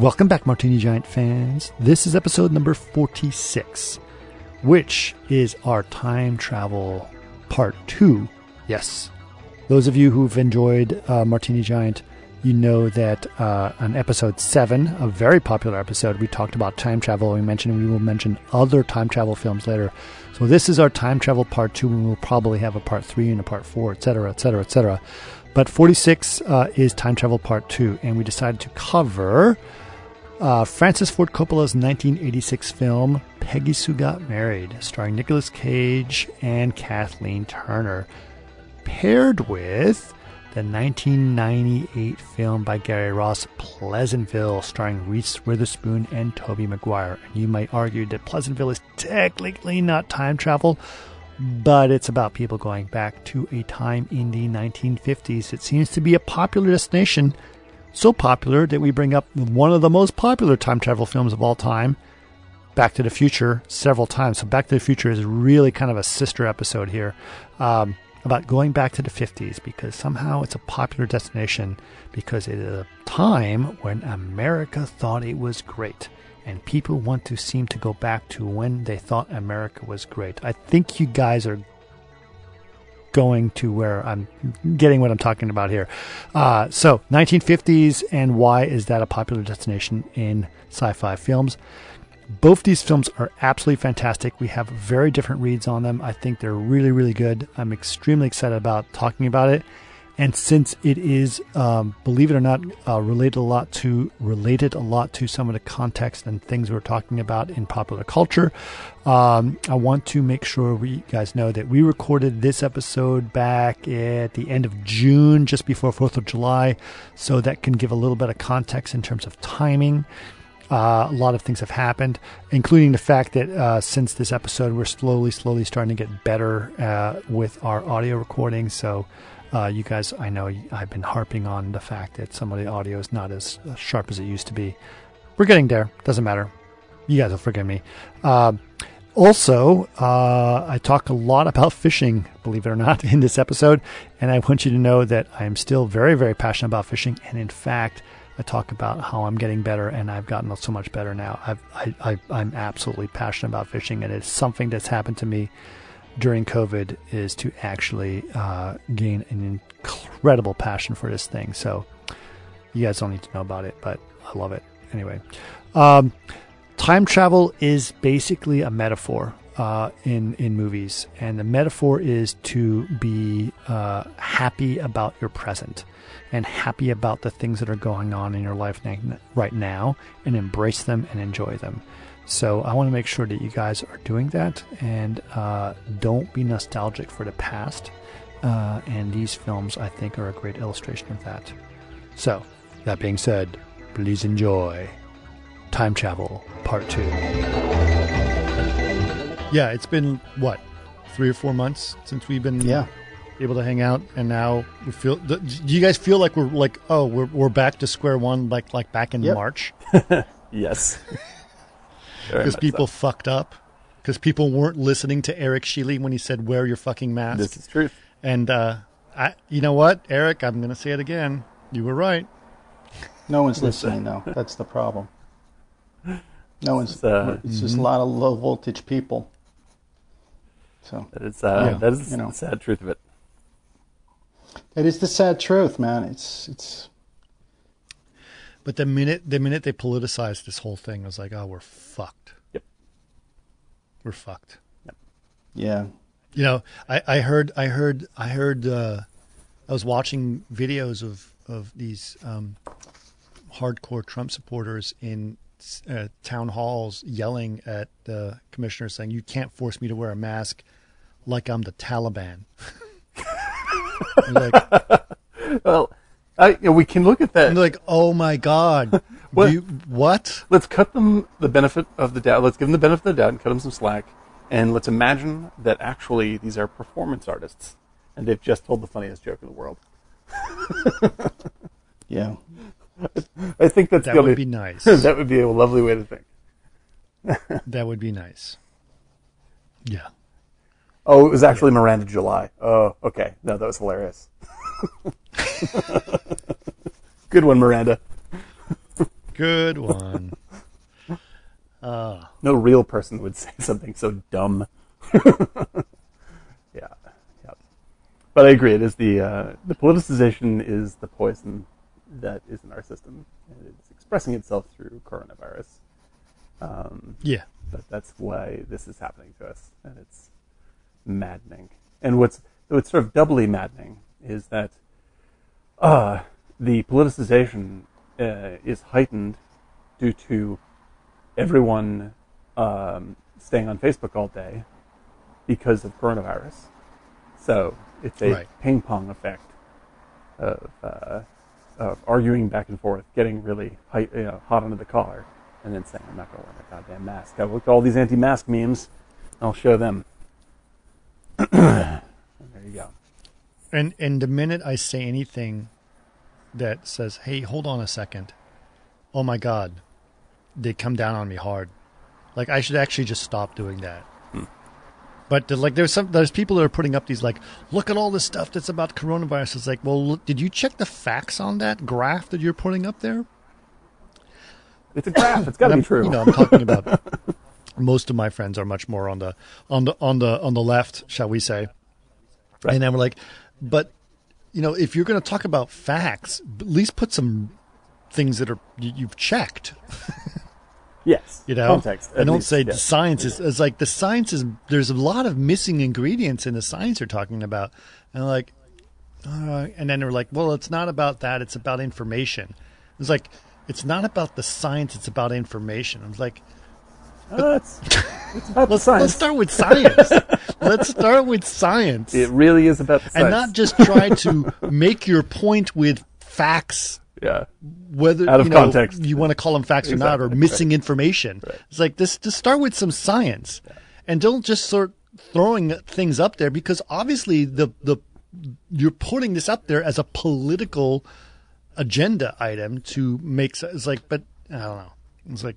Welcome back, Martini Giant fans. This is episode number 46, which is our time travel part two. Yes. Those of you who've enjoyed uh, Martini Giant, you know that uh, on episode seven, a very popular episode, we talked about time travel. We mentioned we will mention other time travel films later. So this is our time travel part two, and we'll probably have a part three and a part four, etc., etc., etc. But 46 uh, is time travel part two, and we decided to cover uh, Francis Ford Coppola's 1986 film Peggy Sue Got Married, starring Nicolas Cage and Kathleen Turner, paired with the 1998 film by Gary Ross, Pleasantville, starring Reese Witherspoon and Tobey Maguire. And you might argue that Pleasantville is technically not time travel, but it's about people going back to a time in the 1950s. It seems to be a popular destination so popular that we bring up one of the most popular time travel films of all time, Back to the Future, several times. So, Back to the Future is really kind of a sister episode here um, about going back to the 50s because somehow it's a popular destination because it is a time when America thought it was great. And people want to seem to go back to when they thought America was great. I think you guys are going to where I'm getting what I'm talking about here. Uh, so, 1950s, and why is that a popular destination in sci fi films? Both these films are absolutely fantastic. We have very different reads on them. I think they're really, really good. I'm extremely excited about talking about it. And since it is, um, believe it or not, uh, related a lot to related a lot to some of the context and things we're talking about in popular culture, um, I want to make sure we guys know that we recorded this episode back at the end of June, just before Fourth of July, so that can give a little bit of context in terms of timing. Uh, a lot of things have happened, including the fact that uh, since this episode, we're slowly, slowly starting to get better uh, with our audio recording. So uh, you guys, I know I've been harping on the fact that some of the audio is not as sharp as it used to be. We're getting there. Doesn't matter. You guys will forgive me. Uh, also, uh, I talk a lot about fishing, believe it or not, in this episode. And I want you to know that I am still very, very passionate about fishing. And in fact, I talk about how I'm getting better and I've gotten so much better now. I've, I, I, I'm absolutely passionate about fishing. And it's something that's happened to me during COVID is to actually uh, gain an incredible passion for this thing. So you guys don't need to know about it, but I love it anyway. Um, time travel is basically a metaphor uh, in in movies, and the metaphor is to be uh, happy about your present and happy about the things that are going on in your life right now, and embrace them and enjoy them. So I want to make sure that you guys are doing that and uh, don't be nostalgic for the past. Uh, and these films, I think, are a great illustration of that. So, that being said, please enjoy Time Travel Part 2. Yeah, it's been, what, three or four months since we've been yeah. able to hang out, and now we feel. Do you guys feel like we're like, oh, we're, we're back to square one, like like back in yep. March? yes because people so. fucked up because people weren't listening to Eric Sheely when he said "wear your fucking mask." This is true. And uh, I, you know what, Eric, I'm going to say it again. You were right. No one's listening, though. That's the problem. No one's. It's, uh, it's just mm-hmm. a lot of low voltage people. So that is uh, yeah, that is you know, the sad truth of it. That is the sad truth, man. It's it's but the minute the minute they politicized this whole thing, I was like, oh, we're fucked. Yep. We're fucked. Yep. Yeah. You know, I, I heard I heard I heard uh, I was watching videos of of these um, hardcore Trump supporters in uh, town halls yelling at the commissioner saying, "You can't force me to wear a mask like I'm the Taliban." like, well, I, you know, we can look at that. And like, oh my God. what? You, what? Let's cut them the benefit of the doubt. Let's give them the benefit of the doubt and cut them some slack. And let's imagine that actually these are performance artists and they've just told the funniest joke in the world. yeah. I think that's that would be nice. that would be a lovely way to think. that would be nice. Yeah. Oh, it was actually yeah. Miranda July. Oh, okay. No, that was hilarious. Good one, Miranda. Good one. Uh. No real person would say something so dumb. yeah, yeah. But I agree. It is the uh, the politicization is the poison that is in our system, and it's expressing itself through coronavirus. Um, yeah, but that's why this is happening to us, and it's maddening. And what's what's sort of doubly maddening is that uh, the politicization uh, is heightened due to everyone um, staying on Facebook all day because of coronavirus. So it's a right. ping pong effect of, uh, of, arguing back and forth, getting really you know, hot under the collar, and then saying, "I'm not going to wear my goddamn mask." I look at all these anti-mask memes. I'll show them. there you go. And and the minute I say anything that says, "Hey, hold on a second. Oh my god." They come down on me hard. Like I should actually just stop doing that. Hmm. But like there's some there's people that are putting up these like look at all this stuff that's about coronavirus. It's like, well, look, did you check the facts on that graph that you're putting up there? It's a graph. It's got to be true. You know, I'm talking about. most of my friends are much more on the on the on the on the left, shall we say? Right. And then we're like, but you know, if you're going to talk about facts, at least put some things that are you've checked. yes, you know, context. I don't least, say yes. science is it's like the science is. There's a lot of missing ingredients in the science you're talking about, and like, uh, and then they're like, well, it's not about that. It's about information. It's like it's not about the science. It's about information. I was like. Uh, it's, it's about let's, science. Let's start with science. let's start with science. It really is about And not just try to make your point with facts yeah. Whether out of you know, context, you want to call them facts exactly. or not, or missing right. information. Right. It's like this. To start with some science, yeah. and don't just start throwing things up there because obviously the the you're putting this up there as a political agenda item to make. It's like, but I don't know. It's like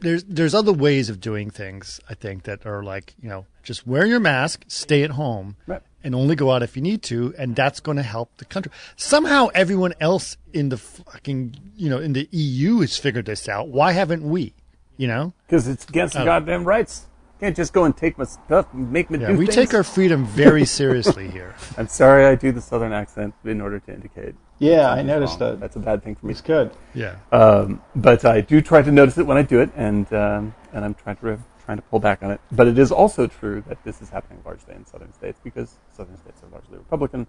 there's there's other ways of doing things. I think that are like you know just wear your mask, stay at home, right and only go out if you need to, and that's going to help the country. Somehow, everyone else in the fucking you know in the EU has figured this out. Why haven't we? You know, because it's against the uh, goddamn rights. Can't just go and take my stuff and make me yeah, do we things. take our freedom very seriously here. I'm sorry I do the southern accent in order to indicate. Yeah, I noticed wrong. that. That's a bad thing for me. It's good. Yeah. Um, but I do try to notice it when I do it, and um, and I'm trying to trying to pull back on it. But it is also true that this is happening largely in southern states because southern states are largely Republican,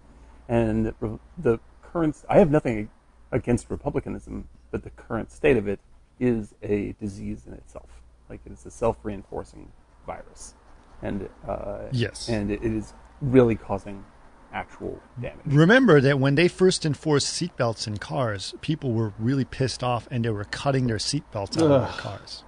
and the current. I have nothing against republicanism, but the current state of it is a disease in itself. Like it is a self-reinforcing virus, and uh, yes, and it is really causing actual damage. Remember that when they first enforced seatbelts in cars, people were really pissed off and they were cutting their seatbelts out of their cars.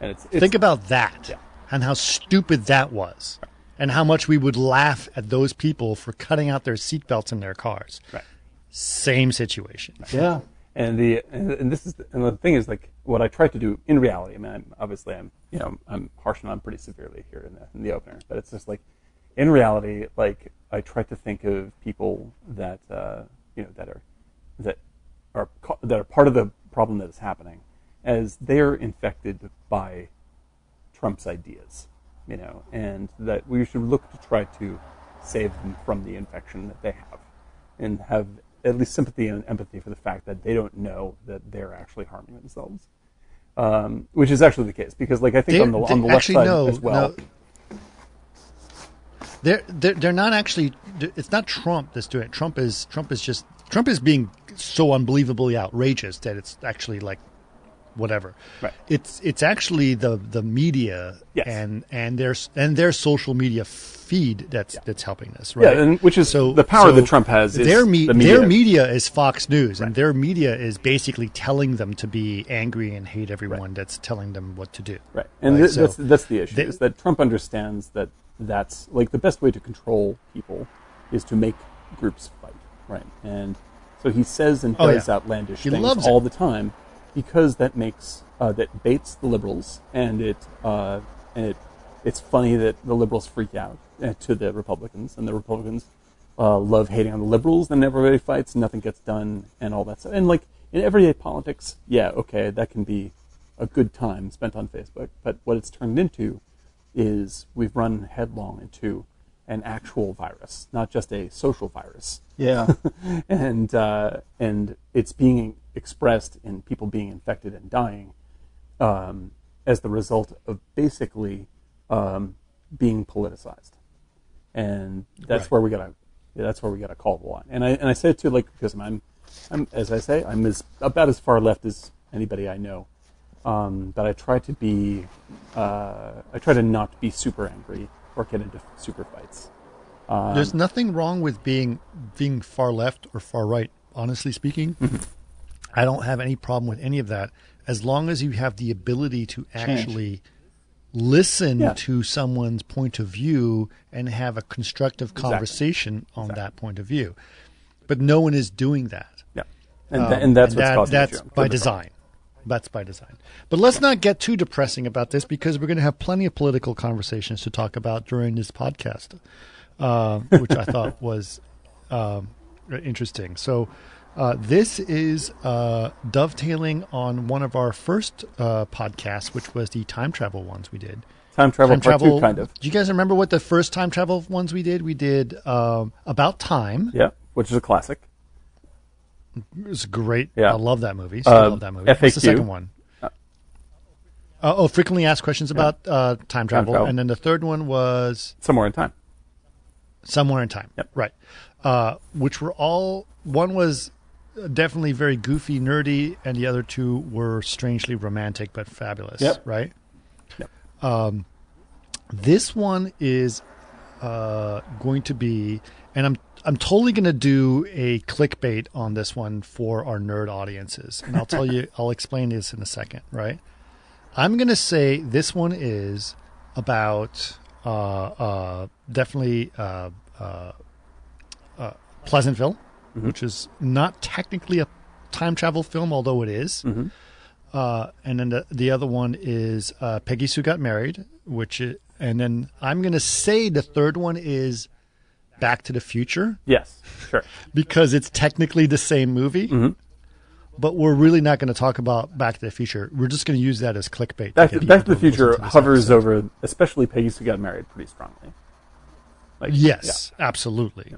And it's, it's, Think about that yeah. and how stupid that was, right. and how much we would laugh at those people for cutting out their seatbelts in their cars. Right. Same situation. Right. Yeah. And the and, and this is the, and the thing is like what I try to do in reality. I mean, I'm, obviously I'm you know I'm harshing on pretty severely here in the in the opener, but it's just like in reality, like I try to think of people that uh, you know that are that are that are part of the problem that is happening as they're infected by Trump's ideas, you know, and that we should look to try to save them from the infection that they have, and have at least sympathy and empathy for the fact that they don't know that they're actually harming themselves, um, which is actually the case because, like, I think they, on the on the left side no, as well. No. They're, they're they're not actually. It's not Trump that's doing it. Trump is Trump is just Trump is being so unbelievably outrageous that it's actually like whatever. Right. It's it's actually the the media yes. and and their and their social media feed that's yeah. that's helping us, right? Yeah, and which is so the power so that Trump has. their me- the media. their media is Fox News, right. and their media is basically telling them to be angry and hate everyone right. that's telling them what to do. Right, and? Th- so that's that's the issue. They, is that Trump understands that that's like the best way to control people is to make groups fight, right? And so he says and oh, does oh, yeah. outlandish he things all it. the time because that makes uh, that baits the liberals, and it uh, and it it's funny that the liberals freak out uh, to the Republicans, and the Republicans uh, love hating on the liberals. Then everybody fights, and nothing gets done, and all that stuff. And like in everyday politics, yeah, okay, that can be a good time spent on Facebook. But what it's turned into is we've run headlong into an actual virus, not just a social virus. Yeah. and uh, and it's being expressed in people being infected and dying um, as the result of basically um, being politicized, and that's Right. where we gotta yeah, that's where we gotta call the line. And I and I say it too, like because I'm I'm as I say I'm as about as far left as anybody I know, um, but I try to be uh, I try to not be super angry or get into super fights. Um, There's nothing wrong with being being far left or far right. Honestly speaking, Mm-hmm. I don't have any problem with any of that as long as you have the ability to actually listen Yeah. to someone's point of view and have a constructive conversation on that point of view. But no one is doing that. Yeah, and, Um, th- and that's and what's that- causing the that's by Could be wrong. design. That's by design. But let's not get too depressing about this because we're going to have plenty of political conversations to talk about during this podcast, uh, which I thought was um, interesting. So. Uh, this is uh, dovetailing on one of our first uh, podcasts, which was the time travel ones we did. Time travel Time part travel. two, kind of. Do you guys remember what the first time travel ones we did? We did um, about time. Yeah, which is a classic. It's great. Yeah. I love that movie. Still Uh, love that movie. What's the second one? Uh, oh, frequently asked questions about uh, time, travel. travel. and then the third one was Somewhere in time. somewhere in time. Yep. Right. Uh, which were all. One was definitely very goofy, nerdy, and the other two were strangely romantic but fabulous. Yep. Right. Yep. Um, this one is uh, going to be, and I'm I'm totally going to do a clickbait on this one for our nerd audiences, and I'll tell you, I'll explain this in a second. Right? I'm going to say this one is about uh, uh, definitely uh, Pleasantville, which is not technically a time travel film, although it is. Mhm. Uh, and then the, the other one is uh, Peggy Sue Got Married, which is, and then I'm going to say the third one is Back to the Future Yes, sure. because it's technically the same movie. Mhm. But we're really not going to talk about Back to the Future. We're just going to use that as clickbait. Back to, Back to the Future to hovers episode. over, especially Peggy Sue Got Married, pretty strongly. Like, Yes, absolutely.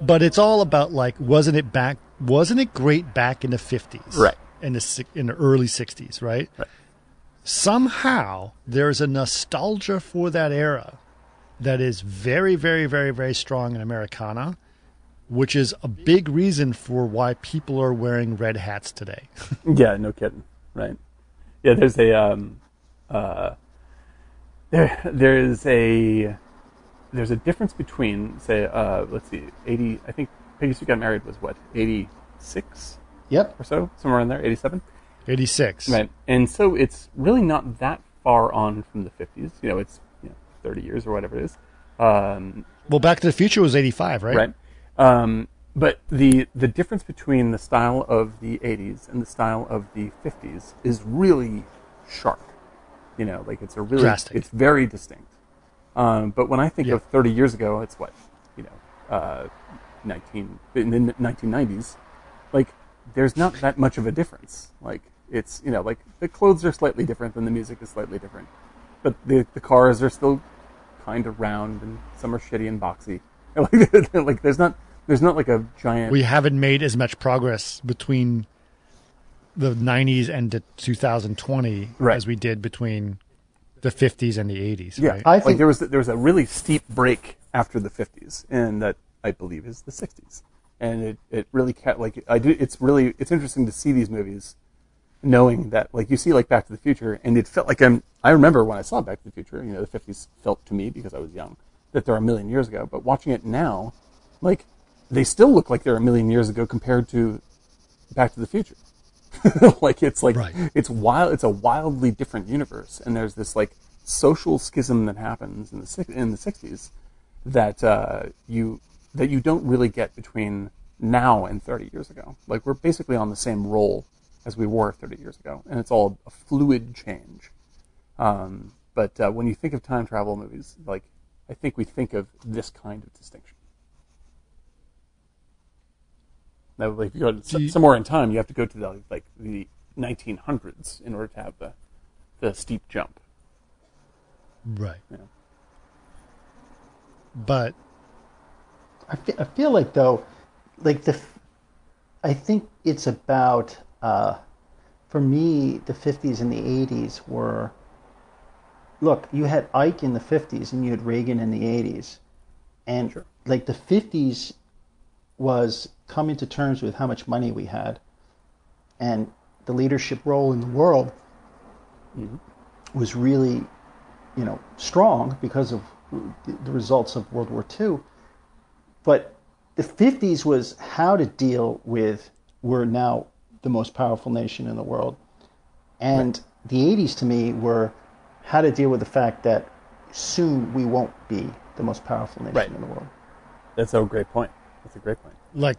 But it's all about like, wasn't it back? Wasn't it great back in the fifties? Right. In the in the early sixties, right? Right. Somehow there's a nostalgia for that era that is very, very, very, very strong in Americana, which is a big reason for why people are wearing red hats today. Yeah, no kidding. Right. Yeah, there's a um, uh, there there is a there's a difference between say uh, let's see, eighty. I think Peggy Sue Got Married was what eighty six Yep. or so, somewhere in there, eighty seven. Eighty six. Right. And so it's really not that far on from the fifties. You know, it's you know, thirty years or whatever it is. Um, Well, Back to the Future was eighty five, right? right? Um, but the the difference between the style of the '80s and the style of the '50s is really sharp. You know, like it's a really Drastic. it's very distinct. Um, but when I think Yeah. of 30 years ago, it's what you know, uh, 19 in the 1990s. Like, there's not that much of a difference. Like, it's you know, like the clothes are slightly different, and the music is slightly different, but the the cars are still kind of round, and some are shitty and boxy. Like, like there's not there's not like a giant. we haven't made as much progress between the 90s and the 2020 Right. as we did between the 50s and the 80s. yeah, right? I like think- there was there was a really steep break after the 50s, and that I believe is the 60s, and it it really ca- like I do. It's really it's interesting to see these movies, knowing that like you see like Back to the Future, and it felt like I'm. I remember when I saw Back to the Future, you know, the 50s felt to me because I was young that they're a million years ago, but watching it now, like they still look like they're a million years ago compared to Back to the Future. like it's like Right. it's wild. It's a wildly different universe, and there's this like social schism that happens in the in the '60s that uh, you that you don't really get between now and 30 years ago. Like we're basically on the same roll as we were 30 years ago, and it's all a fluid change. Um, but uh, when you think of time travel movies, like I think we think of this kind of distinction. Now, like if you go to you, somewhere in time, you have to go to the like the 1900s in order to have the the steep jump. Right. Yeah. But I feel, I feel like though, like the, I think it's about uh, for me the 50s and the 80s were. Look, you had Ike in the 50s and you had Reagan in the 80s, and sure. like the 50s was coming to terms with how much money we had, and the leadership role in the world mm-hmm. was really, you know, strong because of the results of World War II. But the 50s was how to deal with we're now the most powerful nation in the world. And right. the 80s to me were how to deal with the fact that soon we won't be the most powerful nation right. in the world. That's a great point. That's a great point. Like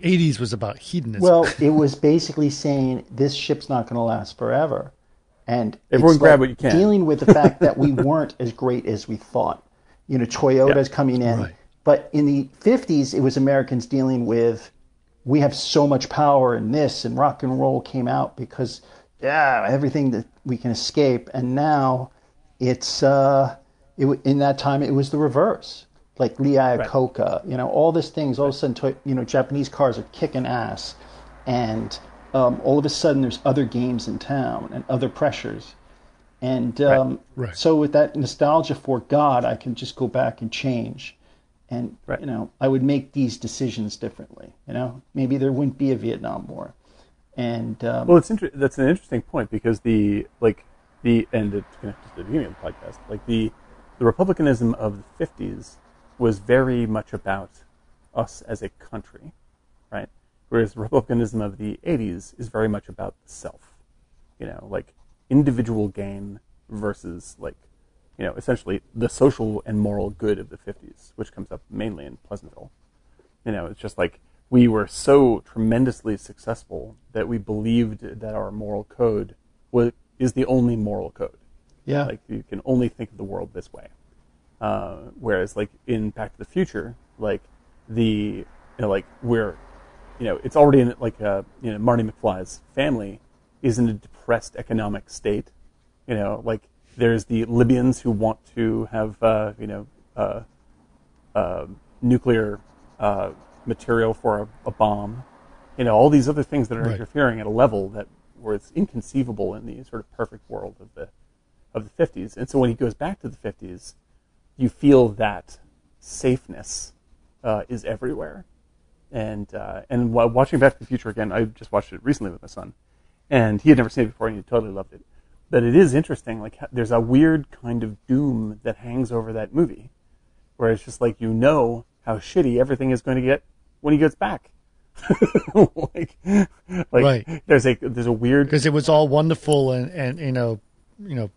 80s was about hedonism. Well, it was basically saying this ship's not going to last forever. And everyone grab like what you can. Dealing with the fact that we weren't as great as we thought. You know, Toyota's yeah. coming in. Right. But in the 50s, it was Americans dealing with we have so much power in this, and rock and roll came out because, yeah, everything that we can escape. And now it's, uh, it, in that time, it was the reverse like Lee Iacocca, right. you know, all these things. All of a sudden, you know, Japanese cars are kicking ass, and um, all of a sudden, there's other games in town and other pressures, and um, right. Right. so with that nostalgia for God, I can just go back and change, and you know, I would make these decisions differently. You know, maybe there wouldn't be a Vietnam War, and um, well, it's inter- that's an interesting point because the like the and to connect to the beginning of the podcast, like the the republicanism of the 50s was very much about us as a country, right? Whereas republicanism of the 80s is very much about the self, you know, like individual gain versus like, you know, essentially the social and moral good of the 50s, which comes up mainly in Pleasantville. You know, it's just like we were so tremendously successful that we believed that our moral code was, is the only moral code. Yeah. Like you can only think of the world this way. Uh, whereas like in Back to the Future, like the you know, like we're you know it's already in like uh, you know Marty McFly's family is in a depressed economic state. You know, like there's the Libyans who want to have uh, you know uh, uh, nuclear uh, material for a, a, bomb. You know, all these other things that are right. interfering at a level that where it's inconceivable in the sort of perfect world of the of the 50s. And so when he goes back to the 50s, you feel that safeness uh, is everywhere. And uh, and while watching Back to the Future again, I just watched it recently with my son, and he had never seen it before, and he totally loved it. But it is interesting. Like there's a weird kind of doom that hangs over that movie, where it's just like you know how shitty everything is going to get when he gets back. like, like right. there's a there's a weird because it was all wonderful and and you know you know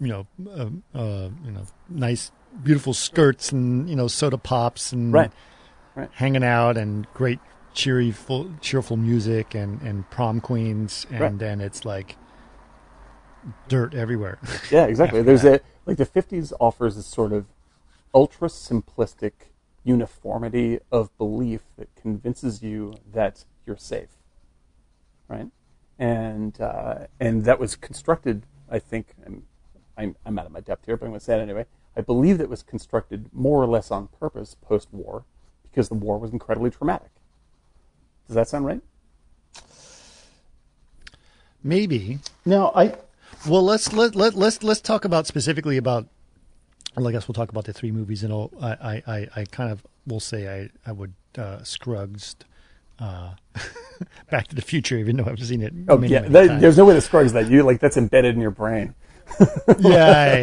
you know uh, uh, you know nice beautiful skirts and you know soda pops and right. Right. hanging out and great cheerful cheerful music and and prom queens and right. then it's like dirt everywhere. Yeah, exactly. There's that. a like the 50s offers this sort of ultra simplistic uniformity of belief that convinces you that you're safe, right? And uh, and that was constructed, I think. I'm, I'm, I'm out of my depth here, but I'm going to say it anyway. I believe that was constructed more or less on purpose post war because the war was incredibly traumatic. Does that sound right? Maybe. No, I. Well, let's let let let's let's talk about specifically about. Well, I guess we'll talk about the three movies, and I'll, I I I kind of will say I I would uh, Scruggs, uh, Back to the Future, even though I've seen it. Oh many, yeah, many that, there's no way to Scruggs that you like that's embedded in your brain yeah,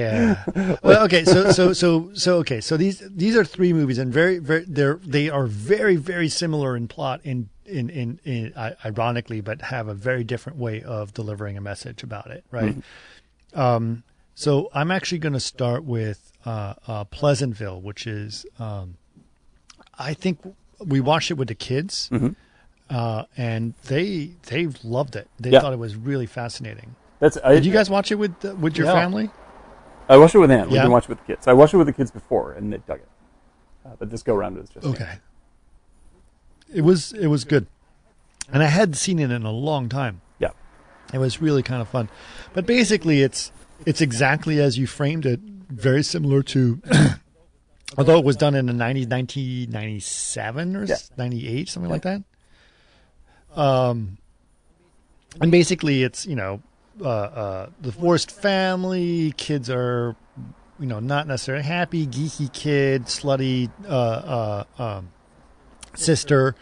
yeah. Well, okay. So, so, so, so, okay. So these these are three movies, and very, very, they're they are very, very similar in plot, in in in, in ironically, but have a very different way of delivering a message about it, right? Mm-hmm. Um, so I'm actually going to start with uh, uh, Pleasantville, which is, um, I think we watched it with the kids. Mm-hmm. Uh, and they they loved it. They yeah. thought it was really fascinating. That's. I, Did you guys watch it with uh, with your yeah. family? I watched it with Anne. We didn't watch it with the kids. I watched it with the kids before, and they dug it. Uh, but this go around was just okay. it was it was good, and I hadn't seen it in a long time. Yeah. It was really kind of fun, but basically, it's it's exactly as you framed it. Very similar to, although it was done in the 90s, 1997 or Yeah. 98, something like that. Um, and basically, it's you know, uh, uh, the forced family kids are, you know, not necessarily happy, geeky kid, slutty uh, uh, um, sister.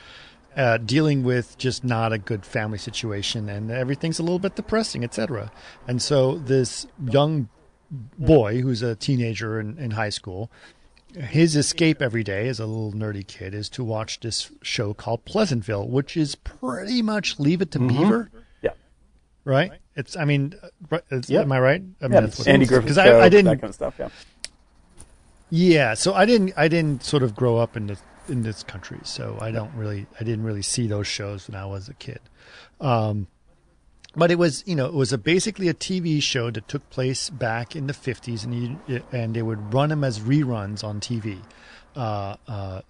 Uh, dealing with just not a good family situation, and everything's a little bit depressing, etc. And so this young boy who's a teenager in, in high school, his escape every day as a little nerdy kid is to watch this show called Pleasantville, which is pretty much Leave It to Beaver, Yeah. right? It's, I mean, it's, Yep. am I right? I mean, Yeah. that's what Andy. Griffith I, I didn't, that kind of stuff. Yeah. yeah, so I didn't I didn't sort of grow up in this in this country, so I don't really I didn't really see those shows when I was a kid. Um, but it was you know it was a basically a TV show that took place back in the fifties, and you, and they would run them as reruns on TV. Uh, uh,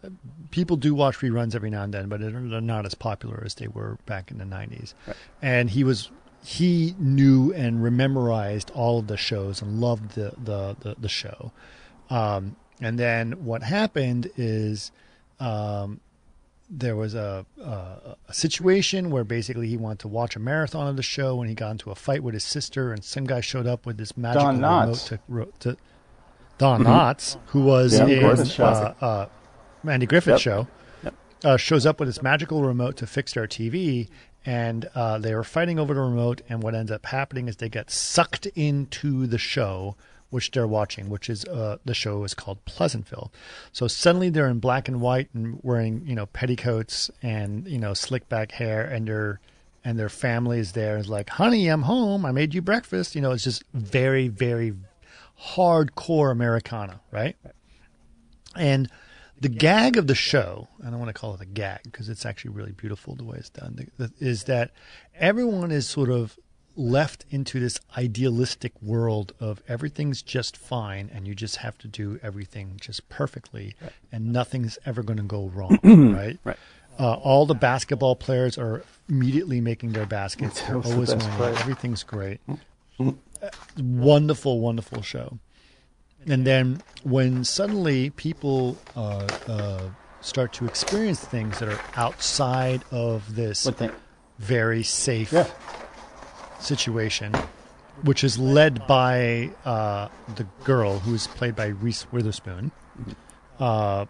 people do watch reruns every now and then, but they're not as popular as they were back in the nineties. And he was he knew and memorized all of the shows and loved the the the, the show. Um, and then what happened is um, there was a, a a situation where basically he wanted to watch a marathon of the show, and he got into a fight with his sister, and some guy showed up with this magical Don remote Knotts. to, ro- to Don Knotts, who was Yeah, in uh, uh, Andy Griffith Yep. show, uh, shows up with this magical remote to fix their TV, and uh, they were fighting over the remote. And what ends up happening is they get sucked into the show, which they're watching, which is uh, the show is called Pleasantville. So suddenly they're in black and white and wearing you know petticoats and you know slick back hair, and their and their family is there. Is like, honey, I'm home. I made you breakfast. You know, it's just very very hardcore Americana, right? And the gag of the show, I don't want to call it a gag because it's actually really beautiful the way it's done, is that everyone is sort of left into this idealistic world of everything's just fine and you just have to do everything just perfectly and nothing's ever going to go wrong, right? Right. Uh, all the basketball players are immediately making their baskets. They're always winning. Everything's great. Uh, wonderful, wonderful show. And then when suddenly people uh, uh, start to experience things that are outside of this very safe Yeah. situation, which is led by uh, the girl who is played by Reese Witherspoon, uh,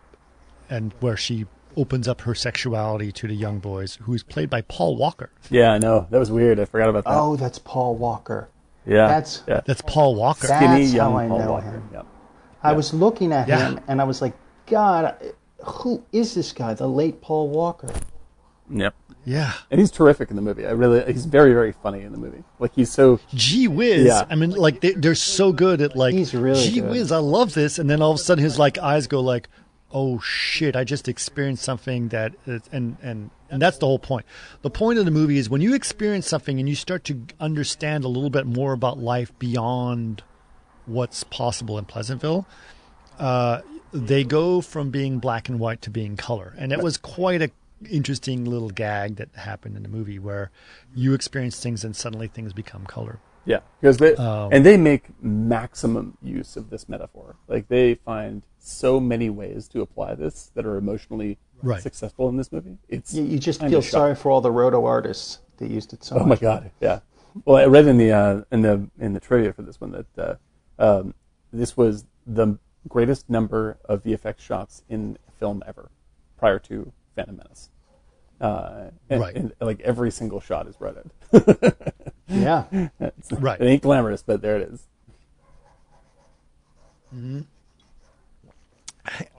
and where she opens up her sexuality to the young boys, who is played by Paul Walker. Yeah, I know. That was weird. I forgot about that. Oh, that's Paul Walker. Yeah. that's- yeah. That's Paul Walker. That- skinny That's young how I Paul know Walker. him. Yep. I was looking at Yeah. him and I was like, God, who is this guy? The late Paul Walker. Yep. yeah. And he's terrific in the movie. I really, he's very, very funny in the movie. Like he's so. Gee whiz! Yeah. I mean, like they, they're so good at like. He's really Gee good. whiz! I love this, and then all of a sudden his like eyes go like, "Oh shit! I just experienced something that," and and and that's the whole point. The point of the movie is when you experience something and you start to understand a little bit more about life beyond what's possible in Pleasantville. Uh, they go from being black and white to being color, and it was quite a interesting little gag that happened in the movie where you experience things and suddenly things become color. Yeah, because they Um, and they make maximum use of this metaphor. Like they find so many ways to apply this that are emotionally Right. successful in this movie. It's You, you just feel sorry for all the roto artists that used it so Oh my god, yeah. Well, I read in the uh, in the in the trivia for this one that uh, um, this was the greatest number of VFX shots in film ever, prior to Phantom Menace. Uh, and, Right. and, like every single shot is roted. Yeah. It's- Right. It ain't glamorous, but there it is.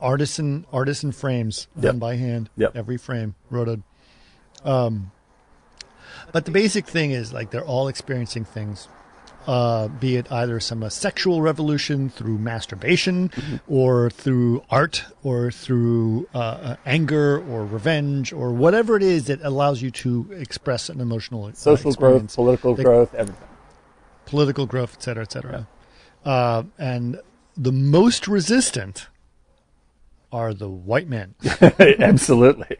Artisan artisan frames Yep. done by hand. Yep. Every frame rotoed. Um, but the basic thing is like they're all experiencing things, uh, be it either some uh, sexual revolution through masturbation, Mm-hmm. or through art, or through uh, uh, anger or revenge, or whatever it is that allows you to express an emotional uh, Social growth, political They- growth, everything. political growth, et cetera, et cetera. Uh, and the most resistant are the white men. Absolutely.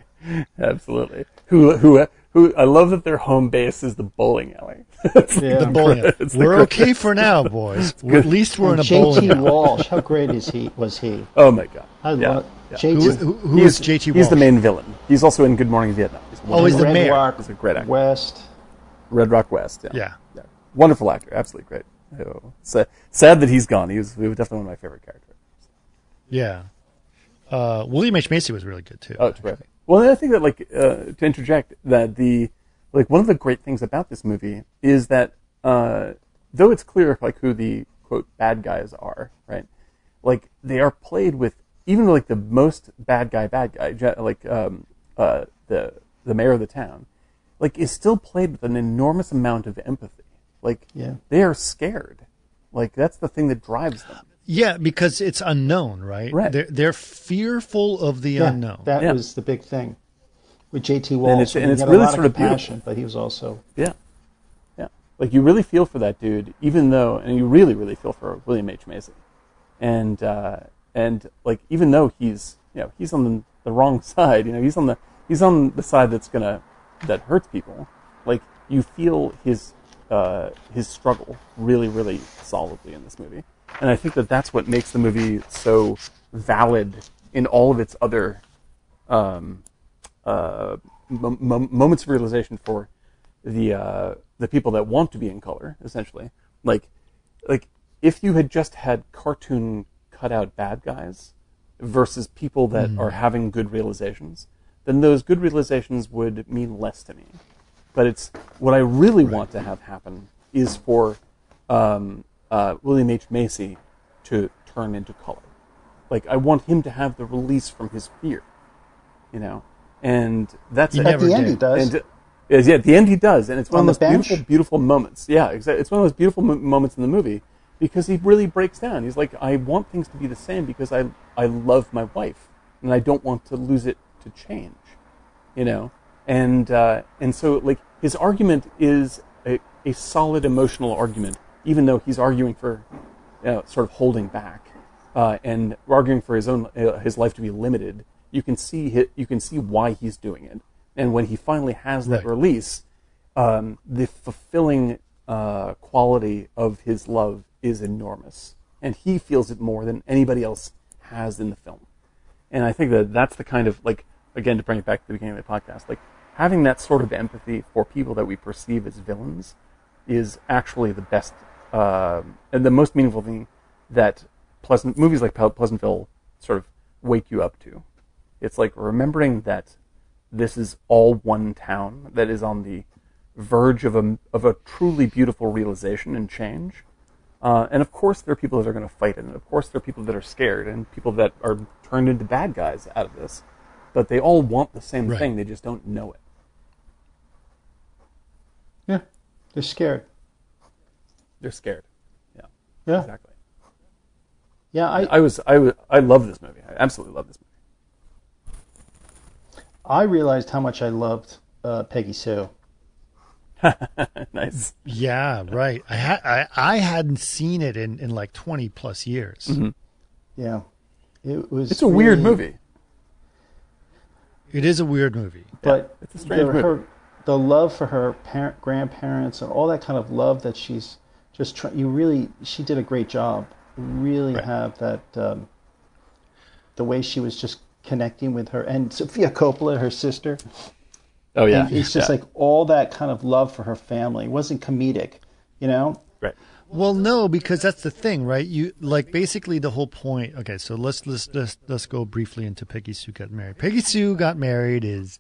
Absolutely. Who who who? I love that their home base is the bowling alley. Yeah. The bowling. It's the we're great- okay for now, boys. At least we're in a And bowling. JT alley. Walsh, how great is he? Was he? oh my god! I yeah. love yeah. JT. Who, who, who he's is JT He's the main villain. He's also in Good Morning Vietnam. He's Oh, he's the Red mayor. Rock He's a great actor. West. Red Rock West. Yeah. Yeah. Yeah. Wonderful actor. Absolutely great. Oh, sa- sad that he's gone. He was, he was definitely one of my favorite characters. Yeah. Uh, William H. Macy was really good too. Oh, terrific. Well, I think that, like, uh, to interject, that the, like, one of the great things about this movie is that, uh, though it's clear, like, who the, quote, bad guys are, right? Like, they are played with, even like the most bad guy, bad guy, like, um, uh, the, the mayor of the town, like, is still played with an enormous amount of empathy. Like, Yeah. they are scared. Like, that's the thing that drives them. Yeah, because it's unknown, right? Right. They're, they're fearful of the Yeah, unknown. that Yeah. was the big thing with JT Walsh. it's- and he it's really a lot sort of of beautiful. but he was also Yeah. Yeah. Like you really feel for that dude, even though, and you really, really feel for William H. Macy. And, uh, and like, even though he's, you know, he's on the, the wrong side, you know, he's on the, he's on the side that's gonna, that hurts people. Like, you feel his, uh, his struggle really, really solidly in this movie. And I think that that's what makes the movie so valid in all of its other, um, uh, mom- mom- moments of realization for the uh, the people that want to be in color, essentially. Like, like if you had just had cartoon cutout bad guys versus people that are having good realizations, then those good realizations would mean less to me. But it's what I really want to have happen is for um, uh, William H Macy to turn into color. Like I want him to have the release from his fear, you know, and that's He it. at the end did. he does. And, is, yeah, at the end he does, and it's one On of the those bench? beautiful, beautiful moments. Yeah, exactly. It's one of those beautiful mo- moments in the movie because he really breaks down. He's like, I want things to be the same because I I love my wife and I don't want to lose it to change, you know. And uh, and so like his argument is a, a solid emotional argument, even though he's arguing for you know, sort of holding back uh, and arguing for his own uh, his life to be limited. You can see hi you can see why he's doing it, and when he finally has that Right. release, um, the fulfilling uh, quality of his love is enormous, and he feels it more than anybody else has in the film. And I think that that's the kind of like again to bring it back to the beginning of the podcast, like having that sort of empathy for people that we perceive as villains is actually the best and the most meaningful thing that pleasant movies like Pleasantville sort of wake you up to. It's like remembering that this is all one town that is on the verge of a of a truly beautiful realization and change. Uh, and of course, there are people that are going to fight it, and of course, there are people that are scared, and people that are turned into bad guys out of this. But they all want the same Right. thing; they just don't know it. yeah, they're scared. They're scared. Yeah, Yeah, exactly. yeah. I I was, I was, I love this movie. I absolutely love this movie. I realized how much I loved uh, Peggy Sue. nice. Yeah, right. I, ha- I I hadn't seen it in, in like twenty plus years. Yeah, it was. It's a weird movie. It is a weird movie. but it's a strange the, movie. her, the love for her parent, grandparents and all that kind of love that she's just try, you really she did a great job really Right. have that um, the way she was just connecting with her and Sofia Coppola her sister Oh yeah, and it's just Yeah. like all that kind of love for her family it wasn't comedic you know right. Well, no, because that's the thing, right? You like basically the whole point. Okay, so let's let's let's, let's go briefly into Peggy Sue got married. Peggy Sue got married is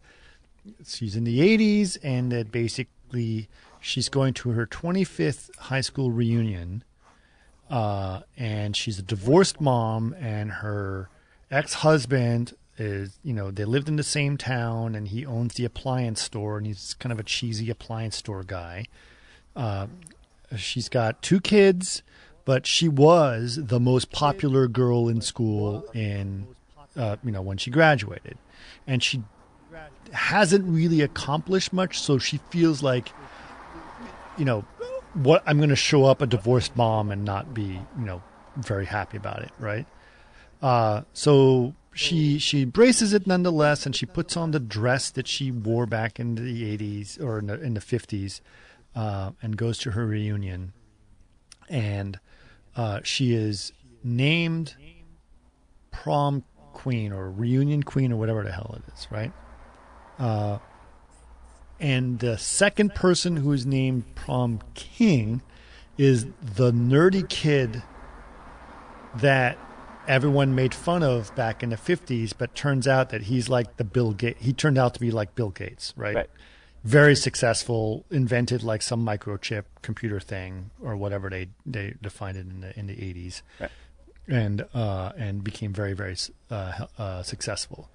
she's in the 80s and that basically she's going to her 25th high school reunion uh, and she's a divorced mom and her ex-husband is you know they lived in the same town and he owns the appliance store and he's kind of a cheesy appliance store guy she's got two kids, but she was the most popular girl in school in, uh, you know, when she graduated, and she hasn't really accomplished much. So she feels like, you know, what I'm going to show up a divorced mom and not be, you know, very happy about it, right? Uh, so she she embraces it nonetheless, and she puts on the dress that she wore back in the '80s or in the, in the '50s, uh, and goes to her reunion. And uh, she is named prom queen or reunion queen or whatever the hell it is, right? Uh, and the second person who is named prom king is the nerdy kid that everyone made fun of back in the 50s, but turns out that he's like the Bill Gates. He turned out to be like Bill Gates, right? Right. Very successful, invented like some microchip computer thing or whatever they, they defined it in the in the 80s, Right. and uh, and became very very uh, uh, successful.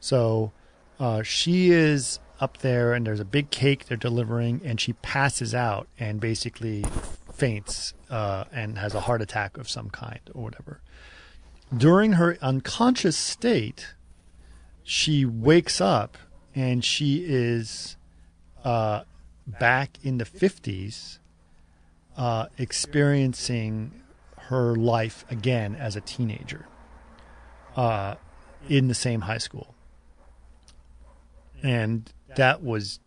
So uh, she is up there, and there's a big cake they're delivering, and she passes out and basically faints uh, and has a heart attack of some kind or whatever. During her unconscious state, she wakes up and she is uh, back in the 50s, uh, experiencing her life again as a teenager uh, in the same high school. And that was,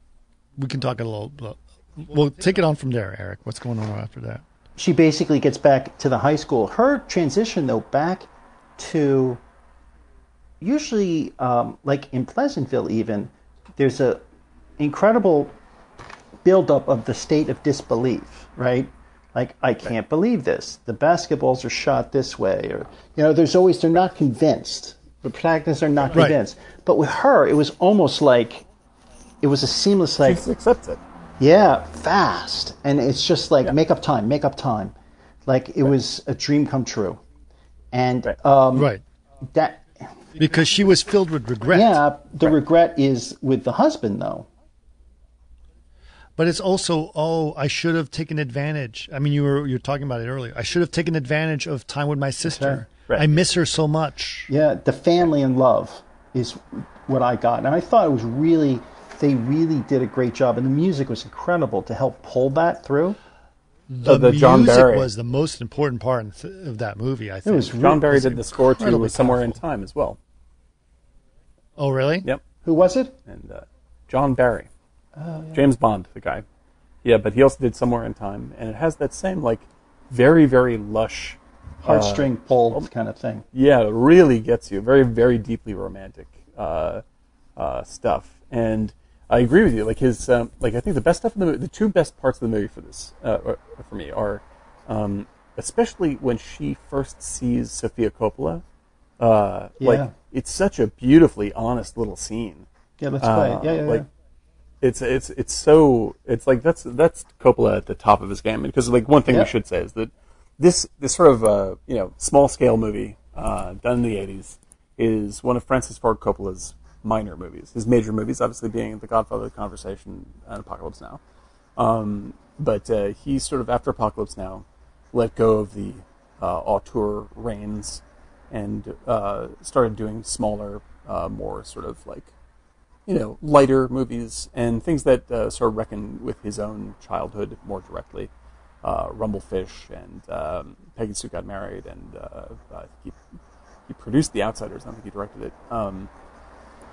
we can talk a little, we'll take it on from there, Eric. What's going on after that? she basically gets back to the high school. Her transition, though, back to usually um, like in Pleasantville, even there's a incredible buildup of the state of disbelief, right? Like I can't believe this. The basketballs are shot this way, or you know, there's always they're not convinced. The protagonists are not Right. convinced. But with her, it was almost like it was a seamless like She accepts it. yeah, fast. And it's just like make up time, make up time. Like it was a dream come true. And Right. um, Right. that, Because she was filled with regret. yeah, the regret is with the husband, though. But it's also, oh, I should have taken advantage. I mean, you were you were talking about it earlier. I should have taken advantage of time with my sister. Right. I miss her so much. Yeah, the family and love is what I got. And I thought it was really, they really did a great job. And the music was incredible to help pull that through. The, the John music Barry. was the most important part of that movie. I It think. was John really, Barry did the score to incredibly Somewhere in. Time as well. oh, really? Yep. who was it? And uh, John Barry. Oh, James Bond, the guy. Yeah, but he also did Somewhere in Time. And it has that same, like, very, very lush. Heartstring pulled kind of thing. Yeah, it really gets you. Very, very deeply romantic uh, uh, stuff. And I agree with you. Like his, um, like I think the best stuff in the movie, the two best parts of the movie for this, uh, or- for me, are um, especially when she first sees Sofia Coppola. Uh, Yeah. Like it's such a beautifully honest little scene. Yeah, let's play it. Yeah, yeah, like, yeah. It's it's it's so it's like that's that's Coppola at the top of his game because like one thing Yeah. we should say is that this this sort of uh, you know small scale movie uh, done in the '80s is one of Francis Ford Coppola's minor movies. His major movies, obviously, being The Godfather, The Conversation, and Apocalypse Now. Um, but uh, he sort of after Apocalypse Now let go of the uh, auteur reins and uh, started doing smaller, uh, more sort of like you know, lighter movies and things that uh, sort of reckon with his own childhood more directly. Uh, Rumblefish and um, Peggy Sue Got Married, and he, he produced The Outsiders. I don't think he directed it. Um,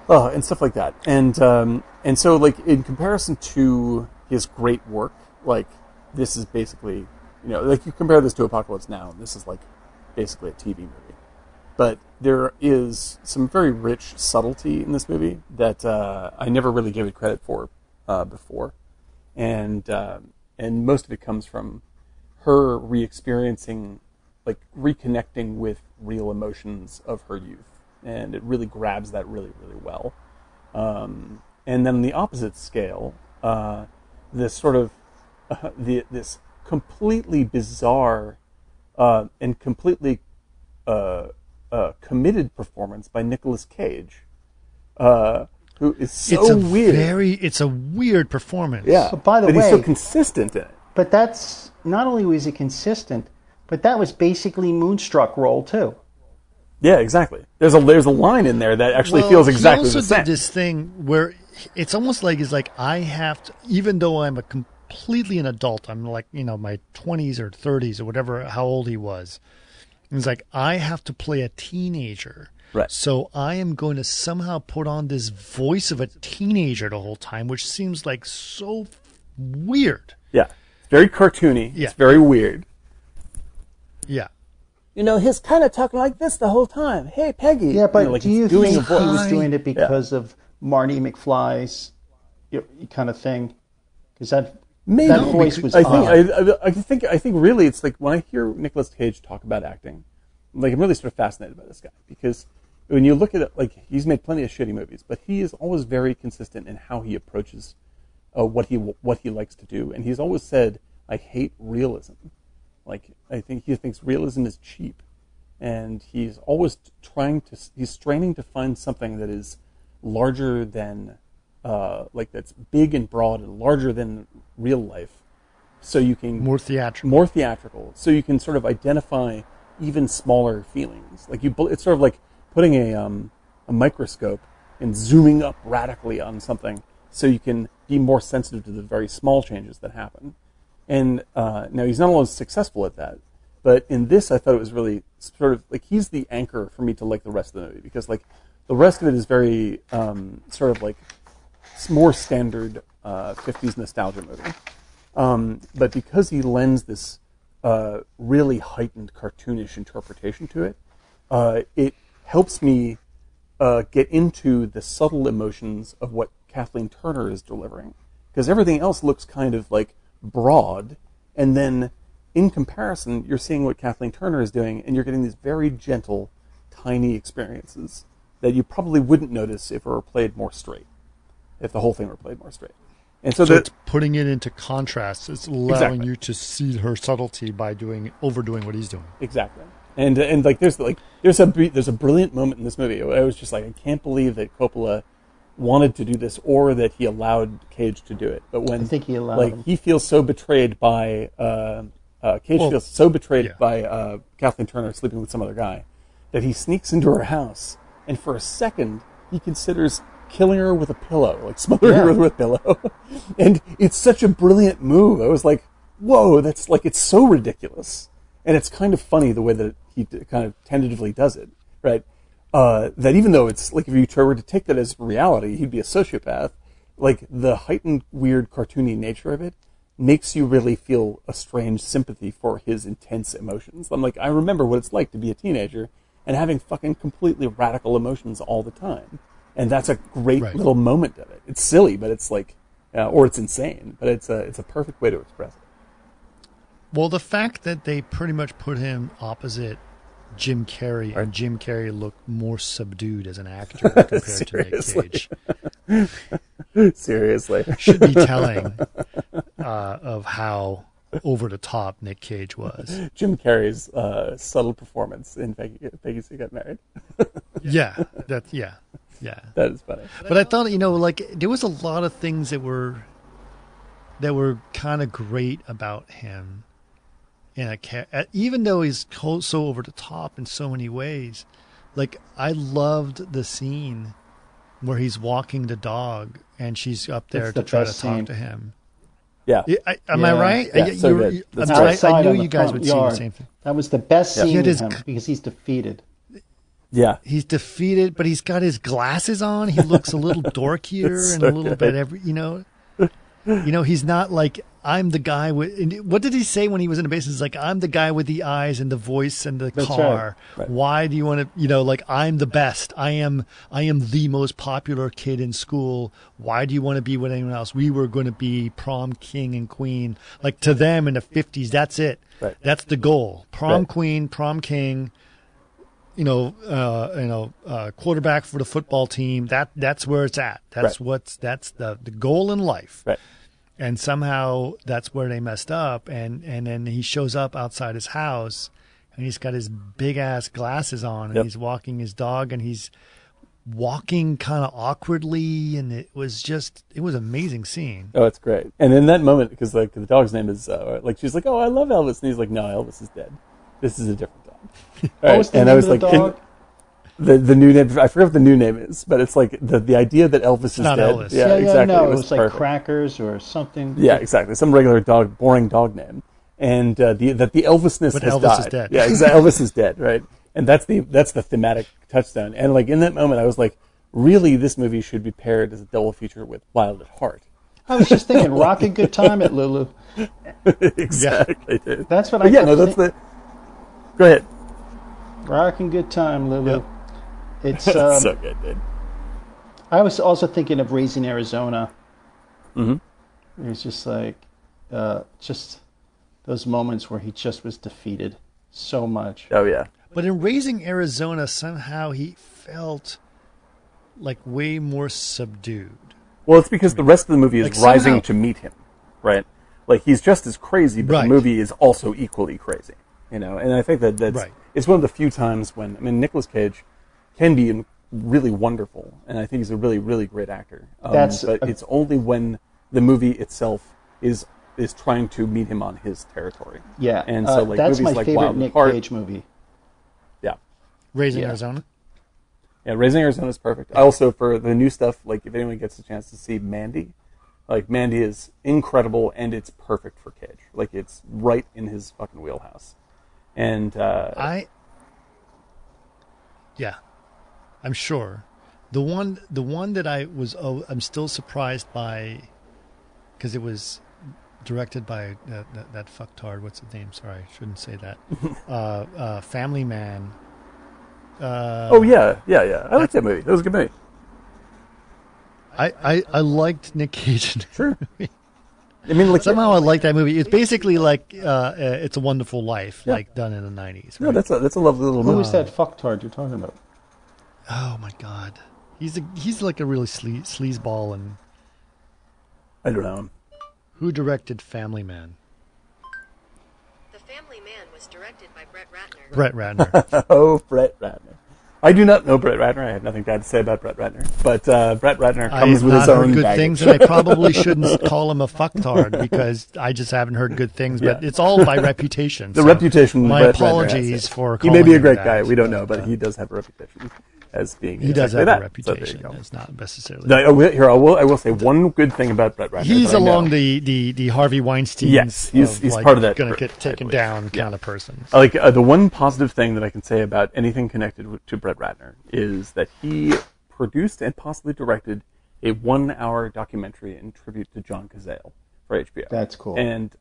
oh, and stuff like that. And um, and so, like in comparison to his great work, like this is basically, you know, like you compare this to Apocalypse Now, and this is like basically a TV movie. But there is some very rich subtlety in this movie that uh, I never really gave it credit for uh, before, and uh, and most of it comes from her re-experiencing, like reconnecting with real emotions of her youth, and it really grabs that really really well. Um, and then on the opposite scale, uh, this sort of uh, the this completely bizarre uh, and completely uh, uh, committed performance by Nicolas Cage, uh, who is so it's a weird. very, it's a weird performance. yeah, But by the but he's so consistent in it. But that's not only was it consistent, but that was basically Moonstruck role too. Yeah, exactly. There's a there's a line in there that actually Well, feels exactly he also the same. did this thing where it's almost like it's like I have to, even though I'm a completely an adult, I'm like you know my 20s or 30s or whatever, how old he was. It's like I have to play a teenager, Right. So I am going to somehow put on this voice of a teenager the whole time, which seems like so weird. Yeah. It's very cartoony. Yeah. It's very weird. Yeah. You know, he's kind of talking like this the whole time. Hey, Peggy. Yeah, but you know, like do you doing think he was doing it because of Marty McFly's you know, kind of thing? Because that Maybe that voice was I think odd. I, I, I think I think really it's like when I hear Nicolas Cage talk about acting, like I'm really sort of fascinated by this guy because when you look at it, like he's made plenty of shitty movies, but he is always very consistent in how he approaches uh, what he what he likes to do, and he's always said, "I hate realism." Like I think he thinks realism is cheap, and he's always trying to he's straining to find something that is larger than uh, like that's big and broad and larger than real life, so you can More theatrical. more theatrical, so you can sort of identify even smaller feelings. Like you, it's sort of like putting a um, a microscope and zooming up radically on something, so you can be more sensitive to the very small changes that happen. And uh, now he's not always successful at that, but in this, I thought it was really sort of like he's the anchor for me to like the rest of the movie because like the rest of it is very um, sort of like more standard uh, 50s nostalgia movie. Um, but because he lends this uh, really heightened cartoonish interpretation to it, uh, it helps me uh, get into the subtle emotions of what Kathleen Turner is delivering. Because everything else looks kind of like broad, and then in comparison, you're seeing what Kathleen Turner is doing, and you're getting these very gentle, tiny experiences that you probably wouldn't notice if it were played more straight, if the whole thing were played more straight. And so, So that, it's putting it into contrast. It's allowing Exactly. you to see her subtlety by doing overdoing what he's doing. Exactly. And and like there's like there's a there's a brilliant moment in this movie. I was just like I can't believe that Coppola wanted to do this or that he allowed Cage to do it. But when I think he allowed like him. he feels so betrayed by uh, uh, Cage Well, feels so betrayed yeah. by uh, Kathleen Turner sleeping with some other guy that he sneaks into her house and for a second he considers killing her with a pillow, like smothering Yeah. her with a pillow. and it's such a brilliant move. I was like, whoa, that's like it's so ridiculous. And it's kind of funny the way that he kind of tentatively does it, right? Uh, that even though it's like if you were to take that as reality, he'd be a sociopath. Like the heightened, weird, cartoony nature of it makes you really feel a strange sympathy for his intense emotions. I'm like, I remember what it's like to be a teenager and having fucking completely radical emotions all the time. And that's a great Right. little moment of it. It's silly, but it's like, uh, or it's insane, but it's a it's a perfect way to express it. Well, the fact that they pretty much put him opposite Jim Carrey, and Jim Carrey looked more subdued as an actor compared to Nick Cage, Seriously, should be telling uh, of how over the top Nick Cage was. Jim Carrey's uh, subtle performance in Peggy, Peggy Sue Got Married. Yeah, that yeah, yeah. That is funny. But I thought, you know, like there was a lot of things that were that were kind of great about him. In a ca- uh, even though he's so over the top in so many ways, like I loved the scene where he's walking the dog and she's up there That's to the try to best talk to him. Yeah, Yeah, I, am I right? Yeah, I, so you good. you- That's I'm great. I knew the you guys front would see the same thing. That was the best Yeah. scene with his him because he's defeated. yeah, He's defeated, but he's got his glasses on. He looks a little dorkier It's and a little good. bit every, you know. You know, he's not like I'm the guy with. What did he say when he was in the base? He's like, I'm the guy with the eyes and the voice and the That's car. right. Right. Why do you want to? You know, like I'm the best. I am. I am the most popular kid in school. Why do you want to be with anyone else? We were going to be prom king and queen. Like to them in the '50s, that's it. Right. That's the goal. Prom queen, prom king you know, uh, you know, uh, quarterback for the football team. That that's where it's at. That's what's that's the the goal in life. Right. And somehow that's where they messed up. And and then he shows up outside his house, and he's got his big ass glasses on, and Yep. he's walking his dog, and he's walking kind of awkwardly, and it was just it was an amazing scene. Oh, it's great. And in that moment, because like the dog's name is uh, like she's like, oh, I love Elvis, and he's like, no, Elvis is dead. This is a different dog. What Right. was the and name I was of the like, in- dog? The the new name. I forget what the new name is, but it's like the the idea that Elvis is not dead. Elvis. Yeah, yeah, exactly. no, it it was, was, like crackers or something. Yeah, exactly. Some regular dog, boring dog name, and uh, the that the Elvisness But has Elvis died. is dead. Yeah, exactly. Elvis is dead, right? and that's the that's the thematic touchstone. And like in that moment, I was like, really, this movie should be paired as a double feature with Wild at Heart. I was just thinking, rocking good time at Lulu. exactly. dude. That's what But I yeah, no, that's think- the. Go ahead. Rocking good time, Lulu. Yep. It's. Um, so good, dude. I was also thinking of Raising Arizona. Mm-hmm. It's just like, uh, just those moments where he just was defeated so much. Oh yeah. But in Raising Arizona, somehow he felt like way more subdued. Well, it's because the rest of the movie is Like, rising somehow- to meet him, right? Like he's just as crazy, but Right. the movie is also equally crazy. You know, and I think that that's Right. it's one of the few times when I mean Nicolas Cage can be really wonderful, and I think he's a really really great actor. Um, That's but a- it's only when the movie itself is is trying to meet him on his territory. Yeah, and uh, so like that's movies my like favorite Wild at Nick Heart, Cage movie. yeah. Raising Yeah. Arizona. Yeah, Raising Arizona is perfect. Also for the new stuff, like if anyone gets a chance to see Mandy, like Mandy is incredible and it's perfect for Cage. Like it's right in his fucking wheelhouse. And uh, I yeah, I'm sure. The one, the one that I was, oh, I'm still surprised by, because it was directed by that, that, that fucktard. What's his name? Sorry, I shouldn't say that. uh, uh, Family Man. Uh, oh yeah, yeah, yeah. I liked that movie. That was a good movie. I, I, I liked Nick Cage. in that Sure. movie. I mean, like Somehow I like that movie. It's basically like uh, uh, It's a Wonderful Life, Yeah. like done in the '90s. no, that's a that's a lovely little Who movie. is that fucktard you're talking about? Oh my god, he's a, he's like a really slee- sleazeball and I don't know. Who directed Family Man? The Family Man was directed by Brett Ratner. Brett Ratner. oh, Brett Ratner. I do not know Brett Ratner. I have nothing bad to say about Brett Ratner. But uh, Brett Ratner I comes have with not his heard own good baggage. things, and I probably shouldn't call him a fucktard because I just haven't heard good things. But Yeah. it's all by reputation. the so reputation. My Brett Ratner has apologies it. for. He may be a him great that, guy. We don't know, but uh, he does have a reputation as being. he does have exactly a that. So there reputation. go. it's not necessarily. No, I will, here, I will, I will say one good thing about Brett Ratner. He's that along the, the, the Harvey Weinstein. Yes, he's- he's like, part of that Going to get taken believe. down Yeah. kind of person. I Like uh, the one positive thing that I can say about anything connected with, to Brett Ratner is that he produced and possibly directed a one-hour documentary in tribute to John Cazale for HBO. That's cool. And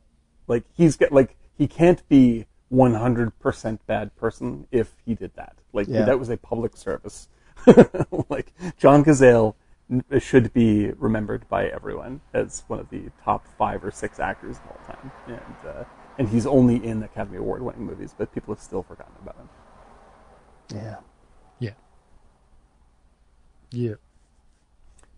like he's got like he can't be 100% bad person if he did that. Like Yeah. that was a public service. like John Cazale should be remembered by everyone as one of the top five or six actors of all time, and uh, and he's only in Academy Award winning movies, but people have still forgotten about him. Yeah. Yeah. Yeah.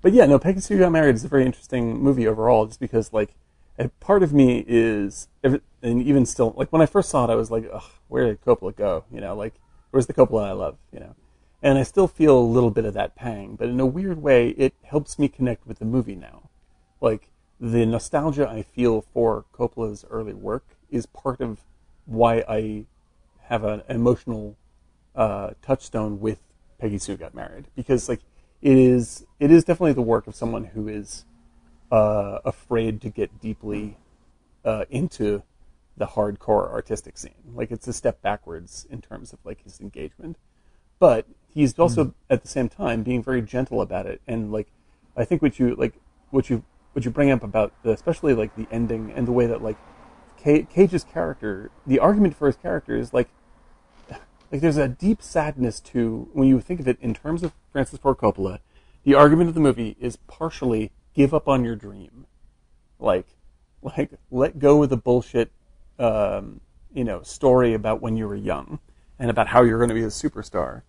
But yeah, no, Peggy Sue Got Married is a very interesting movie overall, just because like a part of me is, and even still, like when I first saw it, I was like, Ugh, where did Coppola go? You know, like where's the Coppola I love? You know, and I still feel a little bit of that pang, but in a weird way, it helps me connect with the movie now. Like the nostalgia I feel for Coppola's early work is part of why I have an emotional uh, touchstone with Peggy Sue Got Married because like it is it is definitely the work of someone who is uh, afraid to get deeply uh, into the hardcore artistic scene. Like it's a step backwards in terms of like his engagement, but he's also at the same time being very gentle about it. And like I think what you like what you what you bring up about the, especially like the ending and the way that like Ca- Cage's character, the argument for his character is like like there's a deep sadness to when you think of it in terms of Francis Ford Coppola. The argument of the movie is partially give up on your dream, like like let go of the bullshit, um, you know, story about when you were young and about how you're going to be a superstar,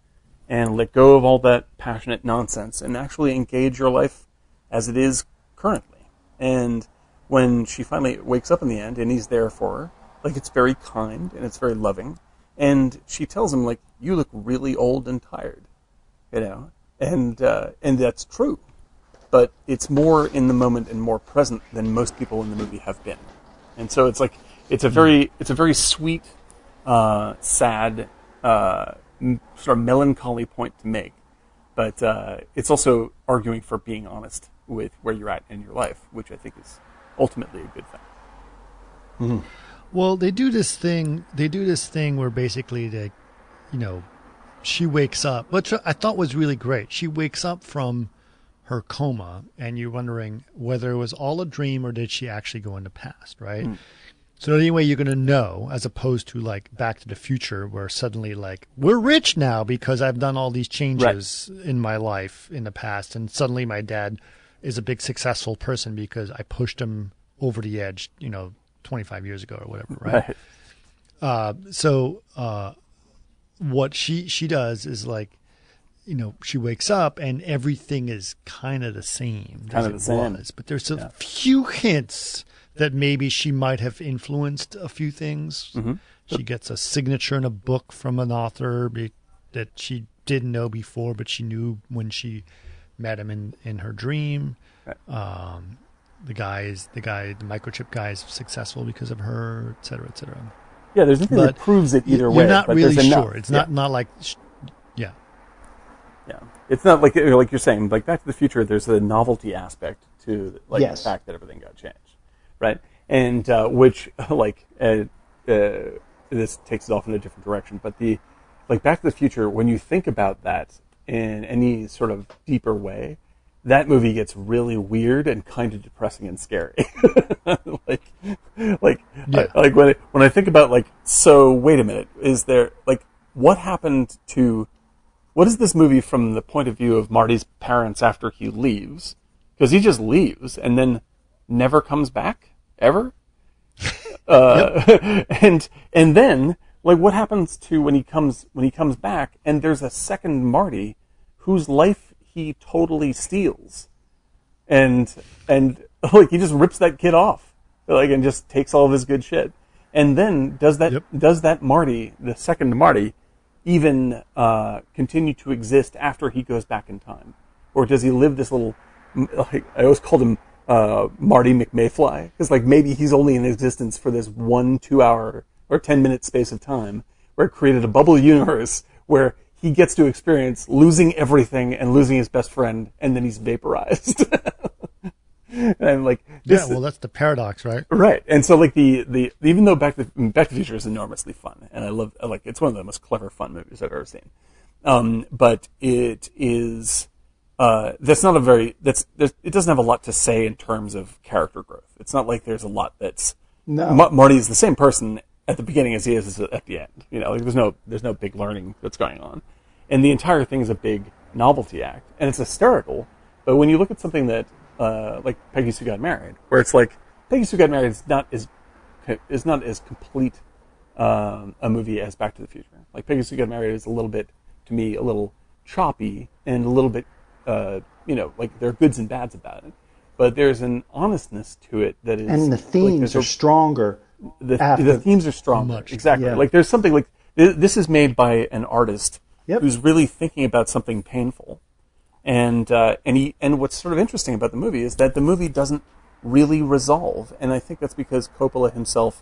and let go of all that passionate nonsense and actually engage your life as it is currently. And when she finally wakes up in the end and he's there for her, like it's very kind and it's very loving. And she tells him like, "You look really old and tired," you know, and uh, and that's true, but it's more in the moment and more present than most people in the movie have been. And so it's like it's a very it's a very sweet, uh, sad, uh, m- sort of melancholy point to make, but uh, it's also arguing for being honest with where you're at in your life, which I think is ultimately a good thing. Well, they do this thing. They do this thing where basically they, you know, she wakes up, which I thought was really great. She wakes up from her coma, and you're wondering whether it was all a dream or did she actually go in the past, right? So the only way you're going to know, as opposed to like Back to the Future, where suddenly like we're rich now because I've done all these changes in my life in the past, and suddenly my dad is a big successful person because I pushed him over the edge, you know, 25 years ago or whatever, right? Right. Uh, so uh, what she she does is like, you know, she wakes up and everything is kind of the same Kinda the same. was, but there's a Yeah. few hints that maybe she might have influenced a few things. Mm-hmm. She gets a signature in a book from an author be, that she didn't know before, but she knew when she met him in, in her dream. Right. Um, the guy is the guy, the microchip guy is successful because of her, et cetera, et cetera. Yeah, there's nothing that proves it either You're way. not but really sure. It's Yeah. not not like, sh- yeah, Yeah, it's not like like you're saying. Like Back to the Future, there's a novelty aspect to like Yes. the fact that everything got changed, right? And uh, which like uh, uh, this takes it off in a different direction. But the like Back to the Future, when you think about that in any sort of deeper way, that movie gets really weird and kind of depressing and scary. like, like, Yeah. I- like when I, when I think about like, so wait a minute, is there like what happened to what is this movie from the point of view of Marty's parents after he leaves? Because he just leaves and then never comes back ever. Uh, and and then like what happens to when he comes when he comes back and there's a second Marty whose life he totally steals and and like he just rips that kid off like and just takes all of his good shit and then does that Yep. does that marty the second marty even uh, continue to exist after he goes back in time? Or does he live this little like i always called him uh, marty mcmayfly? Because like maybe he's only in existence for this one two hour or 10 minute space of time where it created a bubble universe where he gets to experience losing everything and losing his best friend and then he's vaporized and like yeah. Well, that's the paradox, right? Right, and so like the, the even though Back to Back to the Future is enormously fun, and I love like it's one of the most clever fun movies I've ever seen. Um, but it is uh, that's not a very that's there's, it doesn't have a lot to say in terms of character growth. It's not like there's a lot that's No. Ma- Marty is the same person at the beginning as he is at the end. You know, like there's no there's no big learning that's going on, and the entire thing is a big novelty act, and it's hysterical. But when you look at something that uh, like Peggy Sue Got Married, where it's like Peggy Sue Got Married is not as is not as complete um, a movie as Back to the Future. Like Peggy Sue Got Married is a little bit to me a little choppy and a little bit uh, you know like there are goods and bads about it, but there's an honestness to it that is and the themes there's are a- stronger. the, after- the themes are strong. Much. Exactly. Yeah. Like there's something like th- this is made by an artist Yep. who's really thinking about something painful, and uh, and he and what's sort of interesting about the movie is that the movie doesn't really resolve, and I think that's because Coppola himself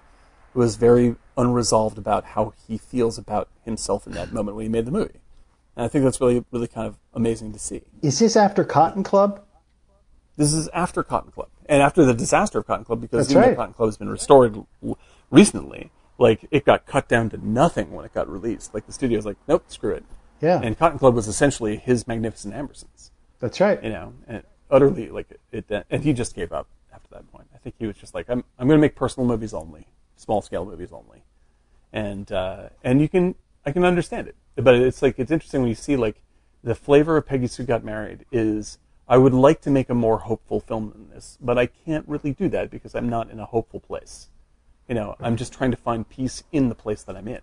was very unresolved about how he feels about himself in that moment when he made the movie, and I think that's really really kind of amazing to see. Is this after Cotton Club? This is after Cotton Club and after the disaster of Cotton Club because That's even right. Cotton Club has been restored recently, like it got cut down to nothing when it got released. Like the studio's like, nope, screw it. Yeah. And Cotton Club was essentially his Magnificent Ambersons, That's right. you know, and utterly like it. And he just gave up after that point. I think he was just like, I'm I'm going to make personal movies only, small scale movies only, and uh, and you can I can understand it, but it's like it's interesting when you see like the flavor of Peggy Sue Got Married is I would like to make a more hopeful film than this, but I can't really do that because I'm not in a hopeful place. You know, I'm just trying to find peace in the place that I'm in,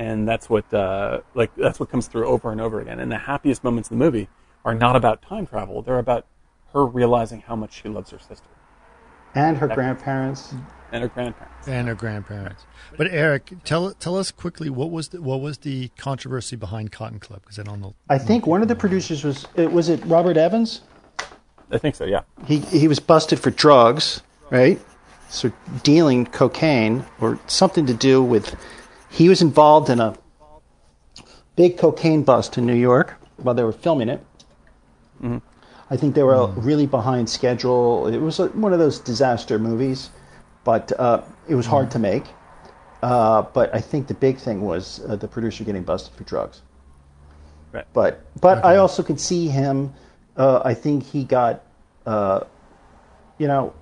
and that's what uh, like that's what comes through over and over again. And the happiest moments in the movie are not about time travel; they're about her realizing how much she loves her sister And her grandparents. and her grandparents. and her grandparents. But Eric, tell tell us quickly what was the, what was the controversy behind Cotton Club? Because I don't know. I think one of the producers was it was it Robert Evans. I think so. Yeah. He he was busted for drugs, right? So dealing cocaine or something to do with. He was involved in a big cocaine bust in New York while they were filming it. I think they were really behind schedule. It was one of those disaster movies, but uh, it was hard to make. Uh, but I think the big thing was uh, the producer getting busted for drugs. Right. But but I also could see him. Uh, I think he got, uh, you know,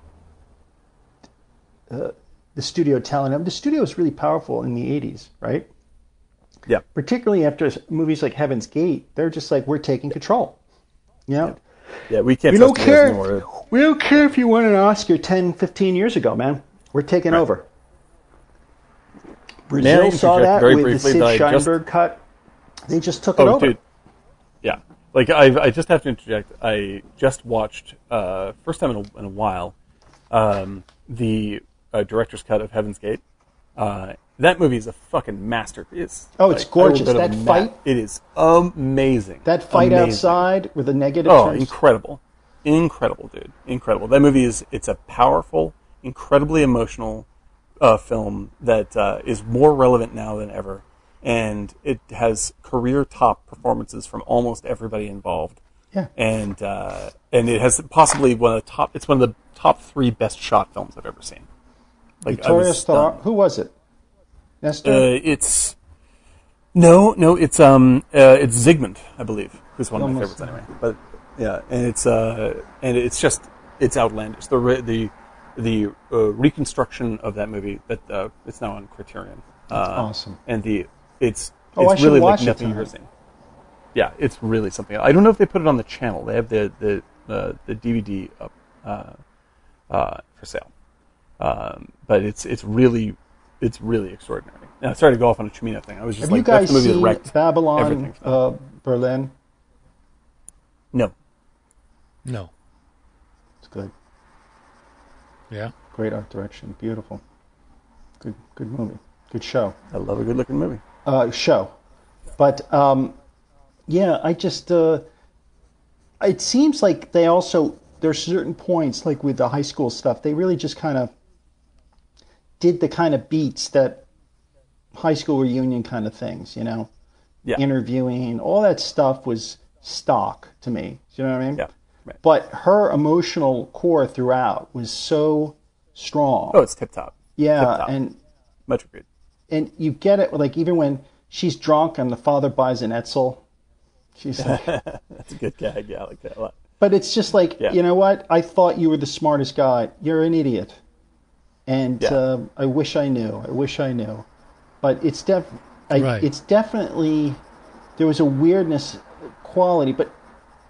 uh, the studio telling him the studio was really powerful in the '80s, right? Yeah. Particularly after movies like Heaven's Gate, they're just like we're taking control. You know, Yeah, we can't. we don't trust you guys care. anymore. We don't care if you won an Oscar 10, 15 years ago, man. We're taking Right. over. May Brazil saw that very with the briefly Sid that I just- Sheinberg cut. They just took it Oh, over. dude. Yeah. Like I, I just have to interject. I just watched uh, first time in a, in a while um, the uh, director's cut of Heaven's Gate. Uh, that movie is a fucking masterpiece. Oh, it's Like, gorgeous. a That fight- it is amazing. That fight Amazing. outside with the negative Oh, turns. incredible, incredible, dude, incredible. That movie is it's a powerful, incredibly emotional uh, film that uh, is more relevant now than ever, and it has career top performances from almost everybody involved. Yeah. and uh, and it has possibly one of the top. It's one of the top three best shot films I've ever seen. Like Vittorio Storaro. Who was it? Nestor. Uh, it's no, no. It's um, uh, it's Zsigmond, I believe, who's one of my favorites anyway. But yeah, and it's uh, and it's just it's outlandish. The re- the the uh, reconstruction of that movie that uh, it's now on Criterion. Uh, awesome. And the it's Oh, it's really like nothing you've seen. Yeah, it's really something. I don't know if they put it on the channel. They have the the uh, the DVD up uh, uh, for sale, um, but it's it's really it's really extraordinary. Now, sorry to go off on a Cimino thing. I was just Have like you guys that's the movie that seen wrecked everything Babylon for uh, Berlin? no, No. It's good. Yeah. Great art direction. Beautiful. Good. Good movie. Good show. I love a good looking movie. uh, show. But um, yeah, I just uh, it seems like they also there's certain points like with the high school stuff they really just kind of did the kind of beats that high school reunion kind of things, you know, Yeah, interviewing all that stuff was stock to me. Do you know what I mean? yeah, right. But her emotional core throughout was so strong. Oh, it's tip top. yeah, tip-top. and Much agreed. and you get it like even when she's drunk and the father buys an Edsel, she's like, That's a good gag. Yeah, I like that a lot. but it's just like Yeah. you know what? I thought you were the smartest guy. You're an idiot, and Yeah. um, I wish I knew. I wish I knew, but it's def, I, Right. it's definitely there was a weirdness quality, but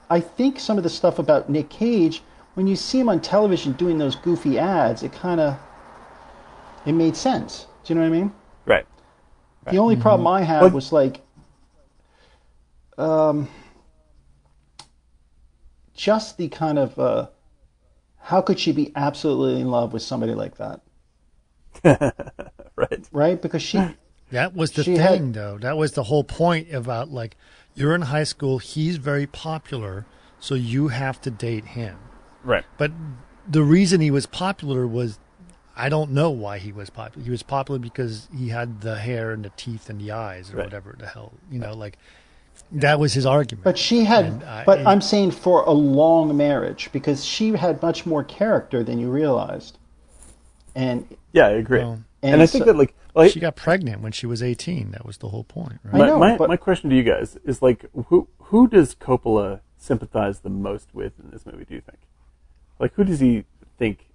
I think some of the stuff about Nick Cage when you see him on television doing those goofy ads, it kind of it made sense. Do you know what I mean? Right. The only problem I had Well- was like, um, just the kind of uh, how could she be absolutely in love with somebody like that, Right. right? Because she, That was the thing, had- though. That was the whole point about like you're in high school. He's very popular, so you have to date him. Right. But the reason he was popular was I don't know why he was popular. He was popular because he had the hair and the teeth and the eyes or Right. whatever the hell you know. Like that was his argument. but she had, And, uh, but and- I'm saying for a long marriage because she had much more character than you realized, and Yeah, I agree. Well, and, and I think so- that like, like she got pregnant when she was 18. That was the whole point, right? I my, know, my, but- my question to you guys is like, who who does Coppola sympathize the most with in this movie? Do you think? Like, who does he think?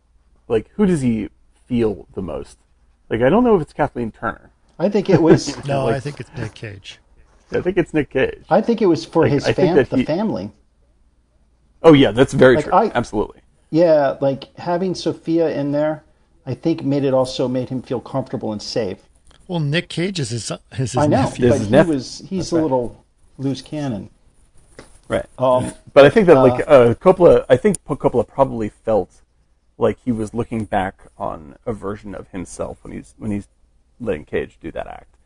Like, who does he feel the most? Like, I don't know if it's Kathleen Turner. I think it was, no, like- I think it's Nick Cage. I think it's Nick Cage. I think it was for Like, his fam, that the he- family. oh yeah, that's very Like, true. I- Absolutely. Yeah, like having Sofia in there, I think made it also made him feel comfortable and safe. Well, Nick Cage is his, is his I know, nephew. But is he nephew. was he's That's a right. little loose cannon. Right. Um, But I think that like uh, Coppola, I think Coppola probably felt like he was looking back on a version of himself when he's when he's letting Cage do that act.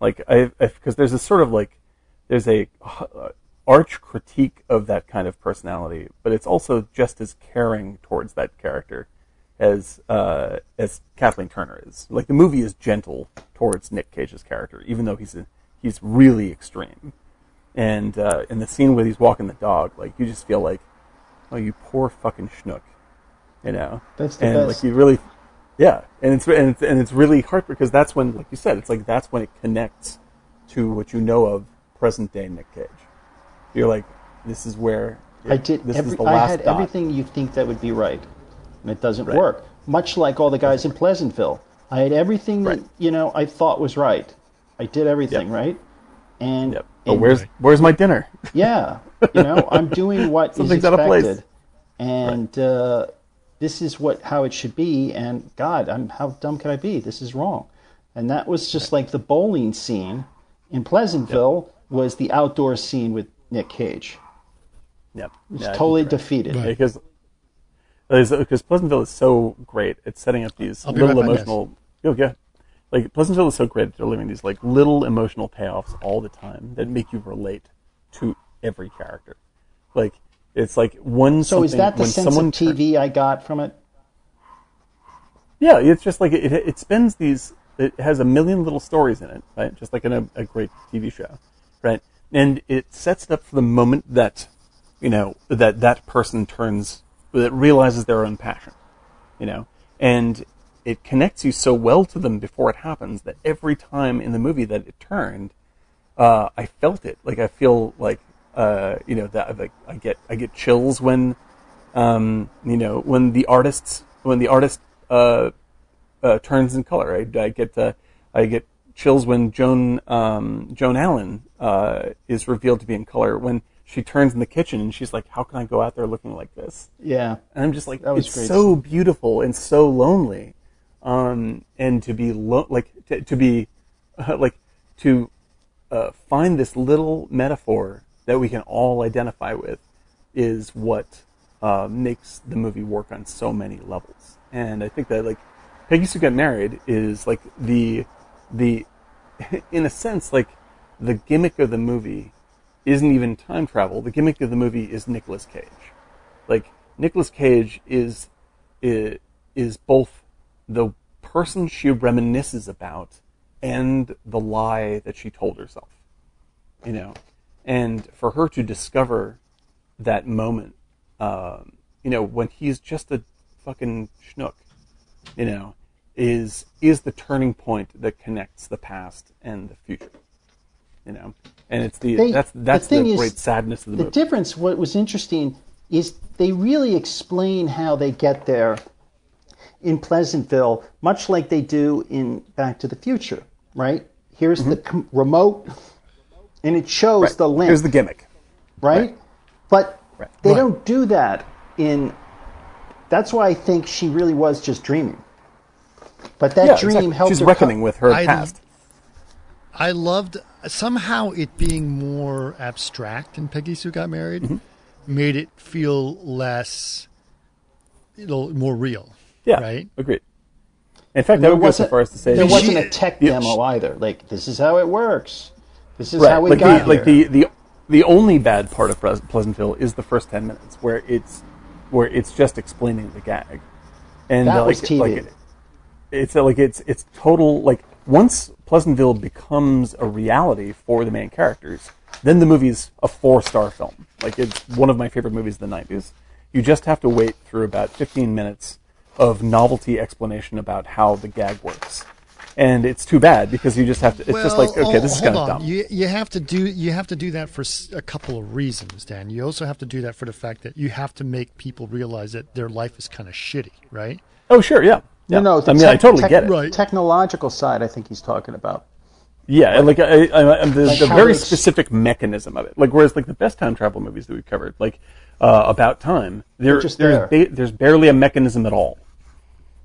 Like I because there's a sort of like there's a uh, arch critique of that kind of personality, but it's also just as caring towards that character as uh, as Kathleen Turner is. Like the movie is gentle towards Nick Cage's character, even though he's a, he's really extreme and uh, in the scene where he's walking the dog, like you just feel like, oh, you poor fucking schnook, you know. That's the and best. like you really, yeah, and it's and it's, and it's really hard because that's when, like you said, it's like that's when it connects to what you know of present day Nick Cage. You're like, this is where I did. This every, is the last I had dot. everything you think that would be right, and it doesn't Right. work. Much like all the guys in Pleasantville, I had everything that Right. you know I thought was right. I did everything Yep. right, and, Yep. But and- where's where's my dinner? yeah, you know I'm doing what is Something's out of place. expected, and uh, this is what how it should be. And God, I'm how dumb can I be? This is wrong. And that was just like the bowling scene in Pleasantville was the outdoor scene with Nick Cage. Yep. It's Yeah, totally defeated. Right. because because Pleasantville is so great at setting up these I'll little right emotional. Oh yeah, like Pleasantville is so great at delivering these like little emotional payoffs all the time that make you relate to every character. Like it's like one. So is that the sense someone of TV I got from it? Yeah, it's just like it, it spends these. It has a million little stories in it, right? Just like in a, a great TV show, right? And it sets it up for the moment that, you know, that that person turns, that realizes their own passion, you know, and it connects you so well to them before it happens that every time in the movie that it turned, uh, I felt it. Like I feel like, uh, you know, that like I get I get chills when, um, you know, when the artists when the artist uh, uh, turns in color. I, I get uh, I get chills when Joan um, Joan Allen uh, is revealed to be in color. When she turns in the kitchen and she's like, "How can I go out there looking like this?" Yeah. And I'm just like, That was it's great. so beautiful and so lonely, um, and to be lo- like to, to be uh, like to uh, find this little metaphor that we can all identify with is what uh, makes the movie work on so many levels. And I think that like Peggy Sue Got Married is like the the in a sense like the gimmick of the movie isn't even time travel. The gimmick of the movie is Nicolas Cage. Like Nicolas Cage is is, both the person she reminisces about and the lie that she told herself. You know, and for her to discover that moment, um, you know, when he's just a fucking schnook, you know, is is the turning point that connects the past and the future. You know, and it's the They- that's that's the, thing is, great sadness of the, movie. The movie. difference, what was interesting, is they really explain how they get there in Pleasantville, much like they do in Back to the Future, right? Here's the com- remote, and it shows Mm-hmm. Right. the link, Here's the gimmick. right? right. But Right. they Right. don't do that in. That's why I think she really was just dreaming. But that Yeah, dream exactly. helped She's her reckoning co- with her I- past. I loved somehow it being more abstract in Peggy Sue Got Married Mm-hmm. made it feel less, you know, more real. Yeah, Right. agreed. In fact, I There would go so far as to say there wasn't a tech Yeah, demo either. Like this is how it works. This is right, how we like got the, like the the the only bad part of Pleasantville is the first ten minutes where it's where it's just explaining the gag, and That uh, like was TV. like it's uh, like it's it's total like once Pleasantville becomes a reality for the main characters, then the movie's a four star film. Like it's one of my favorite movies of the nineties. You just have to wait through about fifteen minutes of novelty explanation about how the gag works. And it's too bad because you just have to. It's just like okay, oh, this is kind of on. dumb. You you have to do you have to do that for a couple of reasons, Dan. You also have to do that for the fact that you have to make people realize that their life is kind of shitty, right? Oh, sure, yeah. Yeah. No, no. the I mean, I totally tech- get it. Right. Technological side, I think he's talking about. Yeah, like I, I, I, the, Like the very they- specific mechanism of it. Like whereas like the best time travel movies that we've covered, like uh, about time, there, just there's there. ba- there's barely a mechanism at all.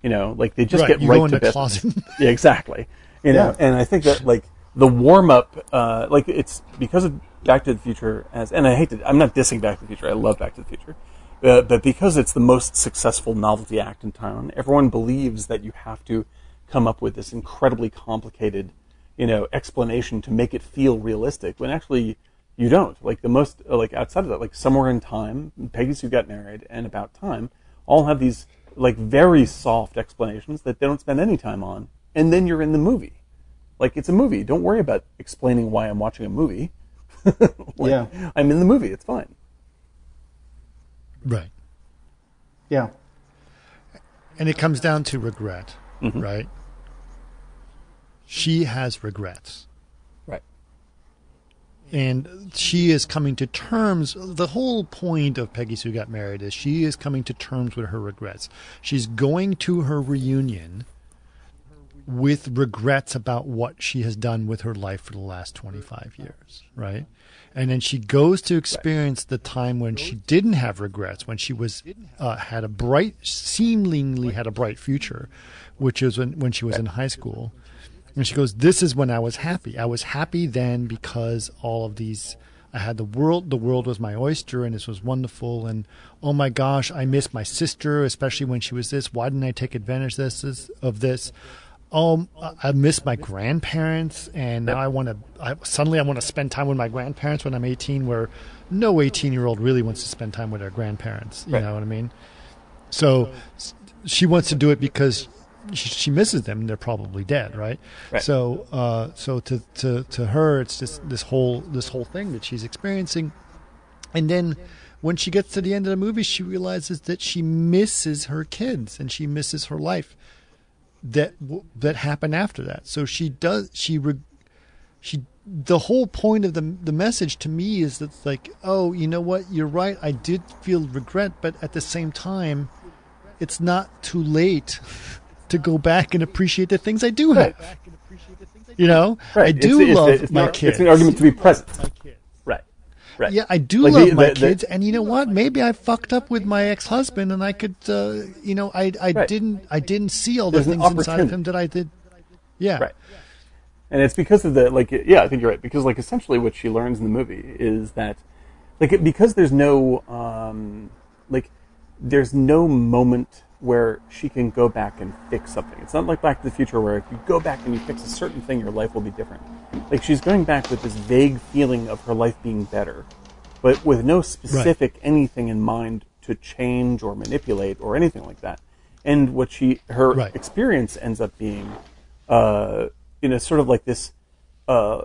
You know, like they just Right, get you right go to the business. closet. yeah, exactly. You know, Yeah. and I think that like the warm up, uh, like it's because of Back to the Future as, and I hate to, I'm not dissing Back to the Future. I love Back to the Future, uh, but because it's the most successful novelty act in town, everyone believes that you have to come up with this incredibly complicated, you know, explanation to make it feel realistic. When actually you don't. Like the most, uh, like outside of that, like somewhere in time, Peggy Sue got married, and about time, all have these like very soft explanations that they don't spend any time on, and then you're in the movie. Like it's a movie. Don't worry about explaining why I'm watching a movie. Like, Yeah. I'm in the movie. It's fine. Right. Yeah. And it comes down to regret, Mm-hmm. right? She has regrets. Right. and she is coming to terms. The whole point of Peggy Sue Got Married is she is coming to terms with her regrets. She's going to her reunion with regrets about what she has done with her life for the last 25 years, right? And then she goes to experience the time when she didn't have regrets, when she was uh, had a bright, seemingly had a bright future, which is when when she was in high school. And she goes, "This is when I was happy. I was happy then because all of these." I had the world. The world was my oyster, and this was wonderful. And oh my gosh, I miss my sister, especially when she was this. Why didn't I take advantage of this? Of this? Oh, I miss my grandparents, and now I want to. I, suddenly, I want to spend time with my grandparents when I'm 18. Where no 18 year old really wants to spend time with their grandparents. You Right. know what I mean? So she wants to do it because she, she misses them, and they're probably dead, right? Right. So, uh, so to to to her, it's just this whole this whole thing that she's experiencing, and then. When she gets to the end of the movie, she realizes that she misses her kids and she misses her life that that happened after that. So she does she re, she the whole point of the the message to me is that like oh you know what you're right I did feel regret but at the same time it's not too late to go back and appreciate the things I do have. You know I do It's- it's- love it's my an- kids. It's an argument to be present. Right. Yeah, I do Like love the- my the- the- kids, and you know what? Maybe I fucked up with my ex-husband, and I could, uh, you know, I I Right. didn't I didn't see all the There's things inside of him that I did. Yeah, Right. And it's because of the like yeah, I think you're right because like essentially what she learns in the movie is that like because there's no um like there's no moment where she can go back and fix something. It's not like Back to the Future where if you go back and you fix a certain thing your life will be different. Like she's going back with this vague feeling of her life being better, but with no specific anything in mind to change or manipulate or anything like that. And what she her Right. experience ends up being uh, you know, sort of like this, uh,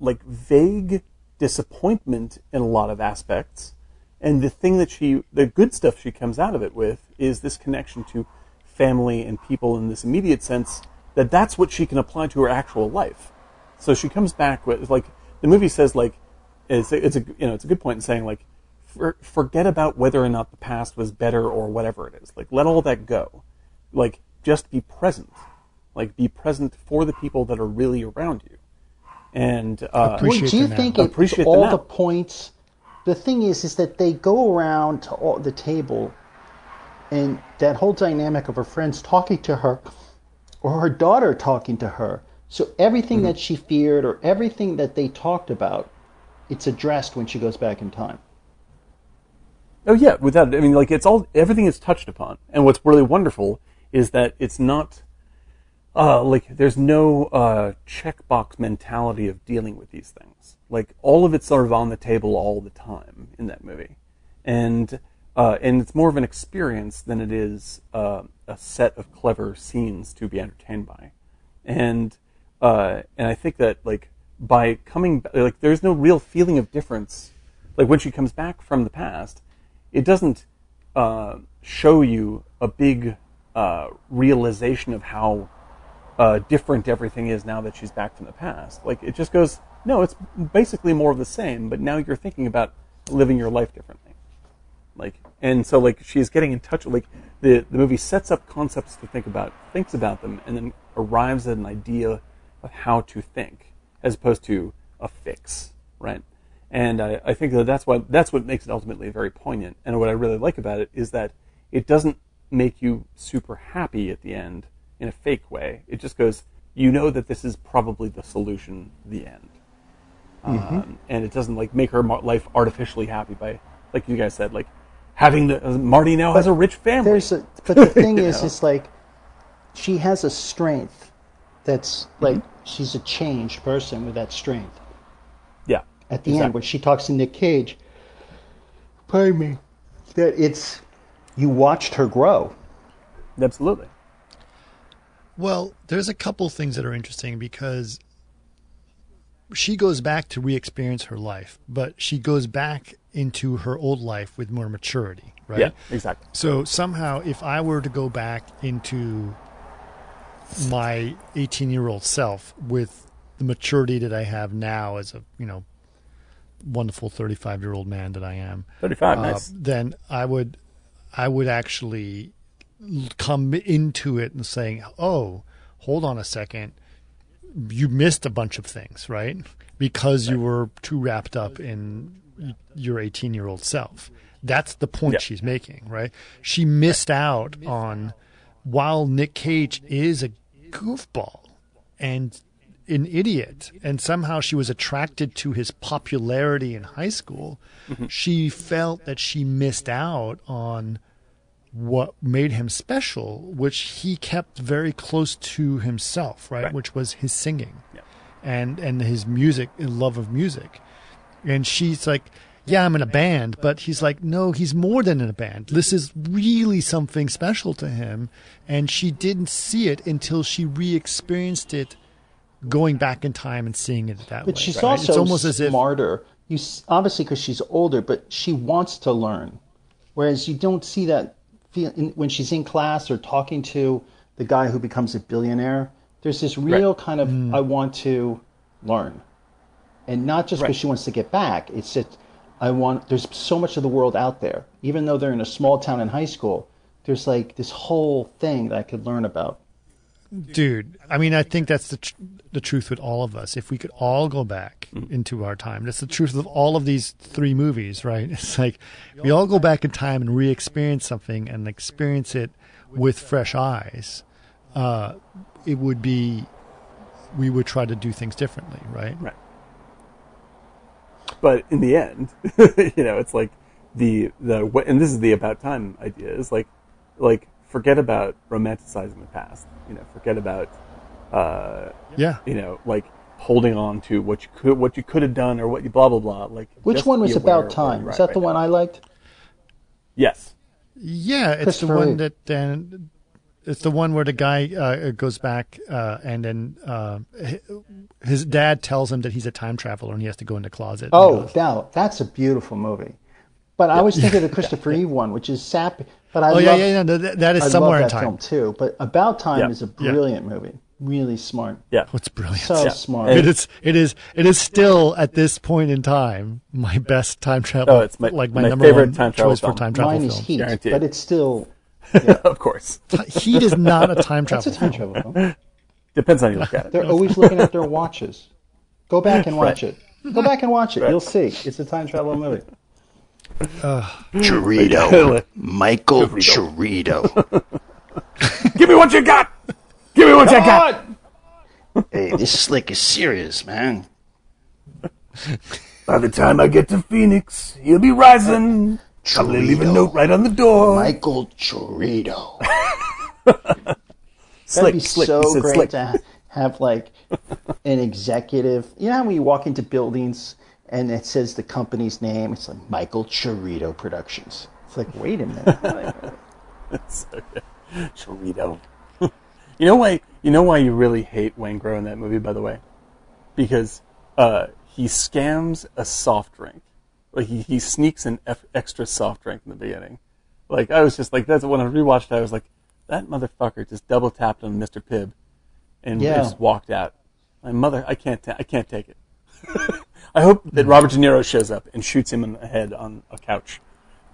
like vague disappointment in a lot of aspects. And the thing that she, the good stuff she comes out of it with is this connection to family and people in this immediate sense that that's what she can apply to her actual life. So she comes back with, like, the movie says, like, it's a, it's a, you know, it's a good point in saying, like, for, forget about whether or not the past was better or whatever it is. Like, let all that go. Like, just be present. Like, be present for the people that are really around you. And, uh, Appreciate well, do you the think it's Appreciate the all now. the points? The thing is, is that they go around to all, the table, and that whole dynamic of her friends talking to her, or her daughter talking to her. So everything Mm-hmm. that she feared, or everything that they talked about, it's addressed when she goes back in time. Oh yeah, without I mean like it's all everything is touched upon. And what's really wonderful is that it's not uh like there's no uh checkbox mentality of dealing with these things. Like all of it's sort of on the table all the time in that movie. And uh and it's more of an experience than it is uh, a set of clever scenes to be entertained by. And uh and I think that like by coming like there's no real feeling of difference like when she comes back from the past it doesn't uh, show you a big uh, realization of how uh, different everything is now that she's back from the past. Like it just goes, no, it's basically more of the same, but now you're thinking about living your life differently. Like, and so like she's getting in touch. Like the the movie sets up concepts to think about, thinks about them, and then arrives at an idea of how to think, as opposed to a fix, right? And I, I think that that's what that's what makes it ultimately very poignant. And what I really like about it is that it doesn't make you super happy at the end in a fake way. It just goes, you know that this is probably the solution, the end. Um, and it doesn't like make her life artificially happy by, like you guys said, like having the uh, Marty now has a rich family. There's a, but the thing is, know? it's like she has a strength that's like Mm-hmm. she's a changed person with that strength. yeah. At the end, when she talks to Nick Cage, pardon me, that it's you watched her grow. Absolutely. Well, there's a couple things that are interesting because she goes back to re-experience her life, but she goes back into her old life with more maturity, right? Yeah. Exactly. So somehow, if I were to go back into my 18 year old self with the maturity that I have now as a you know wonderful 35 year old man that I am, 35, uh, nice. then I would I would actually come into it and saying, "Oh, hold on a second, you missed a bunch of things, right? Because you were too wrapped up in your 18 year old self." That's the point Yeah. she's making, right? She missed out on while Nick Cage is a goofball and an idiot, and somehow she was attracted to his popularity in high school, mm-hmm. she felt that she missed out on what made him special, which he kept very close to himself, right? Right. Which was his singing Yeah. and and his music, and love of music. And she's like, "Yeah, I'm in a band," but he's like, "No, he's more than in a band. This is really something special to him." And she didn't see it until she re-experienced it, going back in time and seeing it that way. But she's right? also it's almost as if smarter. You obviously because she's older, but she wants to learn. Whereas you don't see that feel in, when she's in class or talking to the guy who becomes a billionaire. There's this real kind of Mm. I want to learn, and not just because Right. she wants to get back. It's that I want. There's so much of the world out there. Even though they're in a small town in high school, there's like this whole thing that I could learn about. Dude i mean i think that's the tr- the truth with all of us. If we could all go back into our time that's the truth of all of these three movies right? It's like we all go back in time and re-experience something and experience it with fresh eyes uh, it would be we would try to do things differently right? Right. But in the end, you know, it's like the the what, and this is the about time idea is like like forget about romanticizing the past. You know, forget about uh, yeah you know like holding on to what you could what you could have done or what you blah blah blah. Like Which one was about time? you're Is that right the now. one I liked? Yes. Yeah, it's the one that then it's the one where the guy uh, goes back uh, and then uh, his dad tells him that he's a time traveler and he has to go in the closet. Oh, goes, now that's a beautiful movie. But I was thinking of the Christopher Reeve one, which is sappy. But I oh love, yeah, yeah, no, that, that is I somewhere love in that time. film too. But About Time Yeah. is a Yeah. brilliant movie. Really smart. Yeah. Oh, What's brilliant? So Yeah. smart. it is. It is. It is still at this point in time my best time travel. Oh, it's my- like my, my number favorite one time travel choice for film. time travel Mine is. Heat, guaranteed. but it's still of course. Heat is not a time travel. that's a time film. travel film. Depends on how you look at it. They're always looking at their watches. Go back and watch Right. it. Go back and watch it. Right. You'll see. It's a time travel movie. Cheritto. Michael Cheritto. Give me what you got. Give me what you got. Hey, this slick is serious, man. By the time I get to Phoenix, he'll be rising. Probably leave a note right on the door. Michael Cheritto. That'd be slick. so great slick. to have like an executive. You know how when you walk into buildings and it says the company's name, it's like Michael Cheritto Productions. It's like, wait a minute. Cheritto. you know why? You know why you really hate Waingro in that movie, by the way, because uh, he scams a soft drink. Like he, he sneaks an F- extra soft drink in the beginning. Like I was just like that's when I rewatched. it, I was like, that motherfucker just double tapped on Mr. Pibb, and Yeah. just walked out. My mother, I can't, ta- I can't take it. I hope that Robert De Niro shows up and shoots him in the head on a couch,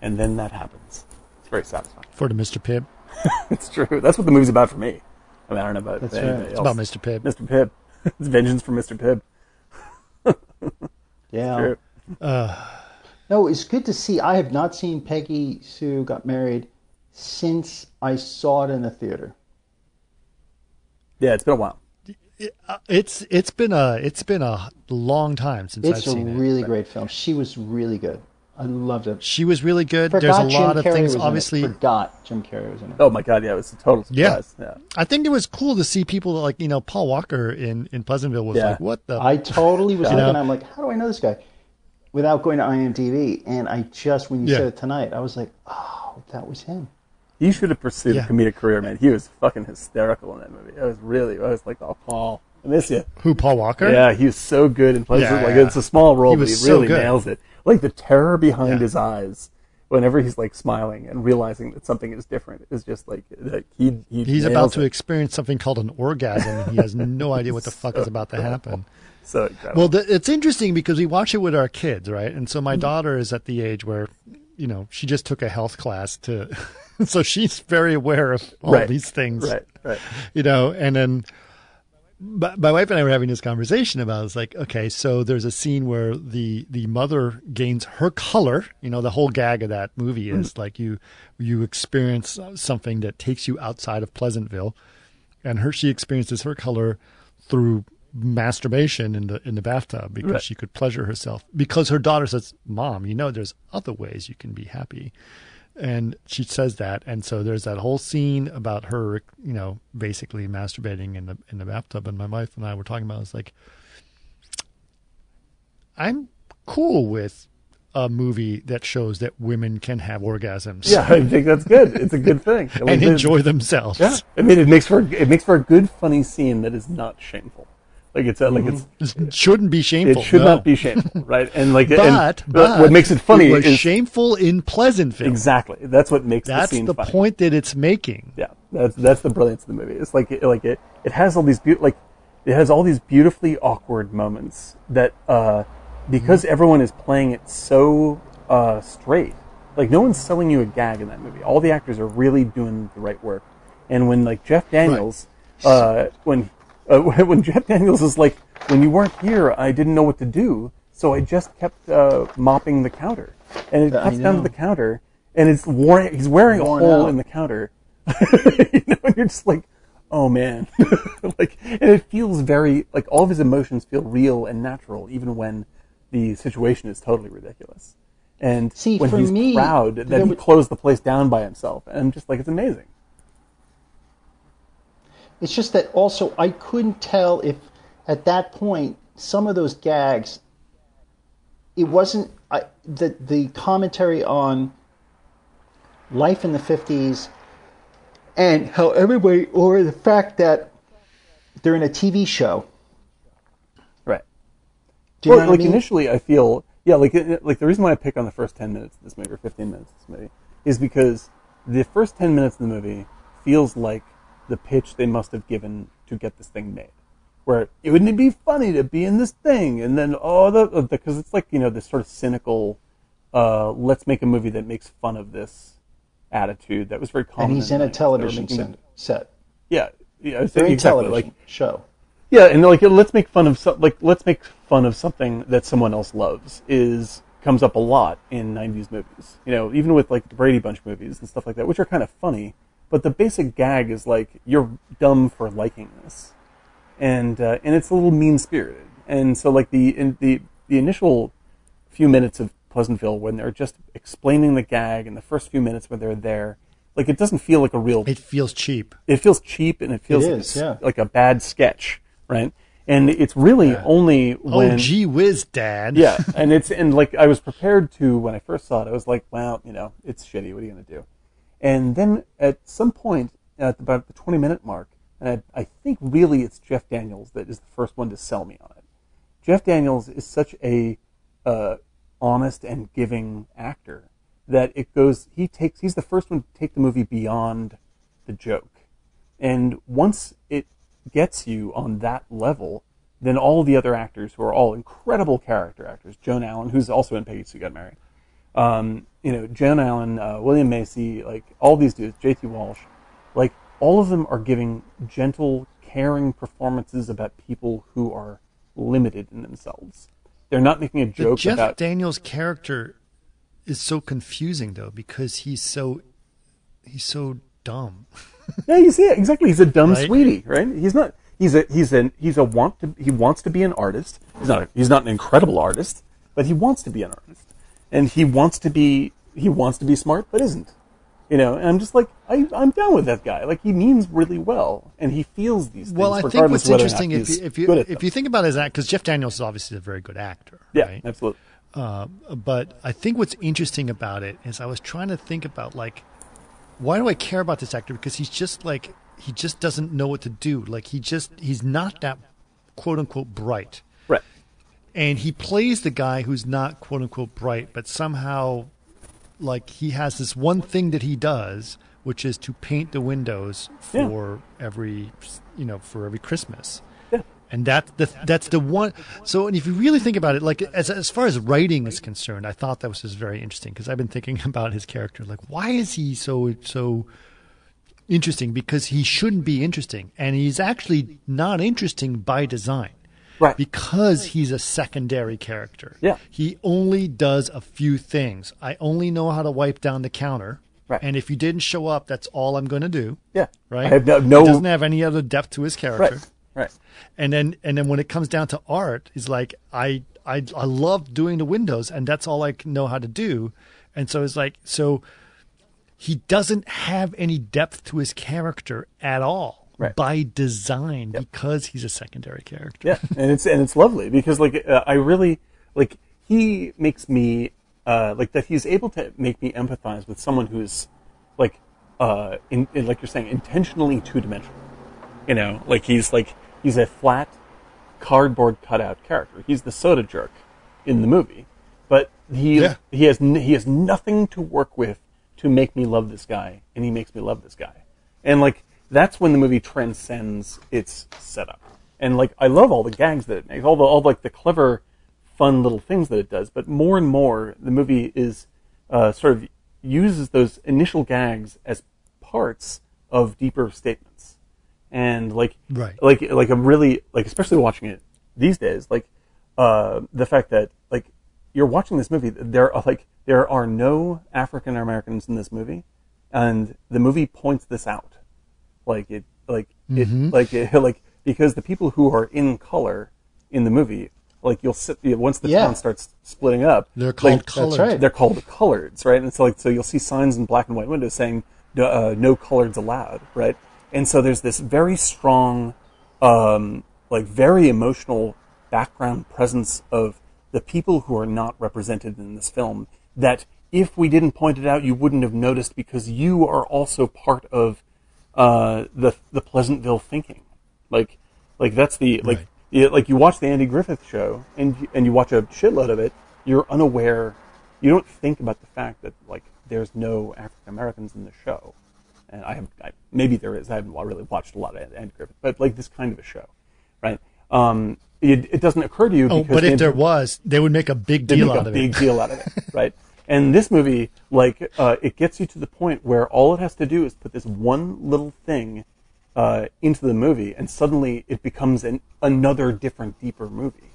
and then that happens. It's very satisfying. For the Mr. Pibb. It's true. That's what the movie's about for me. I mean, I don't know about That's anybody right. else. It's about Mr. Pibb. Mr. Pibb. it's vengeance for Mr. Pibb. Yeah. True. Uh. No, it's good to see. I have not seen Peggy Sue got married since I saw it in the theater. Yeah, it's been a while. Uh, It's it's been a it's been a long time since It's I've a seen it. It's a really great film. She was really good. I loved it. She was really good. Forgot There's a Jim lot of Carrey things. was in it. Obviously, forgot Jim Carrey was in it. Oh my god, yeah, it was a total Yeah. surprise. Yeah. I think it was cool to see people like you know Paul Walker in in Pleasantville was Yeah. like what the I totally was You looking. know? I'm like, how do I know this guy? Without going to IMDb, and I just when you Yeah. said it tonight, I was like, oh, that was him. He should have pursued Yeah. a comedic career, man. He was fucking hysterical in that movie. I was really, I was like, oh, Paul, I miss you. who Paul Walker. Yeah, he was so good in places Yeah, like yeah. it's a small role, He but he really good. nails it. Like the terror behind his eyes whenever he's like smiling and realizing that something is different is just like that he, he He's about to experience something called an orgasm, and he has no idea what the fuck is about to happen. so incredible. Well, the, it's interesting because we watch it with our kids, right? And so Mm-hmm. my daughter is at the age where, you know, she just took a health class to, so she's very aware of all Right. these things, right right you know. And then my, my wife and I were having this conversation about it's like, okay, so there's a scene where the the mother gains her color. You know, the whole gag of that movie is mm-hmm. like you you experience something that takes you outside of Pleasantville, and her she experiences her color through masturbation in the in the bathtub because Right. she could pleasure herself because her daughter says mom you know there's other ways you can be happy and she says that. And so there's that whole scene about her you know basically masturbating in the in the bathtub. And my wife and I were talking about it's like I'm cool with a movie that shows that women can have orgasms. Yeah I think that's good. It's a good thing. And enjoy themselves. Yeah. I mean it makes for it makes for a good funny scene that is not shameful like it's a, like it's It shouldn't be shameful. it should Mm-hmm. no. not be shameful right and like but, and but what makes it funny it is shameful in Pleasantville exactly that's what makes that's the scene the point that it's making Yeah, that's that's the brilliance of the movie. It's like it, like it it has all these beau- like it has all these beautifully awkward moments that uh, because everyone is playing it so uh, straight, like no one's selling you a gag in that movie. All the actors are really doing the right work. And when like Jeff Daniels, uh, when uh, when Jeff Daniels is like, when you weren't here, I didn't know what to do, so I just kept uh, mopping the counter, and it I cuts down to the counter, and it's worn. He's wearing a hole out. in the counter. you know, and you're just like, oh man, like, and it feels very like all of his emotions feel real and natural, even when the situation is totally ridiculous. And See, when he's me, proud that he closed the place down by himself, and I'm just like, it's amazing. It's just that also I couldn't tell if at that point some of those gags. It wasn't I, the the commentary on life in the fifties, and how everybody, or the fact that they're in a TV show. Right. Do you well, know like I mean? initially, I feel yeah, like uh, like the reason why I pick on the first ten minutes of this movie or fifteen minutes of this movie is because the first ten minutes of the movie feels like the pitch they must have given to get this thing made. Where it wouldn't be funny to be in this thing, and then oh, the because it's like you know this sort of cynical, uh, let's make a movie that makes fun of this attitude that was very common. and he's in in a 90s. They were television set. set. Yeah, yeah, I think exactly television like show. yeah, and like let's make fun of some, like let's make fun of something that someone else loves is comes up a lot in '90s movies. You know, even with like the Brady Bunch movies and stuff like that, which are kind of funny. But the basic gag is like you're dumb for liking this, and uh, and it's a little mean spirited. And so like the in the the initial few minutes of Pleasantville when they're just explaining the gag, and the first few minutes when they're there, like it doesn't feel like a real it feels cheap it feels cheap and it feels It like, a, yeah. like a bad sketch, right? And it's really only when oh gee whiz dad yeah, and it's and like I was prepared to when I first saw it. I was like, well, you know, it's shitty. What are you gonna do? And then at some point at about the twenty minute mark, and I, I think really it's Jeff Daniels that is the first one to sell me on it. Jeff Daniels is such a uh, honest and giving actor that it goes. He takes. He's the first one to take the movie beyond the joke, and once it gets you on that level, then all the other actors who are all incredible character actors, Joan Allen, who's also in Peggy Sue Got Married, um, you know, Joan Allen, uh, William Macy, like all these dudes, J.T. Walsh, like all of them are giving gentle, caring performances about people who are limited in themselves. They're not making a joke Jeff about Daniels' character is so confusing though because he's so he's so dumb. Yeah, he's yeah, exactly. He's a dumb Right? sweetie, right? He's not. He's a he's a he's a want to he wants to be an artist. He's not. A, he's not an incredible artist, but he wants to be an artist, and he wants to be he wants to be smart, but isn't. You know, and I'm just like I, I'm down with that guy. Like he means really well, and he feels these things. Well, I think what's of whether or not interesting if you if you if you think about his act because Jeff Daniels is obviously a very good actor. yeah, right? absolutely. Uh, but I think what's interesting about it is I was trying to think about like why do I care about this actor because he's just like he just doesn't know what to do. Like he just he's not that quote unquote bright. And he plays the guy who's not quote unquote bright, but somehow like he has this one thing that he does, which is to paint the windows Yeah. for every you know for every Christmas. Yeah. And that the, that's the one. So, and if you really think about it, like as as far as writing is concerned, I thought that was just very interesting because I've been thinking about his character. Like, why is he so so interesting? Because he shouldn't be interesting, and he's actually not interesting by design. Right. Because he's a secondary character. Yeah. He only does a few things. I only know how to wipe down the counter. Right. And if you didn't show up, that's all I'm going to do. Yeah. Right. I have no, no He doesn't have any other depth to his character right. Right. and then and then when it comes down to art is like I, I i love doing the windows and that's all i know how to do and so it's like so he doesn't have any depth to his character at all Right. by design because he's a secondary character Yeah, and it's and it's lovely because like uh, I really like he makes me uh, like that he's able to make me empathize with someone who's like uh, in, in like you're saying intentionally two dimensional. You know, like he's like he's a flat cardboard cutout character. He's the soda jerk in the movie, but he Yeah. he has he has nothing to work with to make me love this guy, and he makes me love this guy, and like that's when the movie transcends its setup. And like I love all the gags that it makes, all the all like the clever, fun little things that it does. But more and more, the movie is uh, sort of uses those initial gags as parts of deeper statements, and like Right. like like I'm really like especially watching it these days, like uh, the fact that like you're watching this movie, there are like there are no African Americans in this movie, and the movie points this out, like it like it like it, like because the people who are in color in the movie, like you'll sit once the Yeah. town starts splitting up, they're called like, colors right. they're called coloreds, right? And so like so you'll see signs in black and white windows saying no, uh, no coloreds allowed, right? And so there's this very strong, um, like very emotional background presence of the people who are not represented in this film that if we didn't point it out, you wouldn't have noticed because you are also part of uh, the the Pleasantville thinking. Like, like that's the like Right. yeah, like you watch the Andy Griffith show and you- and you watch a shitload of it, you're unaware. You don't think about the fact that like there's no African Americans in the show, and I have I, maybe there is. I haven't really watched a lot of Andy Griffith, but like this kind of a show, right? Um, it, it doesn't occur to you. oh but if Andy- there was they would make a big deal make out a of big it deal out of it, right? And this movie, like, uh, it gets you to the point where all it has to do is put this one little thing uh, into the movie, and suddenly it becomes an, another different, deeper movie,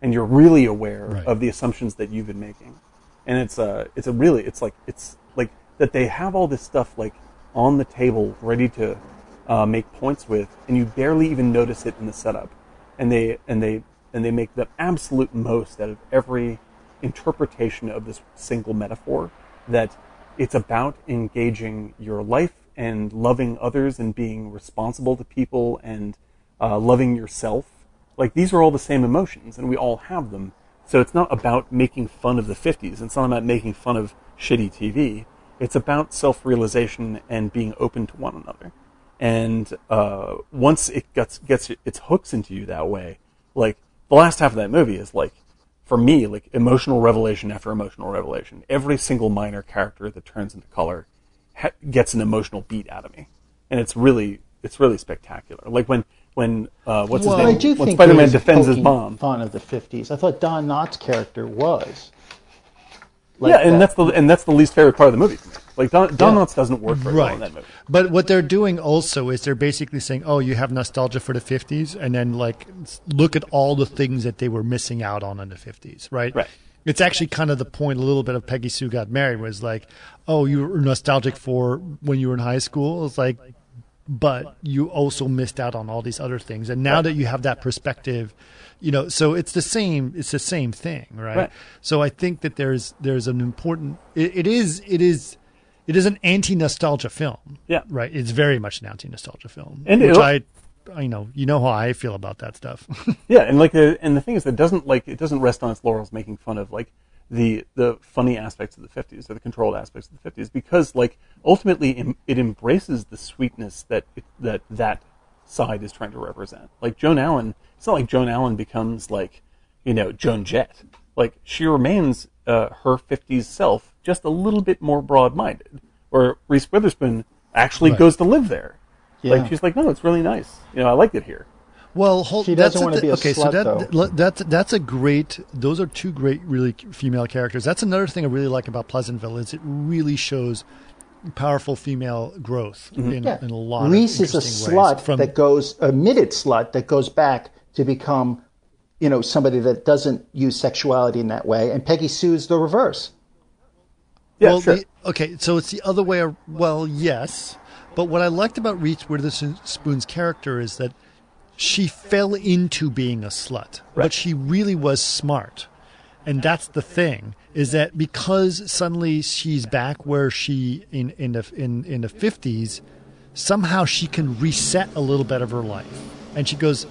and you're really aware Right. of the assumptions that you've been making. And it's a, it's a really, it's like, it's like that they have all this stuff like on the table, ready to uh, make points with, and you barely even notice it in the setup, and they and they and they make the absolute most out of every interpretation of this single metaphor that it's about engaging your life and loving others and being responsible to people and uh, loving yourself. Like these are all the same emotions, and we all have them. So it's not about making fun of the 50s. It's not about making fun of shitty TV. It's about self-realization and being open to one another. And uh, once it gets gets its hooks into you that way, like the last half of that movie is like, for me, like emotional revelation after emotional revelation. Every single minor character that turns into color ha- gets an emotional beat out of me, and it's really it's really spectacular. Like when when uh, what's Well, his I name? do when think Spider-Man defends his mom. Fun of the '50s. I thought Don Knotts' character was. Like yeah, and that. that's the and that's the least favorite part of the movie for me. Like Don, Yeah. Doesn't work very well in Right. that movie. But what they're doing also is they're basically saying, "Oh, you have nostalgia for the '50s," and then like look at all the things that they were missing out on in the '50s, right? Right. It's actually kind of the point. A little bit of Peggy Sue got married was like, "Oh, you were nostalgic for when you were in high school." It's like, but you also missed out on all these other things, and now that you have that perspective, you know, so it's the same. It's the same thing, right? Right. So I think that there's there's an important. It, it is it is it is an anti nostalgia film. Yeah. Right. It's very much an anti nostalgia film. And which I, I know you know how I feel about that stuff. Yeah, and like the and the thing is that it doesn't like it doesn't rest on its laurels making fun of like the the funny aspects of the 50s or the controlled aspects of the 50s because like ultimately it embraces the sweetness that it, that that side is trying to represent. Like Joan Allen, it's not like Joan Allen becomes like you know Joan Jett. Like she remains uh, her 50s self just a little bit more broad-minded. Or Reese Witherspoon actually Right. goes to live there. Yeah. Like she's like, no, it's really nice. You know, I like it here. Well, hold, She that's doesn't a wanna be a okay. so that though. l- that's that's a great. Those are two great, really female characters. That's another thing I really like about Pleasantville is it really shows powerful female growth Mm-hmm. in, Yeah. in a lot. Reese of is a interesting slut ways. From that goes admitted slut that goes back to become, you know, somebody that doesn't use sexuality in that way, and Peggy Sue is the reverse. Yeah, well, sure. the- okay, so it's the other way. ar- Well, yes, but what I liked about Reese Witherspoon's character is that she fell into being a slut, but she really was smart, and that's the thing is that because suddenly she's back where she in in the in in the fifties, somehow she can reset a little bit of her life, and she goes,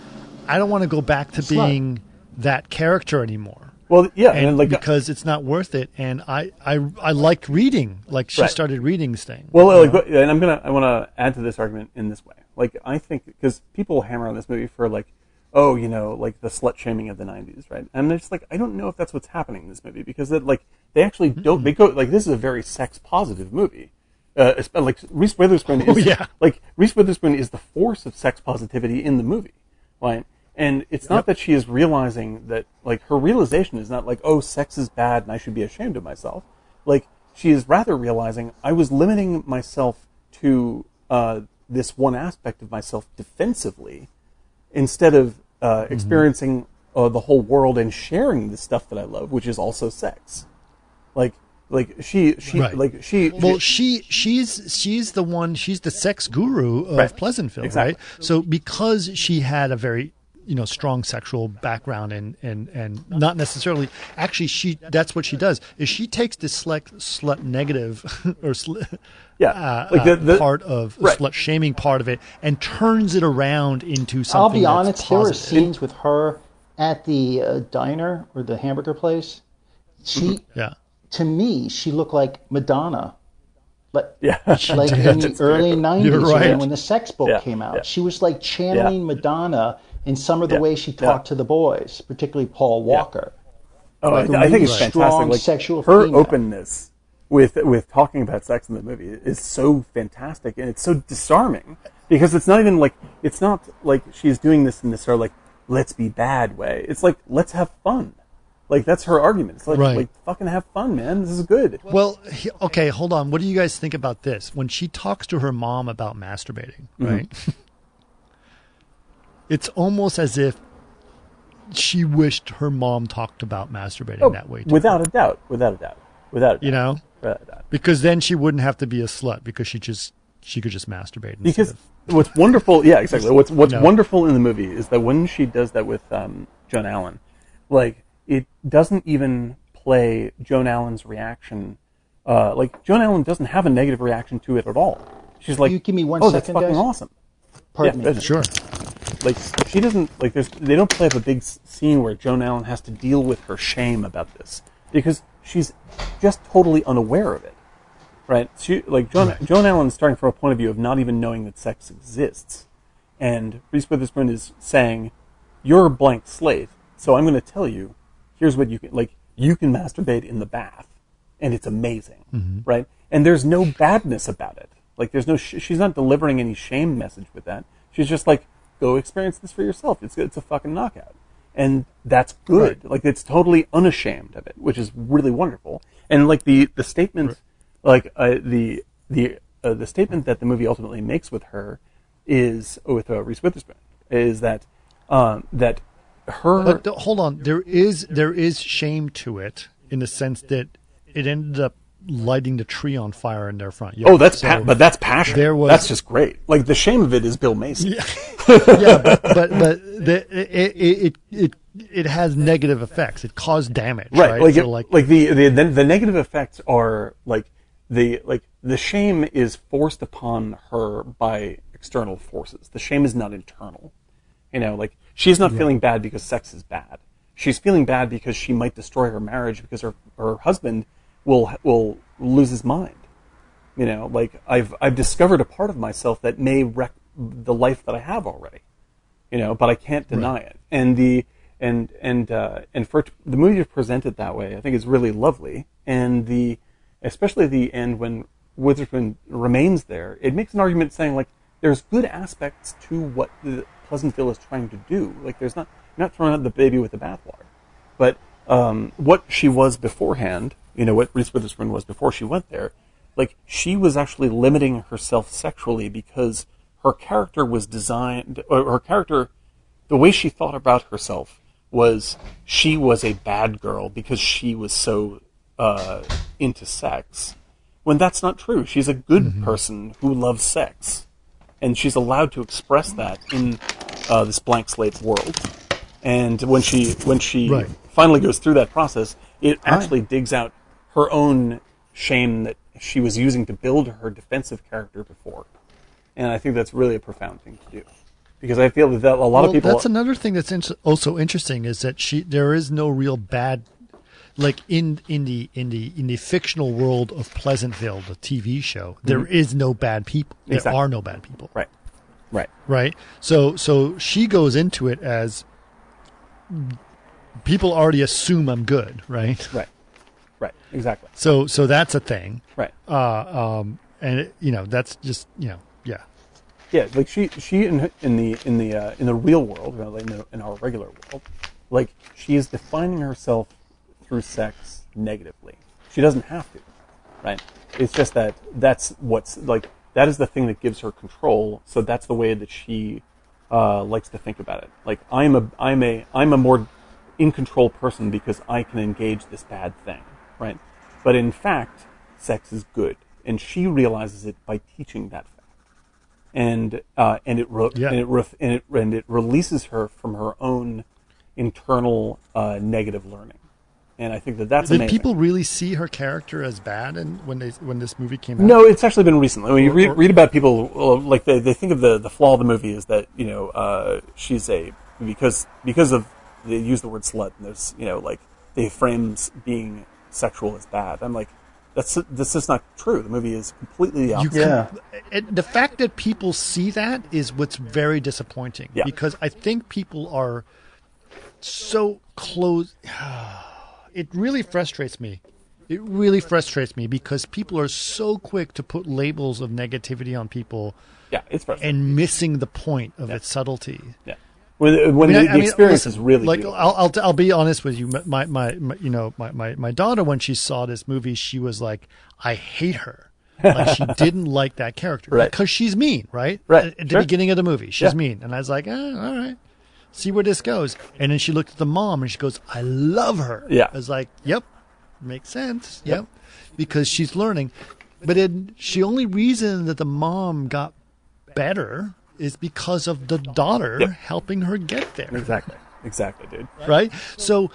"I don't want to go back to being that character anymore." well, yeah, and, and, like because it's not worth it. And I, I, I liked reading. Like she Right. started reading things. Well, like, and I'm gonna I want to add to this argument in this way. Like, I think because people hammer on this movie for like, oh, you know, like the slut shaming of the '90s, right? And they're just like, I don't know if that's what's happening in this movie because it, like they actually don't. They go like this is a very sex positive movie. Uh, like Reese Witherspoon is Oh, yeah. like Reese Witherspoon is the force of sex positivity in the movie, right? And it's not that she is realizing that like her realization is not like oh sex is bad and I should be ashamed of myself. Like she is rather realizing I was limiting myself to uh, this one aspect of myself defensively instead of uh, experiencing uh, the whole world and sharing the stuff that I love, which is also sex. Like like she she Right. like she Well, she she's she's the one. She's the sex guru of Right. Pleasantville, Exactly. right? So because she had a very you know strong sexual background and and and not necessarily actually she that's what she does is she takes this slut slut negative or sl- Yeah. uh, Like the- uh, the- part of Right. slut shaming part of it and turns it around into something. I'll be that's honest. There were positive. scenes with her at the uh, diner or the hamburger place. She, Yeah. to me, she looked like Madonna. But Yeah. like in the early '90s, You're you know, right. when the Sex Book Yeah, came out, yeah. she was like channeling Madonna in some of the Yeah, way she yeah. talked to the boys, particularly Paul Walker. Oh, Like I, a I think it's fantastic. strong Like sexual her female. openness with with talking about sex in the movie is so fantastic, and it's so disarming because it's not even like it's not like she's doing this in this sort of like let's be bad way. It's like let's have fun. Like that's her argument. It's like Right. like fucking have fun, man. This is good. Well, he- okay, hold on. What do you guys think about this? When she talks to her mom about masturbating, Mm-hmm. right? it's almost as if she wished her mom talked about masturbating that way, too, Oh, without a doubt, without a doubt, without a doubt, you know, without a doubt. because then she wouldn't have to be a slut because she just she could just masturbate. because of- what's wonderful yeah exactly what's what's No. wonderful in the movie is that when she does that with um, joan allen like it doesn't even play joan allen's reaction uh, like joan allen doesn't have a negative reaction to it at all she's like you give me one oh that's fucking guys?" awesome Pardon Yeah, me. sure, like she doesn't like there's they don't play up a big scene where Joan Allen has to deal with her shame about this because she's just totally unaware of it, right? She like Joan Joan Allen is starting from a point of view of not even knowing that sex exists, and Reese Witherspoon is saying, "You're a blank slate, so I'm going to tell you, here's what you can like you can masturbate in the bath, and it's amazing, mm-hmm. right? And there's no badness about it. Like there's no sh- she's not delivering any shame message with that. She's just like go experience this for yourself. It's it's a fucking knockout. And that's good. Like it's totally unashamed of it, which is really wonderful. And like the the statement like uh, the the uh, the statement that the movie ultimately makes with her is with uh, Reese Witherspoon is that um, that her but hold on. There is there is shame to it in the sense that it ended up lighting the tree on fire in their front yard. Oh, that's So- pa- but that's passion. there was- that's just great. Like the shame of it is Bill Mason. yeah, but but, but the, it, it it it has negative effects. It caused damage, right? right, Like, So, it- like the, the the the negative effects are like the like the shame is forced upon her by external forces. The shame is not internal. You know, like she's not feeling bad because sex is bad. She's feeling bad because she might destroy her marriage because her her husband will will lose his mind. You know, like I've I've discovered a part of myself that may wreck the life that I have already. You know, but I can't deny it. And the and and uh, and for the movie to present it that way, I think is really lovely. And the especially the end when Witherspoon remains there, it makes an argument saying like there's good aspects to what the Pleasantville is trying to do. Like there's not not throwing out the baby with the bathwater, but um, what she was beforehand, you know, what Reese Witherspoon was before she went there, like she was actually limiting herself sexually because her character was designed, or her character, the way she thought about herself was she was a bad girl because she was so uh, into sex. When that's not true, she's a good person who loves sex, and she's allowed to express that in uh, this blank slate world. And when she when she Right. finally goes through that process, it actually digs out her own shame that she was using to build her defensive character before. And I think that's really a profound thing to do. Because I feel that, that a lot well, of people that's another thing that's int- also interesting is that she there is no real bad like in in the in the in the fictional world of Pleasantville, the TV show, mm-hmm. there is no bad people. There Exactly. are no bad people. Right. Right. right? So so she goes into it as people already assume I'm good, right? Right. Exactly. So so that's a thing, Right. uh, um, and it, you know that's just you know yeah, Yeah, like she she in in the in the uh, in the real world, rather in, the, in our regular world, like she is defining herself through sex negatively. She doesn't have to, right? It's just that that's what's like that is the thing that gives her control. So that's the way that she uh, likes to think about it. Like I'm a I'm a I'm a more in control person because I can engage this bad thing, right? But in fact, sex is good, and she realizes it by teaching that fact and uh, and it re- Yeah. and it ref- and it and it releases her from her own internal uh, negative learning, and I think that that's did amazing. people really see her character as bad? And when they when this movie came out, No, it's actually been recently. When you read, read about people, like they, they think of the, the flaw of the movie is that you know uh, she's a because because of they use the word slut and there's you know like they frames being sexual is bad. I'm like that's this is not true. The movie is completely the You opposite. Yeah. it, the fact that people see that is what's very disappointing Yeah. because I think people are so close. It really frustrates me. It really frustrates me because people are so quick to put labels of negativity on people yeah, it's frustrating. and missing the point of its subtlety. yeah, when, when I mean, the, I mean, experience listen, is really like beautiful. I'll, I'll I'll be honest with you. My, my my you know my, my my daughter when she saw this movie, she was like, I hate her. Like she didn't like that character Right. because she's mean, right? Right, At, at the sure. beginning of the movie, she's Yeah. mean, and I was like, eh, all right, see where this goes. And then she looked at the mom and she goes, I love her. Yeah. I was like, yep, makes sense. Yep, because she's learning. But then she only reason that the mom got better is because of the daughter Yep. helping her get there exactly, exactly, dude. right? So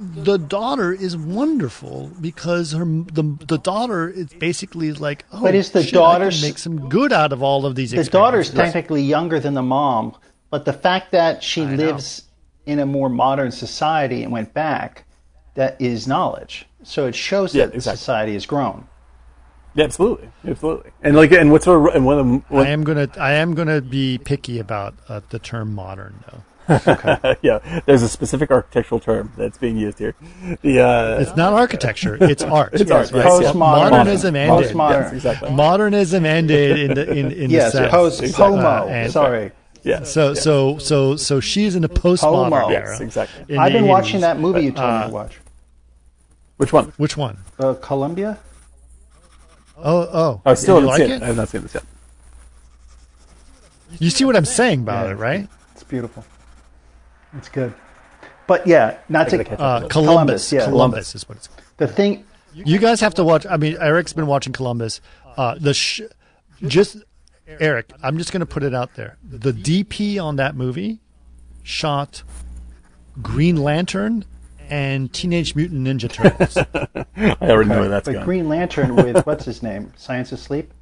the daughter is wonderful because her the the daughter is basically like, oh, But is the shit, I daughter's- make some good out of all of these. The daughter's experiences. technically younger than the mom, but the fact that she know. lives in a more modern society and went back, that is knowledge. So it shows Yeah, that exactly. society has grown. Yeah, absolutely, absolutely. And like, and what's sort of, and one of them, what, I am gonna I am gonna be picky about uh, the term modern though. Okay. yeah, there's a specific architectural term that's being used here. The uh, It's not architecture; it's art. It's art, yes, Postmodern. yeah. Modernism ended. Postmodern. Yes, exactly. Modernism ended in the in, in Yes, the South. post Exactly. pomo. Uh, and- Sorry, yeah. So so so so she's in the postmodern Homo. era. yes, exactly. I've the been watching that movie you told me uh, to watch. Which one? Which one? Uh, Columbia. Oh oh. I still haven't like seen it? it. I have not seen this yet. You see what I'm saying about Yeah. it, right? It's beautiful. It's good. But yeah, not gotta to catch Uh. Columbus. Columbus, yeah. Columbus is what it's. called. the thing. You guys have to watch. I mean, Eric's been watching Columbus. Uh, the sh- just Eric. I'm just going to put it out there. The DP on that movie shot Green Lantern and Teenage Mutant Ninja Turtles. I already know where that's But going. Green Lantern with what's his name? Science Asleep.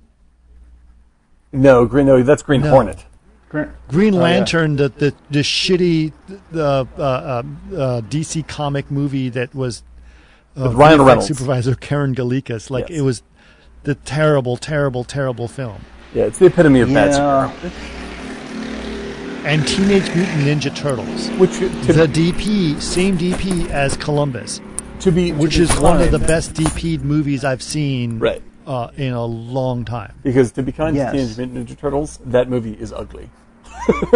No, green. No, that's Green No. Hornet. Green, Green Oh, yeah. Lantern, the, the the shitty uh, uh, uh, uh, DC comic movie that was uh, With Ryan VFX Reynolds. supervisor Karen Goulekas. Like Yes. it was the terrible, terrible, terrible film. Yeah, it's the epitome of bad superhero. And Teenage Mutant Ninja Turtles. Which to, The DP, same DP as Columbus, to be which to be is one of the best DP'd movies I've seen Right. uh, in a long time. Because to be kind Yes. to Teenage Mutant Ninja Turtles, that movie is ugly.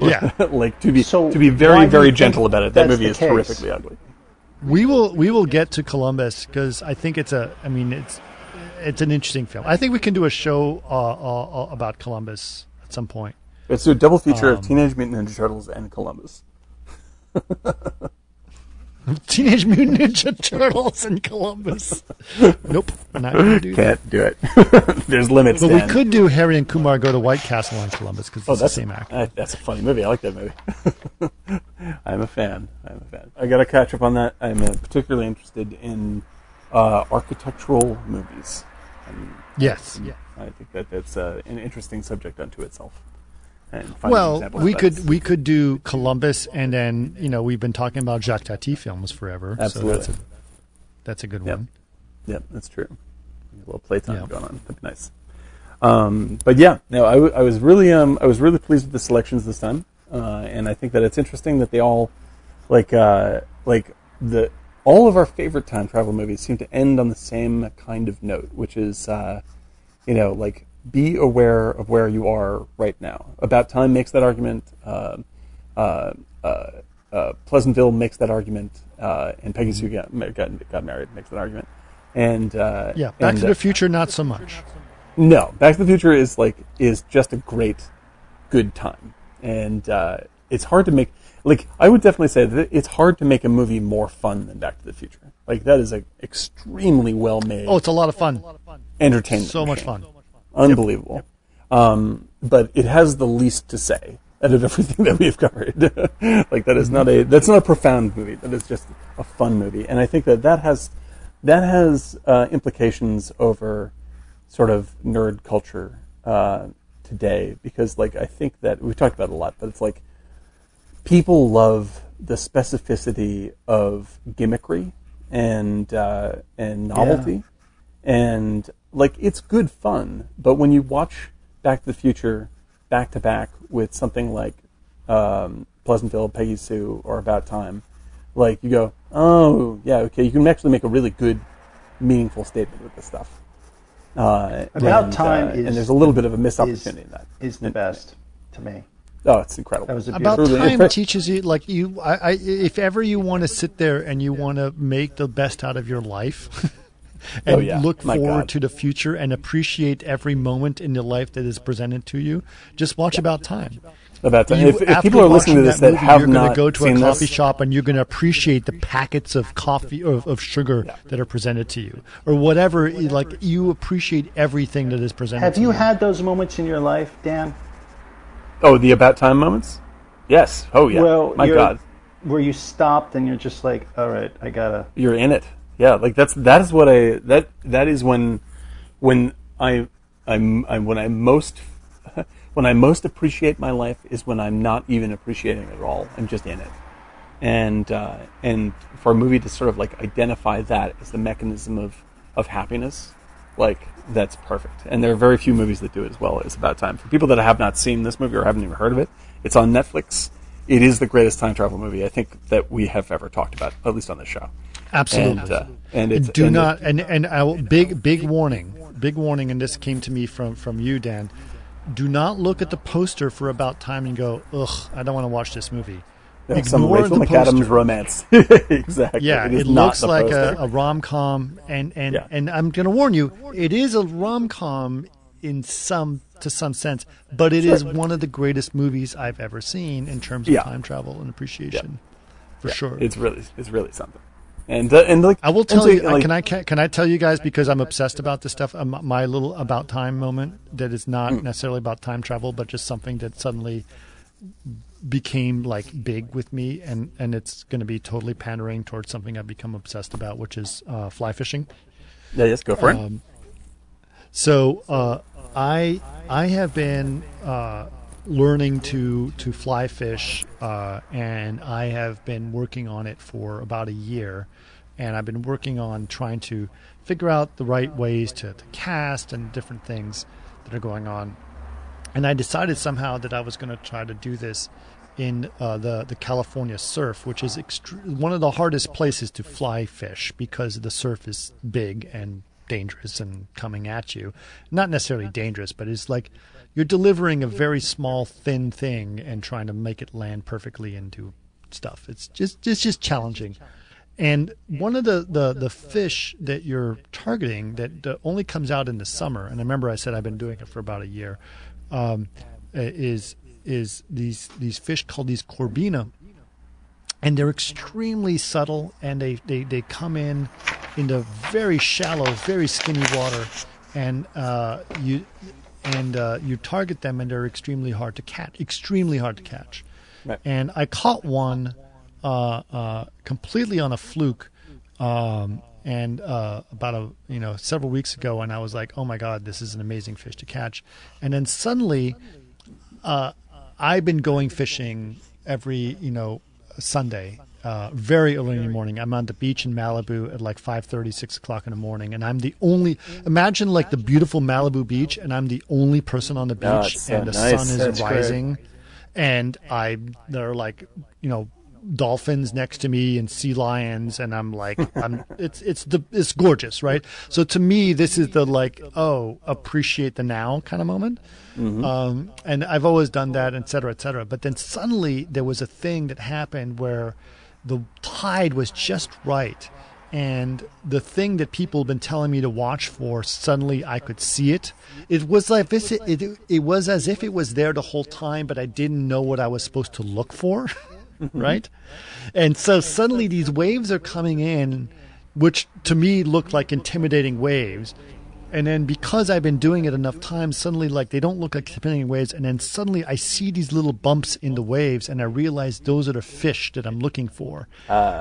Yeah. like to be So to be very very gentle about it. That movie is case? horrifically ugly. We will we will get to Columbus because I think it's a I mean it's it's an interesting film. I think we can do a show uh, uh, uh, about Columbus at some point. It's a double feature Um, of Teenage Mutant Ninja Turtles and Columbus. Teenage Mutant Ninja Turtles and Columbus. nope, not gonna do that. Can't do it. There's limits. But we could do Harry and Kumar go to White Castle on Columbus because Oh, it's the that's same actor. uh, that's a funny movie. I like that movie. I'm a fan. I'm a fan. I got to catch up on that. I'm uh, particularly interested in uh, architectural movies. And Yes. Yeah. I think that that's uh, an interesting subject unto itself. Well, we could we could do Columbus, and then you know we've been talking about Jacques Tati films forever. Absolutely. So that's a, that's a good Yep. one. Yep, that's true. A little playtime Yeah. going on. That'd be nice. Um, but yeah, no, I, w- I was really, um, I was really pleased with the selections this time, uh, and I think that it's interesting that they all, like, uh, like the all of our favorite time travel movies seem to end on the same kind of note, which is, uh, you know, like be aware of where you are right now. About Time makes that argument. Uh, uh, uh, uh, Pleasantville makes that argument, uh, and Peggy Sue got, got, got married makes that argument. And uh, Yeah. Back and, to the Future, not so much. no, Back to the Future is like is just a great, good time, and uh, it's hard to make. Like I would definitely say that it's hard to make a movie more fun than Back to the Future. Like that is a extremely well made, Oh, it's a lot of fun. entertainment, So much fun. Unbelievable. Um, but it has the least to say out of everything that we've covered. like that is not a that's not a profound movie. That is just a fun movie, and I think that that has that has uh, implications over sort of nerd culture uh, today. Because like I think that we talked about it a lot, but it's like people love the specificity of gimmickry and uh, and novelty, and like it's good fun. But when you watch Back to the Future back to back with something like um, Pleasantville, Peggy Sue, or About Time, like you go, oh yeah, okay, you can actually make a really good, meaningful statement with this stuff. Uh, About and, Time uh, is- and there's a little bit of a missed is- in that. Is the best to me. Oh, it's incredible. That was a About beautiful. Truly. time teaches you, like you, I, I, if ever you want to sit there and you want to make the best out of your life, Oh, and Oh, yeah. look My forward God. to the future and appreciate every moment in your life that is presented to you, just watch About Time. About time. You, if, if people are listening to this that, movie, have you're gonna not go to a coffee this, shop and you're going to appreciate the packets of coffee of, of sugar Yeah. that are presented to you, or whatever. Like you appreciate everything that is presented. Have to you you had those moments in your life, Dan? oh, the about time moments. Yes. Oh yeah. Well, My God, Where you stopped and you're just like, all right, I gotta. you're in it. Yeah. Like that's that is what I that that is when when I I'm, I'm when I most when I most appreciate my life is when I'm not even appreciating it at all. I'm just in it. And uh, and for a movie to sort of like identify that as the mechanism of of happiness, like that's perfect. And there are very few movies that do it as well. It's about time for people that have not seen this movie or haven't even heard of it. It's on Netflix. It is the greatest time travel movie I think that we have ever talked about, at least on this show. Absolutely. And, uh, and it's, do and it- not and and I will, big big warning big warning and this came to me from from you dan do not look at the poster for about time and go ugh i don't want to watch this movie Yeah, some Ignore Rachel the McAdams poster. romance. exactly. yeah it, it looks like a, a rom-com and and Yeah. and i'm going to warn you it is a rom-com in some to some sense but it is one of the greatest movies i've ever seen in terms of Yeah. time travel and appreciation for Yeah, sure It's really, it's really something. And uh, and like I will tell so, you. like- can I can I tell you guys because I'm obsessed about this stuff? Um, my little about time moment that is not Hmm. necessarily about time travel, but just something that suddenly became like big with me, and and it's going to be totally pandering towards something I've become obsessed about, which is uh, fly fishing. Yeah, yes, go for it. Um, So uh, I I have been uh, learning to to fly fish, uh, and I have been working on it for about a year, and I've been working on trying to figure out the right ways to, to cast and different things that are going on. and I decided somehow that I was going to try to do this in uh, the the California surf, which is extre- one of the hardest places to fly fish because the surf is big and dangerous and coming at you. Not necessarily dangerous, but it's like you're delivering a very small, thin thing and trying to make it land perfectly into stuff. It's just it's just challenging. And one of the, the, the fish that you're targeting that only comes out in the summer, and I remember I said I've been doing it for about a year, um, is is these these fish called these corbina, and they're extremely subtle, and they, they, they come in into very shallow, very skinny water, and uh, you and uh, you target them, and they're extremely hard to catch. Extremely hard to catch. Right. And I caught one uh, uh, completely on a fluke, um, and uh, about a you know several weeks ago, and I was like, oh my god, this is an amazing fish to catch, and then suddenly, uh, I've been going fishing every you know Sunday. Uh, very early in the morning. I'm on the beach in Malibu at like 5:30, 6 o'clock in the morning, and I'm the only. Imagine like the beautiful Malibu beach, and I'm the only person on the beach, Oh, so and the nice. sun is That's great. rising, and I there are like you know dolphins next to me and sea lions and I'm like I'm it's it's the it's gorgeous right so to me this is the like oh appreciate the now kind of moment um, and I've always done that et cetera et cetera but then suddenly there was a thing that happened where the tide was just right and the thing that people have been telling me to watch for suddenly I could see it. It was like this. It, it, it was as if it was there the whole time, but I didn't know what I was supposed to look for, right? And so suddenly these waves are coming in, which to me looked like intimidating waves. And then because I've been doing it enough times, suddenly like they don't look like spinning waves. And then suddenly I see these little bumps in the waves, and I realize those are the fish that I'm looking for.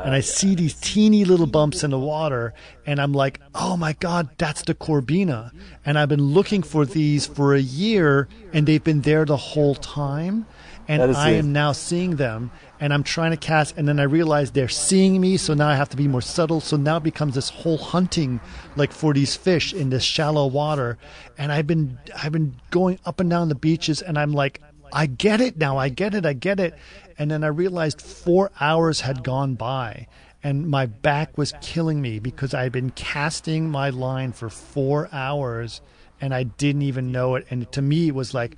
and I see these teeny little bumps in the water, and I'm like, oh my god, that's the corbina. And I've been looking for these for a year, and they've been there the whole time. And I am now seeing them and I'm trying to cast and then I realize they're seeing me so now I have to be more subtle. So now it becomes this whole hunting like for these fish in this shallow water. And I've been I've been going up and down the beaches and I'm like I get it now. I get it. I get it. And then I realized 4 hours had gone by and my back was killing me because I'd been casting my line for 4 hours and I didn't even know it. And to me it was like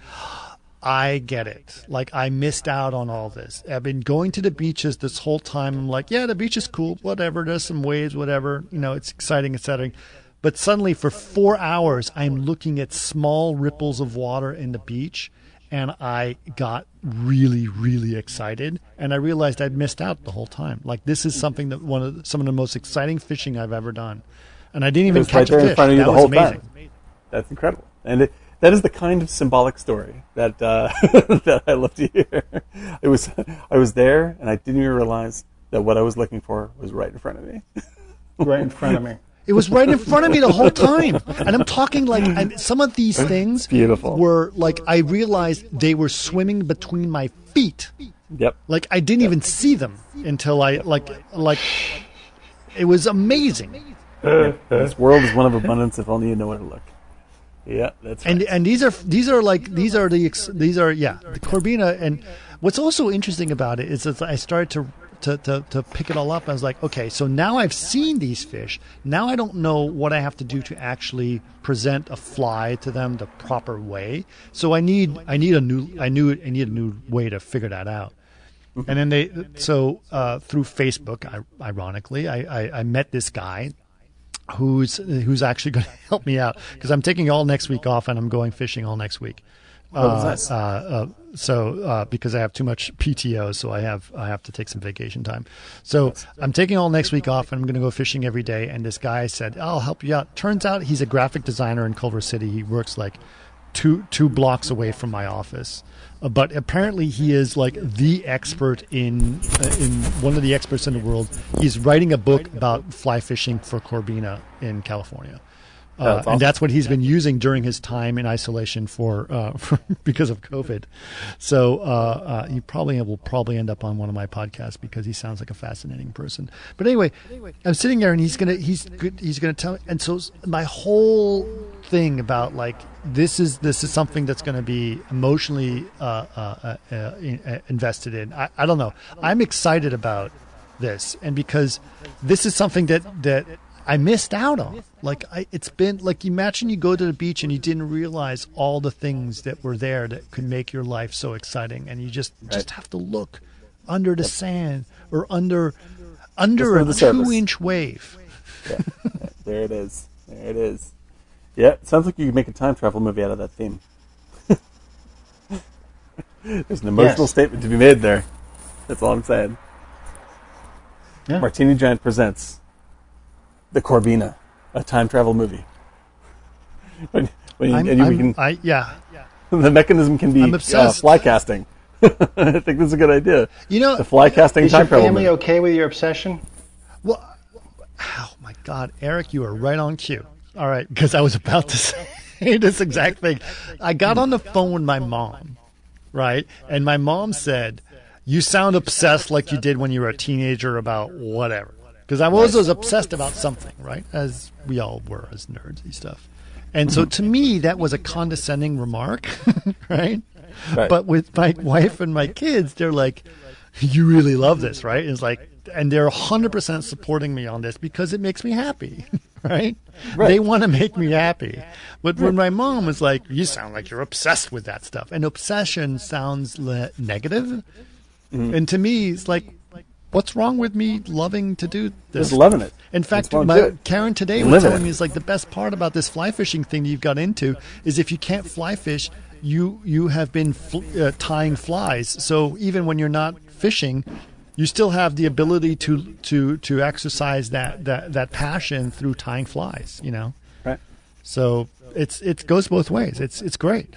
I get it. Like I missed out on all this. I've been going to the beaches this whole time. I'm like, yeah, the beach is cool, whatever. There's some waves, whatever. You know, it's exciting, etc. But suddenly, for four hours, I'm looking at small ripples of water in the beach, and I got really, really excited. And I realized I'd missed out the whole time. Like this is something that one of the, some of the most exciting fishing I've ever done, and I didn't even catch right there a fish. in front of you that the was whole amazing. time. That's incredible, and it, that is the kind of symbolic story that uh, that I love to hear. It was I was there, and I didn't even realize that what I was looking for was right in front of me. right in front of me. It was right in front of me the whole time. And I'm talking like I'm, some of these things Beautiful. were like I realized they were swimming between my feet. Yep. Like I didn't even see them until I like like it was amazing. This world is one of abundance if only you know where to look. Yeah, that's right. And and these are these are like these are the ex- these are yeah the Corbina and what's also interesting about it is that I started to. To, to, to pick it all up, I was like, okay, so now I've seen these fish. Now I don't know what I have to do to actually present a fly to them the proper way. So I need I need a new I knew I need a new way to figure that out. And then they so uh, through Facebook, I, ironically, I, I, I met this guy who's who's actually going to help me out because I'm taking all next week off and I'm going fishing all next week. Oh, Uh, nice. uh, uh, so uh, because I have too much PTO, so I have I have to take some vacation time. So I'm taking all next week off, and I'm going to go fishing every day. And this guy said, "I'll help you out." Turns out he's a graphic designer in Culver City. He works like two two blocks away from my office. Uh, but apparently, he is like the expert in uh, in one of the experts in the world. He's writing a book about fly fishing for Corbina in California. Uh, That's awesome. And that's what he's been using during his time in isolation for, uh, for because of COVID. So uh, uh, he probably will probably end up on one of my podcasts because he sounds like a fascinating person. But anyway, I'm sitting there and he's gonna he's he's gonna tell me. And so my whole thing about like this is this is something that's going to be emotionally uh, uh, uh, uh, uh, invested in. I, I don't know. I'm excited about this, and because this is something that that I missed out on. Like I, it's been like imagine you go to the beach and you didn't realize all the things that were there that could make your life so exciting, and you just just have to look under the sand or under under a the surface. two inch wave. There it is. There it is. Yeah, it sounds like you could make a time travel movie out of that theme. There's an emotional Yes. statement to be made there. That's all I'm saying. Yeah. Martini Giant presents The Corbina, a time travel movie. When, when you, I'm, and you I'm- can, I yeah. the mechanism can be uh, fly casting. I think this is a good idea. You know, The fly casting Is time your travel family movie. okay with your obsession? Well, oh my God, Eric, you are right on cue. All right, because I was about to say this exact thing. I got on the phone with my mom, right, and my mom said, "You sound obsessed like you did when you were a teenager about whatever." Because I was, was obsessed about something, right, as we all were as nerds and stuff. And so mm-hmm. to me, that was a condescending remark, right? Right. But with my wife and my kids, they're like, "You really love this, right?" It's like, and they're hundred percent supporting me on this because it makes me happy, right? Right. They want to make me happy. But when my mom was like, "You sound like you're obsessed with that stuff," and obsession sounds le- negative, mm-hmm. and to me, it's like, what's wrong with me loving to do this? Just loving it. In fact, That's why I'm my. Karen today was in telling it. me is like the best part about this fly fishing thing you've got into is if you can't fly fish, you you have been fl- uh, tying flies. So even when you're not fishing, you still have the ability to to to exercise that that that passion through tying flies. You know, Right. so it's it goes both ways. It's it's great.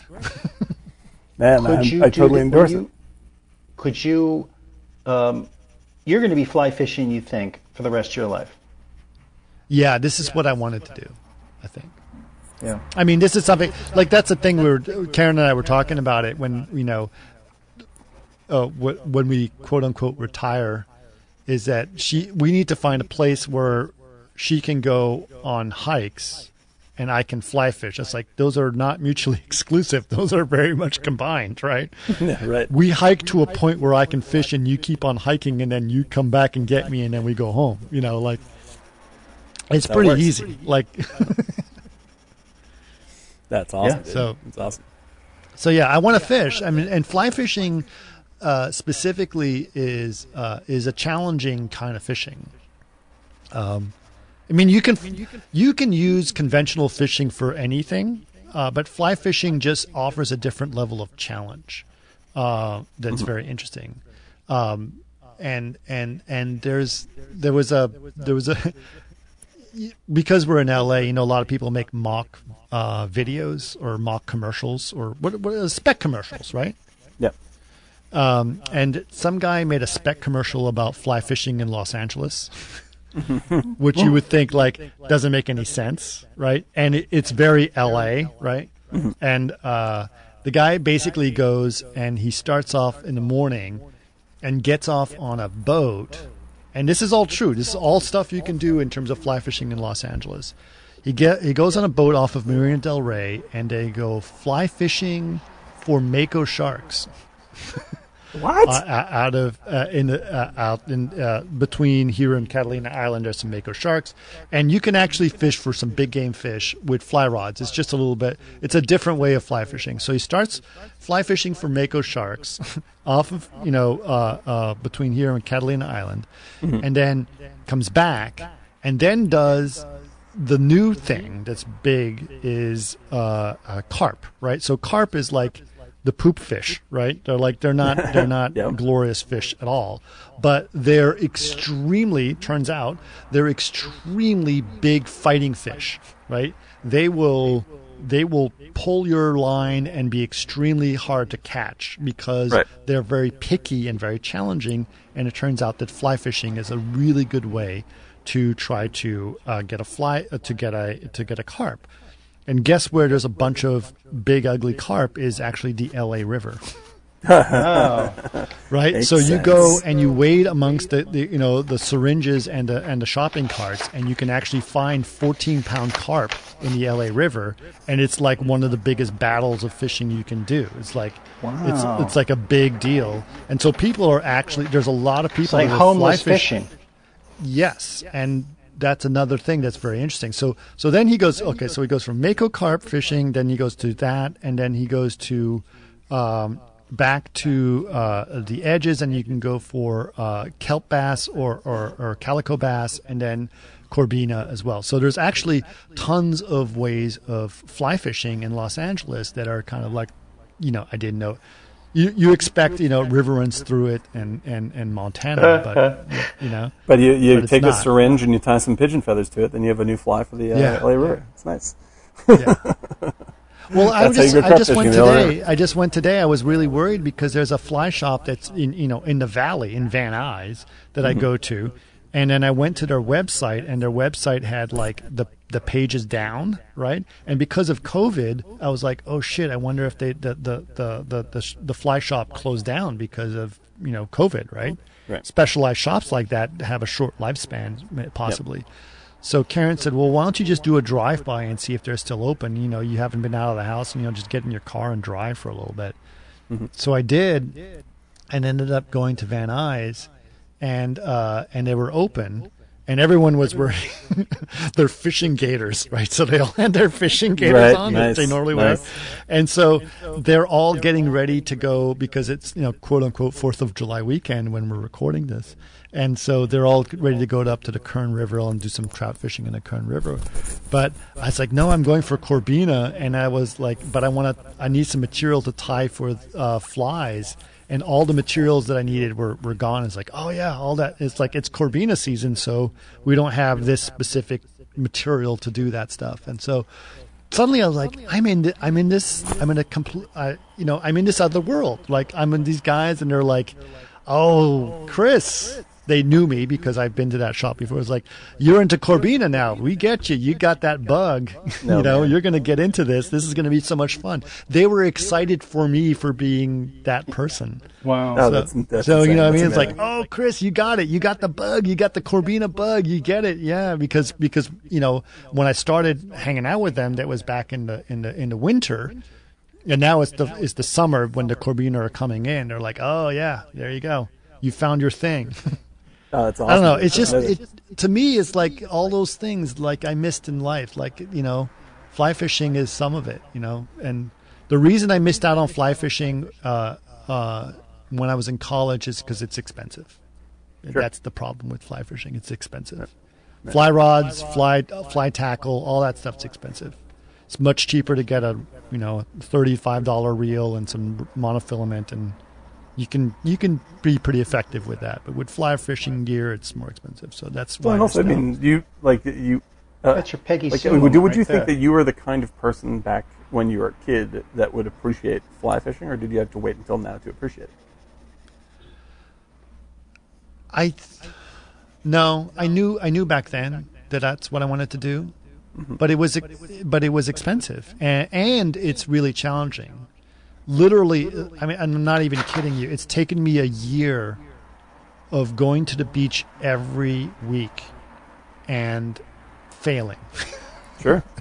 Man, I'm- I totally the- endorse would it. Could you? Um, you're going to be fly fishing, you think, for the rest of your life? Yeah, this is what I wanted to do. I think. Yeah. I mean, this is something like that's the thing we were Karen and I were talking about it when you know, uh, when we quote unquote retire, is that she we need to find a place where she can go on hikes and I can fly fish. It's like those are not mutually exclusive; those are very much combined, right? Yeah, right. We hike to a point where I can fish, and you keep on hiking, and then you come back and get me, and then we go home. You know, like it's pretty easy. Like. That's awesome. Yeah, so- it's awesome. So yeah, I want to fish. I mean, and fly fishing uh, specifically is uh, is a challenging kind of fishing. Um, I mean, you can you can use conventional fishing for anything, uh, but fly fishing just offers a different level of challenge uh, that's very interesting. Um, and and and there's there was a there was a because we're in LA, you know, a lot of people make mock uh, videos or mock commercials or what, what uh, spec commercials, right? Yeah. Um, and some guy made a spec commercial about fly fishing in Los Angeles, which you would think like doesn't make any sense, right? And it, it's very LA, right? And uh, the guy basically goes and he starts off in the morning and gets off on a boat. And this is all true. This is all stuff you can do in terms of fly fishing in Los Angeles. He get he goes on a boat off of Marina Del Rey and they go fly fishing for mako sharks What? uh, out of uh, in uh, out in uh, between here and Catalina Island. There's some mako sharks, and you can actually fish for some big game fish with fly rods. It's just a little bit. It's a different way of fly fishing. So he starts fly fishing for mako sharks off of you know uh, uh, between here and Catalina Island, and then comes back, and then does. The new thing that's big is uh, uh, carp, right? So carp is like the poop fish, right? They're like they're not they're not Yep. glorious fish at all, but they're extremely turns out they're extremely big fighting fish, right? They will they will pull your line and be extremely hard to catch because Right. they're very picky and very challenging. And it turns out that fly fishing is a really good way to try to uh, get a fly uh, to get a to get a carp. And guess where there's a bunch of big ugly carp is actually the L.A. River. Oh, right? Makes so you go and you wade amongst the, the you know the syringes and the and the shopping carts, and you can actually find 14 pound carp in the LA River, and it's like one of the biggest battles of fishing you can do. It's like Wow. it's it's like a big deal, and so people are actually there's a lot of people it's like homeless fly fish- fishing. Yes, and that's another thing that's very interesting. So so then he goes okay, so he goes from mako carp fishing, then he goes to that, and then he goes to um, back to uh, the edges, and you can go for uh, kelp bass or, or or calico bass, and then corbina as well. So there's actually tons of ways of fly fishing in Los Angeles that are kind of like, you know, I didn't know. You, you expect you know river runs through it and, and, and Montana, but you know But you, you But take a not. syringe and you tie some pigeon feathers to it, then you have a new fly for the uh, Yeah. LA River. It's nice. Yeah. Well, I just I just went fishing, you know, today. I just went today. I was really worried because there's a fly shop that's in you know in the valley in Van Nuys that Mm-hmm. I go to, and then I went to their website and their website had like the the pages down right, and because of COVID, I was like, oh shit, I wonder if they the the the the the, the fly shop closed down because of you know COVID right. Right. Specialized shops like that have a short lifespan, possibly. So Karen said, "Well, why don't you just do a drive by and see if they're still open? You know, you haven't been out of the house, and you know, just get in your car and drive for a little bit." Mm-hmm. So I did, and ended up going to Van Nuys, and uh, and they were open, and everyone was wearing their fishing gaiters, right? So they all had their fishing gaiters Right, on nice, that they normally nice. wear, and so they're all getting ready to go because it's you know quote unquote Fourth of July weekend when we're recording this, and so they're all ready to go up to the Kern River and do some trout fishing in the Kern River. But I was like, no, I'm going for Corbina, and I was like, but I want to, I need some material to tie for uh, flies. And all the materials that I needed were, were gone. It's like, oh yeah, all that. It's like it's Corbina season, so we don't have this specific material to do that stuff. And so suddenly I was like, I'm in, th- I'm in this, I'm in a complete, you know, I'm in this other world. Like I'm in these guys, and they're like, oh, Chris. They knew me because I've been to that shop before. It's like, you're into Corbina now. We get you. You got that bug. No, you know, man. you're going to get into this. This is going to be so much fun. They were excited for me for being that person. Wow. Oh, So, that's, that's so you know, what I That's mean, it's like, oh, Chris, you got it. You got the bug. You got the Corbina bug. You get it. Yeah, because because you know when I started hanging out with them, that was back in the in the in the winter, and now it's the it's the summer when the Corbina are coming in. They're like, oh yeah, there you go. You found your thing. oh, awesome. I don't know. It's just it, to me, it's like all those things like I missed in life. Like you know, fly fishing is some of it. You know, and the reason I missed out on fly fishing uh, uh, when I was in college is because it's expensive. Sure. That's the problem with fly fishing. It's expensive. Fly rods, fly fly tackle, all that stuff's expensive. It's much cheaper to get a you know thirty-five dollar reel and some monofilament, and you can you can be pretty effective with that. But with fly fishing gear, it's more expensive. So that's why. Well, and also, I missed mean, you like you. Uh, That's your Peggy like, Sue would, moment would you right think there. that you were the kind of person back when you were a kid that would appreciate fly fishing, or did you have to wait until now to appreciate it? I th- no, I knew I knew back then that that's what I wanted to do, but it was but it was expensive and, and it's really challenging. Literally, I mean, I'm not even kidding you. It's taken me a year of going to the beach every week and failing. Sure.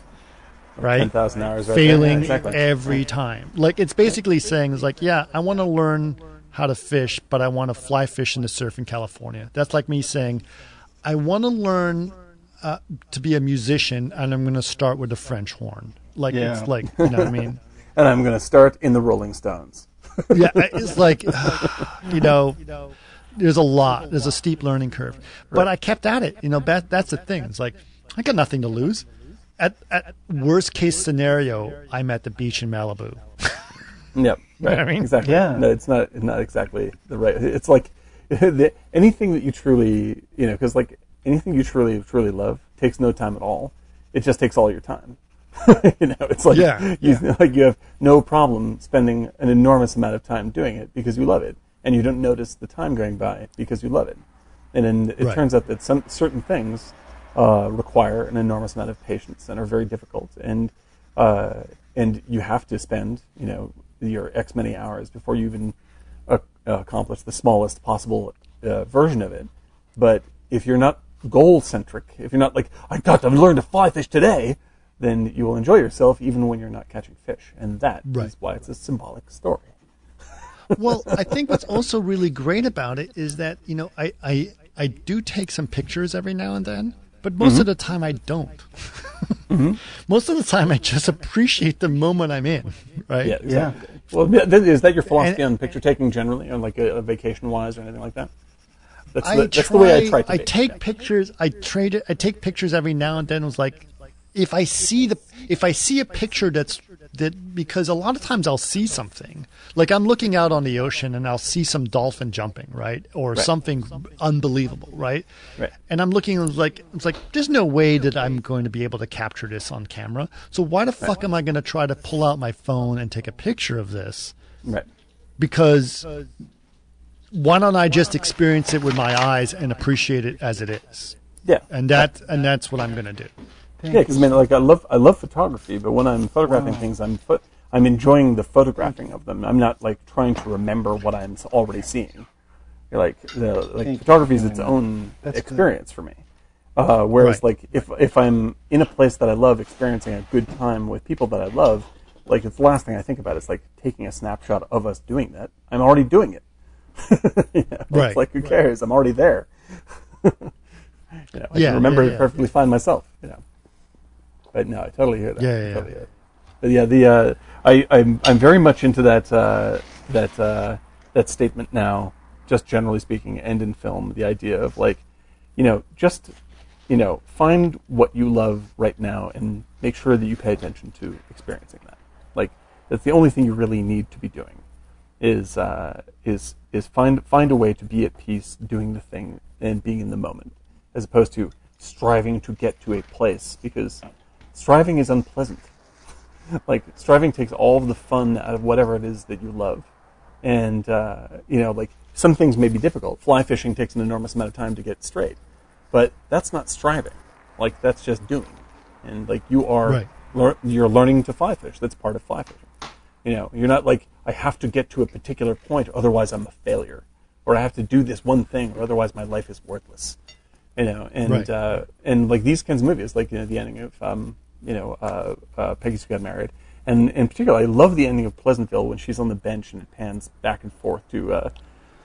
Right? Ten thousand hours. Right failing Yeah, exactly. every time. Like it's basically saying it's like, yeah, I want to learn how to fish, but I want to fly fish and to surf in California. That's like me saying, I want to learn uh, to be a musician, and I'm going to start with the French horn. Like Yeah. it's like you know what I mean. And I'm going to start in the Rolling Stones. yeah, it's like you know, there's a lot. There's a steep learning curve, but I kept at it. You know, that that's the thing. It's like I got nothing to lose. At, at worst case scenario, I'm at the beach in Malibu. Yep. Right. I mean? exactly. Yeah. No, it's not not exactly the right. It's like the, anything that you truly, you know, because like anything you truly truly love takes no time at all. It just takes all your time. you know, it's like Yeah, you like you have no problem spending an enormous amount of time doing it because you love it, and you don't notice the time going by because you love it. And then it Right. turns out that some certain things uh, require an enormous amount of patience and are very difficult, and uh, and you have to spend you know your X many hours before you even uh, accomplish the smallest possible uh, version of it. But if you're not goal centric, if you're not like I got to learn to fly fish today, then you will enjoy yourself even when you're not catching fish, and that is Right. why it's a symbolic story. well, I think what's also really great about it is that you know I I, I do take some pictures every now and then, but most Mm-hmm. of the time I don't. Most of the time I just appreciate the moment I'm in, right? Yeah, exactly. Well, th- th- is that your philosophy And- on picture taking generally, on like a, a vacation wise or anything like that? That's, the, that's the way I try to. I take pictures. I trade it. I take pictures every now and then. It was like, if I see the, if I see a picture that's that because a lot of times I'll see something like I'm looking out on the ocean and I'll see some dolphin jumping right or something unbelievable right, Right. and I'm looking like it's like there's no way that I'm going to be able to capture this on camera. So why the fuck am I going to try to pull out my phone and take a picture of this? Right. because why don't I just experience it with my eyes and appreciate it as it is? Yeah. And that and that's what I'm going to do. Yeah, because I mean, like I love I love photography, but when I'm photographing things, I'm pho- I'm enjoying the photographing of them. I'm not like trying to remember what I'm already seeing. You're like the like Thank photography is its own That's good. experience for me. Uh, whereas Right. like if if I'm in a place that I love, experiencing a good time with people that I love, like it's the last thing I think about is like taking a snapshot of us doing that. I'm already doing it. You know, Right. It's like who cares? I'm already there. you know, I Yeah, can remember yeah, it yeah. perfectly fine myself. You know. But no, I totally hear that. Yeah, yeah, yeah. Totally. But yeah, the uh, I I'm I'm very much into that uh, that uh, that statement now. Just generally speaking, and in film, the idea of like, you know, just you know, find what you love right now and make sure that you pay attention to experiencing that. Like that's the only thing you really need to be doing is uh, is is find find a way to be at peace doing the thing and being in the moment, as opposed to striving to get to a place because striving is unpleasant. like striving takes all of the fun out of whatever it is that you love, and uh, you know like some things may be difficult. Fly fishing takes an enormous amount of time to get straight, but that's not striving. Like that's just doing, and like you are Right. lear- you're learning to fly fish. That's part of fly fishing. You know, you're not like I have to get to a particular point, otherwise I'm a failure, or I have to do this one thing, or otherwise my life is worthless. You know, and Right. uh, and like these kinds of movies, like you know, the ending of um, you know uh, uh, Peggy Sue Got Married, and in particular, I love the ending of Pleasantville when she's on the bench and it pans back and forth to uh,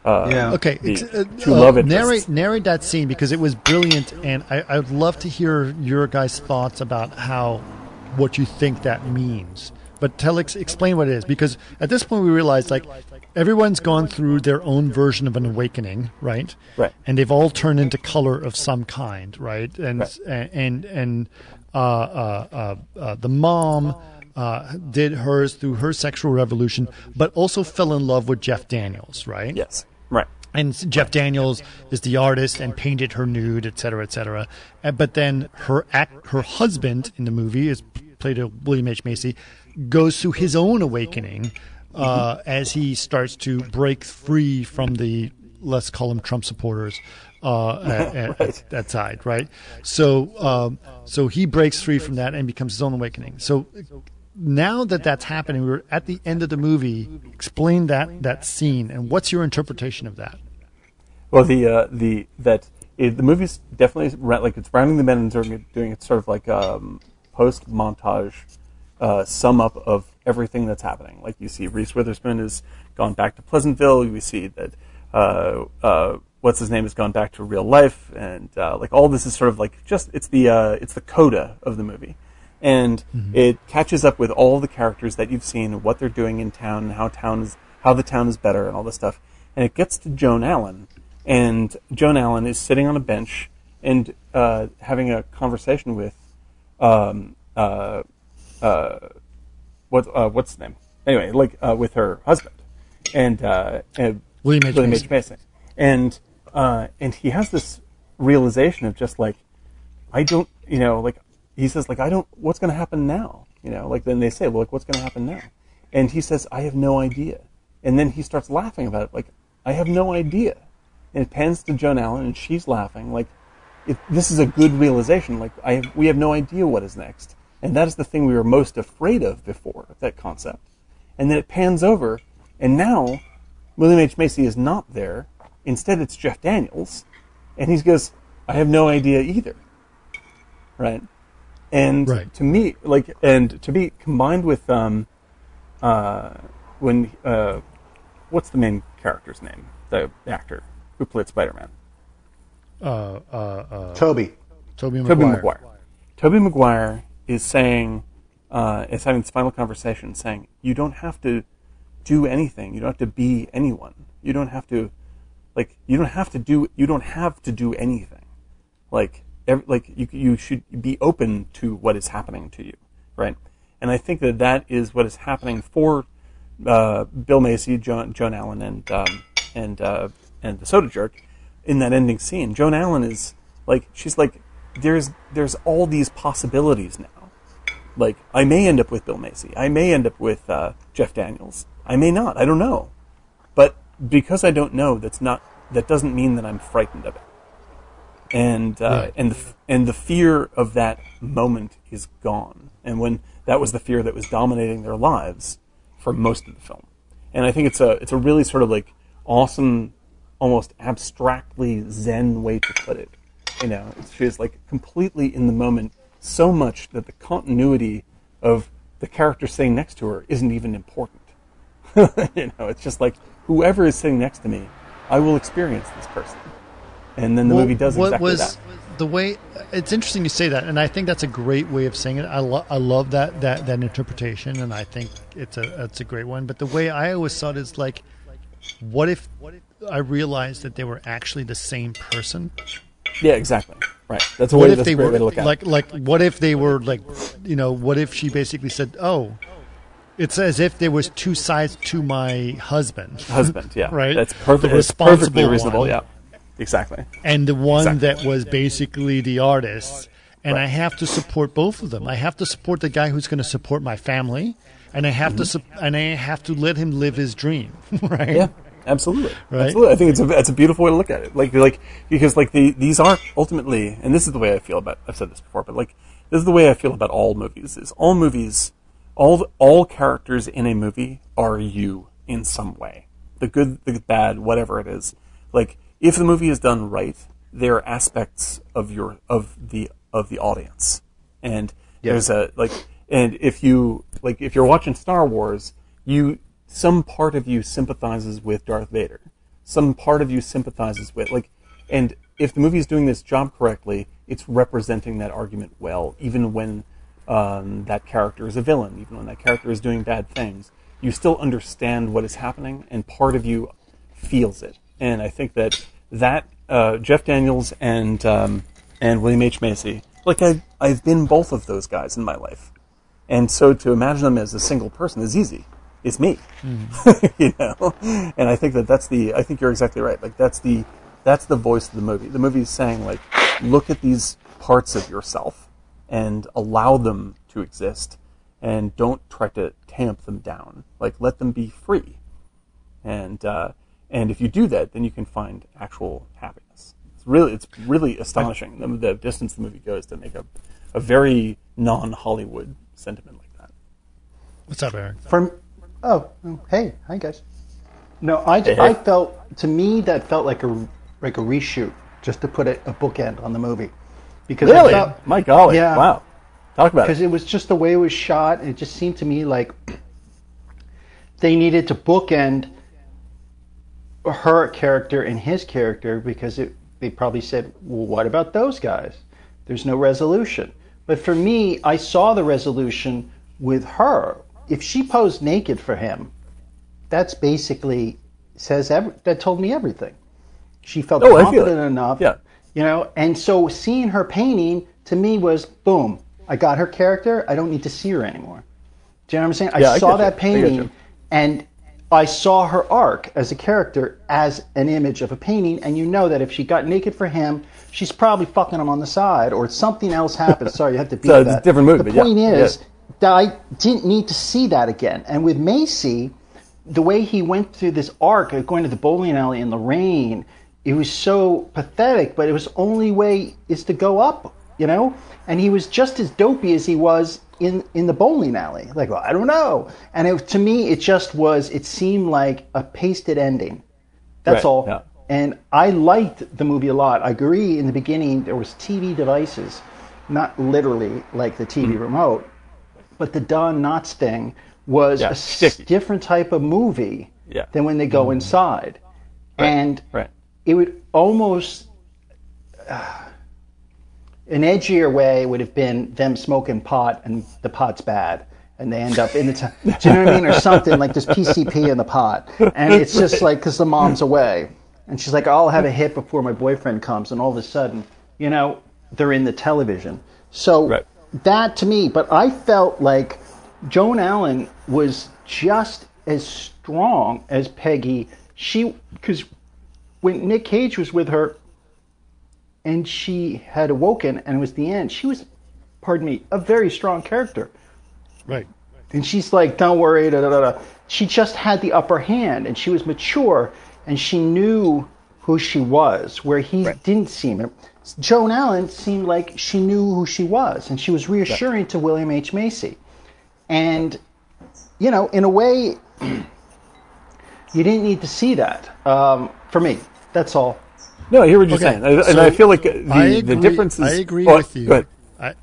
uh, Yeah. Okay, the ex- uh, uh, love it. narrate narrate that scene because it was brilliant, and I, I would love to hear your guys' thoughts about how what you think that means. But tell ex, explain what it is because at this point we realize like everyone's gone through their own version of an awakening, right? Right. And they've all turned into color of some kind, right? And Right. and and uh, uh, uh, uh, the mom. Uh, did hers through her sexual revolution, but also fell in love with Jeff Daniels, right? yes, right, and Jeff Daniels is the artist and painted her nude, et cetera, et cetera. Uh, But then her act, her husband in the movie is played by William H Macy, goes through his own awakening uh, as he starts to break free from the let's call them Trump supporters uh, at, at, at that side, right? So, um, so he breaks free from that and becomes his own awakening. So now that that's happening, we're at the end of the movie. Explain that that scene and what's your interpretation of that? Well, the uh, the that it, the movie's definitely like it's rounding the bend and doing, it- doing it sort of like um, post montage uh, sum up of everything that's happening. Like you see, Reese Witherspoon has gone back to Pleasantville. We see that uh, uh, what's his name has gone back to real life, and uh, like all this is sort of like just it's the uh, it's the coda of the movie. And it catches up with all the characters that you've seen, what they're doing in town, and how town is, how the town is better, and all this stuff. And it gets to Joan Allen, and Joan Allen is sitting on a bench and uh, having a conversation with um, uh, uh, what uh, what's his name? Anyway, like uh, with her husband and, uh, and William H. William. H. Macy, and uh, and he has this realization of just like I don't, you know, like he says like I don't what's going to happen now? You know like then they say well like what's going to happen now? And he says I have no idea. And then he starts laughing about it like I have no idea. And it pans to Joan Allen and she's laughing like this is a good realization like I have, we have no idea what is next. And that is the thing we were most afraid of before that concept. And then it pans over and now William H. Macy is not there instead it's Jeff Daniels and he goes I have no idea either. Right? And Right. to me like and to be combined with um uh when uh what's the main character's name? The actor who played spider-man. Uh, uh, uh, Tobey. Tobey tobey Maguire. maguire. Tobey maguire is saying uh is having this final conversation saying you don't have to do anything. You don't have to be anyone. You don't have to like you don't have to do you don't have to do anything. Like ev like you you should be open to what is happening to you right? And i think that that is what is happening for uh, bill macy joan joan allen and um, and uh, and the soda jerk in that ending scene. Joan allen is like she's like there's there's all these possibilities now. Like i may end up with bill macy. I may end up with uh, jeff daniels. I may not. I don't know. But because I don't know, that's not that doesn't mean that I'm frightened of it. And uh, and the and the fear of that moment is gone. And when that was the fear that was dominating their lives for most of the film. And I think it's a it's a really sort of like awesome, almost abstractly zen way to put it. You know, she's like completely in the moment, so much that the continuity of the character sitting next to her isn't even important. you know, it's just like whoever is sitting next to me, I will experience this person. And then the Well, movie does what exactly was that. the way it's interesting you say that and i think that's a great way of saying it i, lo- I love that, that that interpretation and i think it's a it's a great one but the way i always saw it is like what if i realized that they were actually the same person Yeah, exactly. Right. That's a what way. if That's they were way to look at like it. like what if they were like you know what if she basically said oh it's as if there was two sides to my husband Husband. Yeah. Right. That's perfect. The perfectly reasonable. one. Yeah. Exactly. and the one Exactly. that was basically the artist. And Right. I have to support both of them. I have to support the guy who's going to support my family, and I have to sup- and I have to let him live his dream. right? Mm-hmm. Yeah. Absolutely. Right? Absolutely. I think it's a it's a beautiful way to look at it. Like like because like the these are ultimately, and this is the way I feel about. I've said this before, but like this is the way I feel about all movies. Is all movies, all all characters in a movie are you in some way. The good, the bad, whatever it is. Like if the movie is done right, there are aspects of your of the of the audience, and there's a like, and if you like, if you're watching Star Wars, you some part of you sympathizes with Darth Vader, some part of you sympathizes with like, and if the movie is doing this job correctly, it's representing that argument well, even when um, that character is a villain, even when that character is doing bad things, you still understand what is happening, and part of you feels it. And I think that that uh, Jeff Daniels and um, and William H Macy, like I I've been both of those guys in my life, and so to imagine them as a single person is easy. It's me, you know. And I think that that's the. I think you're exactly right. Like that's the that's the voice of the movie. The movie is saying like, look at these parts of yourself and allow them to exist, and don't try to tamp them down. Like let them be free and uh, and if you do that, then you can find actual happiness. It's really it's really astonishing the, the distance the movie goes to make a a very non Hollywood sentiment like that. What's up, Eric? From oh, oh, hey, hi guys. No, I, Hey, hey. I felt to me that felt like a like a reshoot, just to put a, a bookend on the movie, because Really, felt, my golly, Yeah. wow! Talk about because it. it was just the way it was shot. It just seemed to me like they needed to bookend her character and his character because it, they probably said, "Well, what about those guys?" There's no resolution. But for me, I saw the resolution with her. If she posed naked for him, that's basically says every, that told me everything. She felt Oh, confident enough, Yeah. You know. And so seeing her painting to me was boom. I got her character. I don't need to see her anymore. Do you know what I'm saying? Yeah, I saw you. that I painting, you. and I saw her arc as a character as an image of a painting, and you know that if she got naked for him, she's probably fucking him on the side, or something else happened. Sorry, you have to be So it's a that. different movie, The but yeah, point is yeah. that I didn't need to see that again. And with Macy, the way he went through this arc of going to the bowling alley in the rain, it was so pathetic. But it was only way is to go up, you know. And he was just as dopey as he was in in the bowling alley. Like, well, I don't know. And it, to me, it just was. It seemed like a pasted ending. That's Right, all. yeah. And I liked the movie a lot. I agree. In the beginning, there was TV devices, not literally like the TV Mm-hmm. remote, but the Don Knotts thing was Yeah, a sticky. different type of movie Yeah. than when they go inside, and Right. It would almost uh, an edgier way would have been them smoking pot and the pot's bad. And they end up in the t- do you know what I mean? Or something like there's PCP in the pot. And it's just like because the mom's away. And she's like I'll have a hit before my boyfriend comes. And all of a sudden you know they're in the television. So Right. that to me but I felt like Joan Allen was just as strong as Peggy. She because when Nick Cage was with her and she had awoken and it was the end, she was, pardon me, a very strong character. Right. And she's like, don't worry, da da da. da. She just had the upper hand and she was mature and she knew who she was, where he didn't seem it. Joan Allen seemed like she knew who she was and she was reassuring to William H. Macy. And, you know, in a way, you didn't need to see that um, for me. That's all. No, I hear what you're Okay, saying, and so I feel like the agree, the difference is. I agree Oh, with you. Go ahead. I,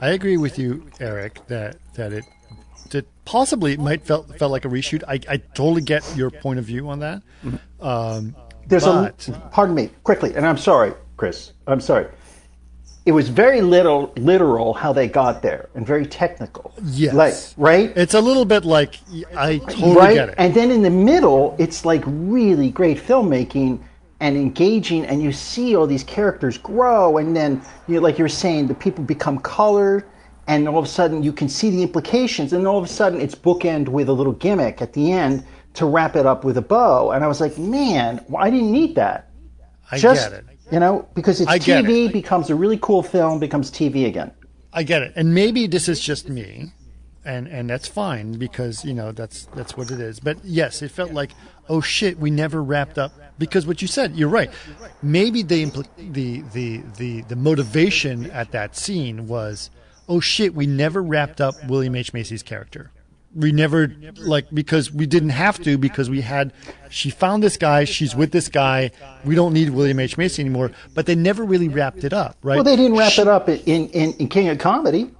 I agree with you, Eric, that that it that possibly it might felt felt like a reshoot. I, I totally get your point of view on that. Mm-hmm. Um, There's but, a pardon me quickly, and I'm sorry, Chris. I'm sorry. It was very little literal how they got there, and very technical. Yes. like right, it's a little bit like I totally right. get it. And then in the middle, it's like really great filmmaking and engaging, and you see all these characters grow, and then you know, like you were saying, the people become colored, and all of a sudden you can see the implications, and all of a sudden it's bookend with a little gimmick at the end to wrap it up with a bow, and I was like, man, I didn't need that. I just get it. You know because it's I TV it. becomes a really cool film becomes TV again. I get it, and maybe this is just me, and and that's fine because you know that's that's what it is. But yes, it felt like oh shit, we never wrapped up because what you said, you're right. Maybe the impl- the the the the motivation at that scene was oh shit, we never wrapped up William H Macy's character. We never like because we didn't have to because we had she found this guy, she's with this guy. We don't need William H Macy anymore. But they never really wrapped it up, right? Well, they didn't wrap She- it up in, in, in King of Comedy.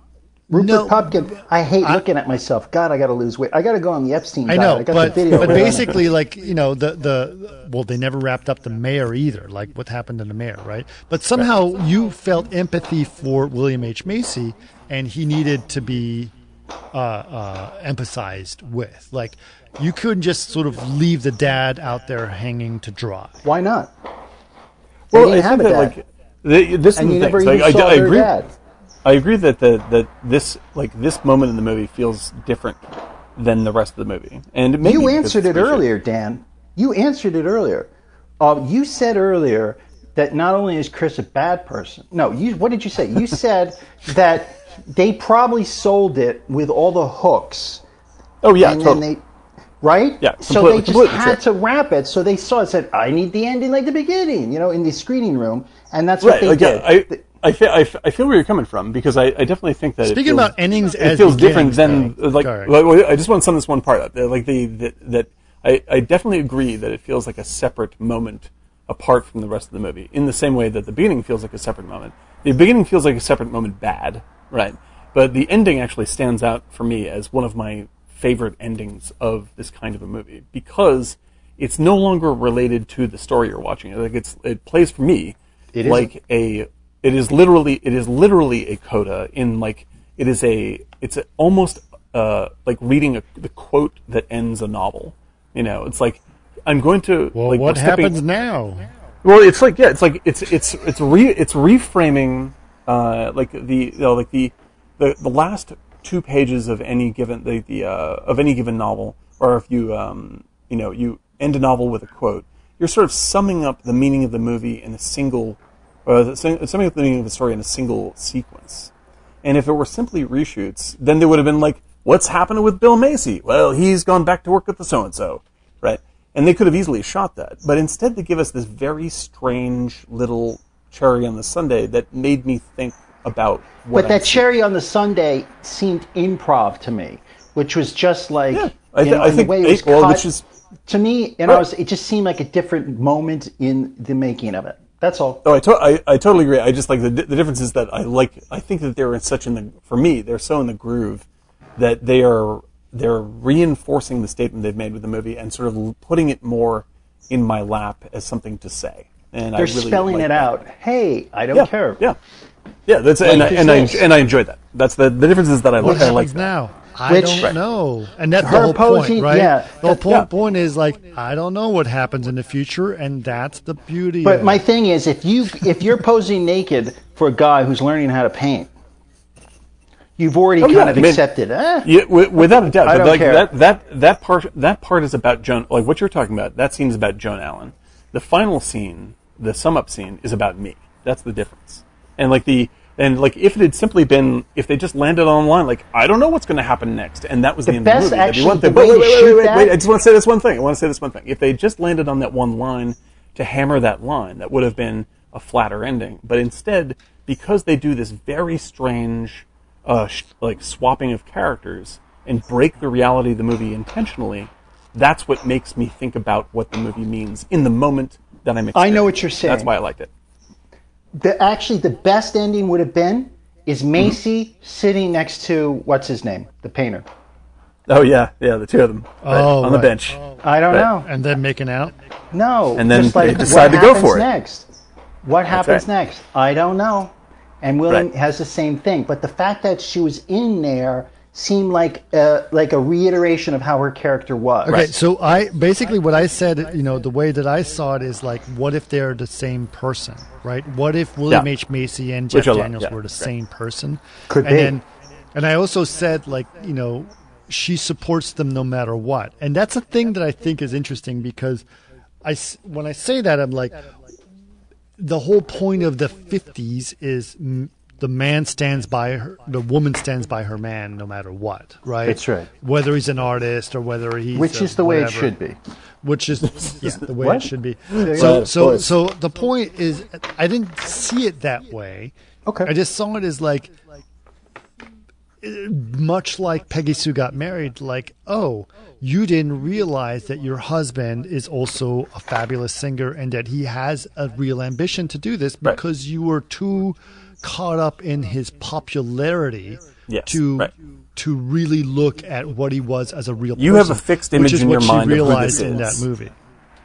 Rupert No, Pupkin. I hate looking at myself. God, I got to lose weight. I got to go on the Epstein I diet. know, I got but, the video. but basically, like you know, the the well, they never wrapped up the mayor either. Like what happened to the mayor, right? But somehow you felt empathy for William H Macy, and he needed to be uh, uh, emphasized with. Like you couldn't just sort of leave the dad out there hanging to dry. why not? They Well, didn't I have think a that dad. like the, this and is the thing. even So I, I, I agree. dad. I agree that the that this like this moment in the movie feels different than the rest of the movie, and maybe You answered it earlier, Dan. You answered it earlier. Uh, you said earlier that not only is Chris a bad person. No, you. What did you say? You said that they probably sold it with all the hooks Oh yeah, and totally. then they right Yeah, so they just had true. to wrap it so they saw it said i need the ending like the beginning you know in the screening room and that's what right. they Like, did yeah, I, I, feel, I, f- I feel where you're coming from because I, I definitely think that it Speaking feels- about endings it as feels different than though. like, Sorry. like, I just want to sum this one part up. Uh, Like the, the that I, I definitely agree that it feels like a separate moment apart from the rest of the movie. In the same way that the beginning feels like a separate moment. The beginning feels like a separate moment bad, right? But the ending actually stands out for me as one of my favorite endings of this kind of a movie because it's no longer related to the story you're watching. Like it's it plays for me It like a it is literally it is literally a coda in like it is a it's a, almost uh, like reading a, the quote that ends a novel. You know, it's like I'm going to Well, like what stepping- happens now? well, it's like yeah, it's like it's it's it's re it's reframing uh, like the you know, like the, the the last two pages of any given the, the uh, of any given novel, or if you um, you know, you end a novel with a quote, you're sort of summing up the meaning of the movie in a single, the- summing up the meaning of the story in a single sequence. And if it were simply reshoots, then they would have been like, what's happening with Bill Macy? Well, he's gone back to work with the so-and-so, right? And they could have easily shot that. But instead they give us this very strange little cherry on the sundae that made me think about what But that cherry on the Sunday seemed improv to me, which was just like Yeah, I, th- know, I think the way it was well, cut, which is to me, know, Right. it, was, it just seemed like a different moment in the making of it. That's all. Oh, I, to- I, I totally agree. I just like the, the difference is that I like I think that they're in such in the for me they're so in the groove that they are they're reinforcing the statement they've made with the movie and sort of putting it more in my lap as something to say. And They're really spelling like it that. out. Hey, I don't Yeah, care. yeah, yeah. That's and I, and I is. and I enjoyed that. That's the the difference is that I What like I like happens that. now? I Which- don't Right. know. And that's Her the whole posing- point, right? yeah. The whole point, Yeah. point is like, I don't know what happens in the future, and that's the beauty But of my it. thing is, if you if you're posing naked for a guy who's learning how to paint, you've already Oh, kind yeah, of I mean- accepted. Eh, Yeah, wi- without a doubt. I don't like care. that that that part that part is about Joan. Like what you're talking about. That scene is about Joan Allen. The final scene, the sum up scene, is about me. That's the difference. And like the and like if it had simply been if they just landed on the line, like I don't know what's going to happen next, and that was the, The end best of the movie. that'd actually- one thing. the way Wait, you wait, wait, wait, wait, I just want to say this one thing. I want to say this one thing. If they just landed on that one line to hammer that line, that would have been a flatter ending. But instead, because they do this very strange, uh, sh- like swapping of characters and break the reality of the movie intentionally, that's what makes me think about what the movie means in the moment that I'm. I know what you're saying. That's why I liked it. the actually the best ending would have been is Mm-hmm. Macy sitting next to what's his name, the painter. Oh yeah, yeah, the two of them right, Oh, on the right. bench. I don't Right. know. and then making out. No, And then just like they decide to go for it. next. What happens right. next? I don't know. And William Right. has the same thing, but the fact that she was in there seemed like uh, like a reiteration of how her character was. Okay, so I basically what I said, you know, the way that I saw it is like, what if they're the same person, right? What if William Yeah. H Macy and Which Jeff I love, Daniels yeah, were the right. same person? Could and be. Then, and I also said like, you know, she supports them no matter what, and that's a thing that I think is interesting because I when I say that I'm like, the whole point of the 50s is the man stands by her, the woman stands by her man no matter what, right? That's right. Whether he's an artist or whether he's Which is the way it should be. Which is yeah, the way it should be. So so so the point is I didn't see it that way. Okay. I just saw it as like much like Peggy Sue got married, like, oh, you didn't realize that your husband is also a fabulous singer and that he has a real ambition to do this Right. because you were too caught up in his popularity Yes, to right. to really look at what he was as a real person. You have a fixed which image is in what your she mind of who this realized in is. that movie.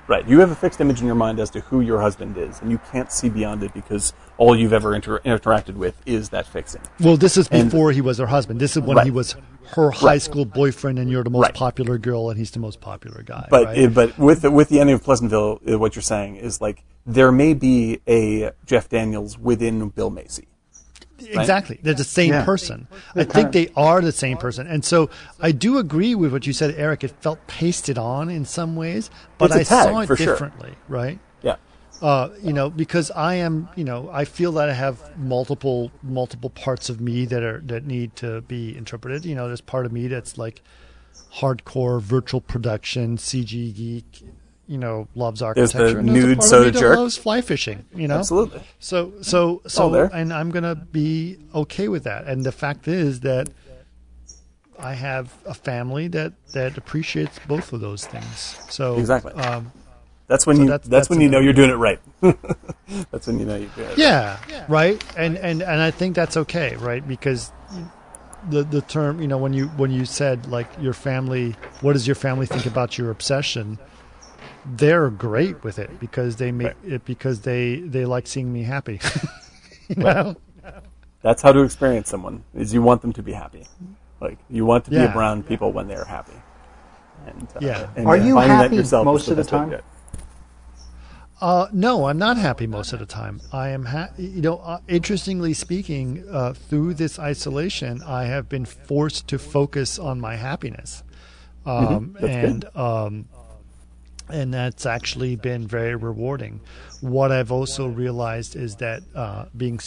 Right. You have a fixed image in your mind as to who your husband is, and you can't see beyond it because all you've ever inter- interacted with is that fixing. Well, this is And- before he was her husband. This is when Right. he was her high school boyfriend, and you're the most Right. popular girl, and he's the most popular guy. But right? it, but with the, with the ending of Pleasantville, uh, what you're saying is like there may be a Jeff Daniels within Bill Macy. Exactly. They're the same Yeah. person. I think they are the same person. And so I do agree with what you said, Eric. It felt pasted on in some ways, but I tag, saw it for sure. differently, right? Yeah. Uh, you know, because I am, you know, I feel that I have multiple multiple parts of me that are that need to be interpreted. You know, there's part of me that's like hardcore virtual production, CG geek, you know, loves the architecture. and there's a nude soda jerk. loves fly fishing. You know, Absolutely. so so so there. and I'm gonna be okay with that. And the fact is that I have a family that that appreciates both of those things. So Exactly. Um, That's when So you that's- that's, that's when you know you're doing it right. that's when you know you're doing it. right. yeah, right. And and and I think that's okay, right? Because the the term, you know, when you when you said like your family, what does your family think about your obsession? They're great with it because they make Right. it because they they like seeing me happy. you know? That's how to experience someone is you want them to be happy. Like you want to be Yeah. around people when they're happy. And, uh, Yeah. and Are you finding that happy yourself is most of the best way to time? Uh, no, I'm not happy most of the time. I am, ha- you know, uh, interestingly speaking, uh, through this isolation, I have been forced to focus on my happiness, um, Mm-hmm. And um, and that's actually been very rewarding. What I've also realized is that uh, being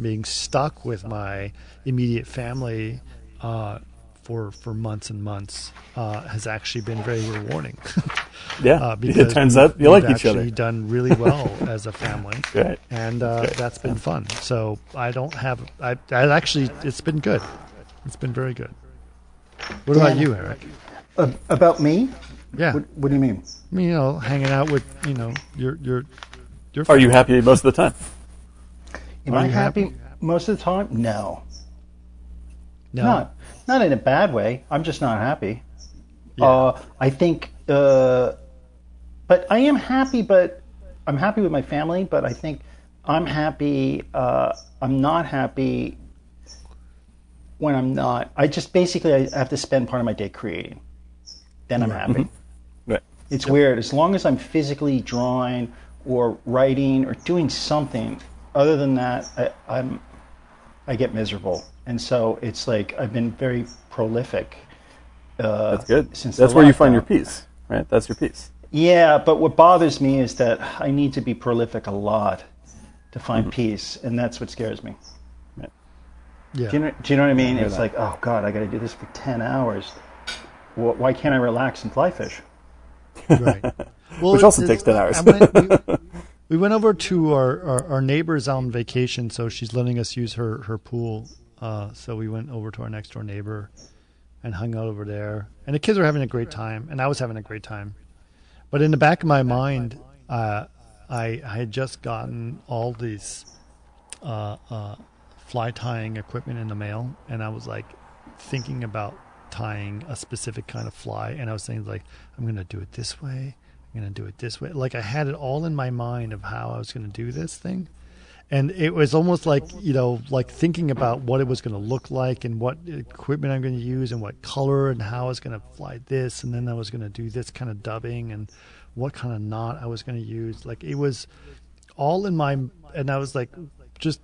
being stuck with my immediate family uh, for for months and months uh, has actually been very rewarding. Yeah, uh, it turns out you like we've each other. actually Done really well as a family, Right. and uh, Right. that's been fun. So I don't have. I, I actually, it's been good. It's been very good. What about you, Eric? Uh, about me? Yeah, What, what do you mean? I mean, you know, hanging out with you know your your your. Are you happy most of the time? Am Are I happy, happy? most of the time? No. No. Not not in a bad way. I'm just not happy. Yeah. Uh, I think, uh, but I am happy. But I'm happy with my family. But I think I'm happy. Uh, I'm not happy when I'm not. I just basically I have to spend part of my day creating. Then I'm happy. Right. It's weird. As long as I'm physically drawing or writing or doing something, other than that, I, I'm I get miserable. And so it's like I've been very prolific. Uh, That's good. Since That's the where you find your peace, right? That's your peace. Yeah, but what bothers me is that I need to be prolific a lot to Mm-hmm. find peace, and that's what scares me. Yeah. Do you know, do you know what I mean? hear It's that. like, oh God, I got to do this for ten hours. Why can't I relax and fly fish? Right. Well, Which also takes 10 hours. Went- we, we went over to our, our, our neighbor's on vacation, so she's letting us use her, her pool. Uh, so we went over to our next door neighbor and hung out over there. And the kids were having a great time, and I was having a great time. But in the back of my mind, uh, I, I had just gotten all these uh, uh, fly tying equipment in the mail, and I was like thinking about tying a specific kind of fly, and I was saying like, I'm gonna do it this way, I'm gonna do it this way. Like I had it all in my mind of how I was gonna do this thing, and it was almost like you know, like thinking about what it was gonna look like and what equipment I'm gonna use and what color and how I was gonna fly this, and then I was gonna do this kind of dubbing and what kind of knot I was gonna use. Like it was all in my, and I was like, just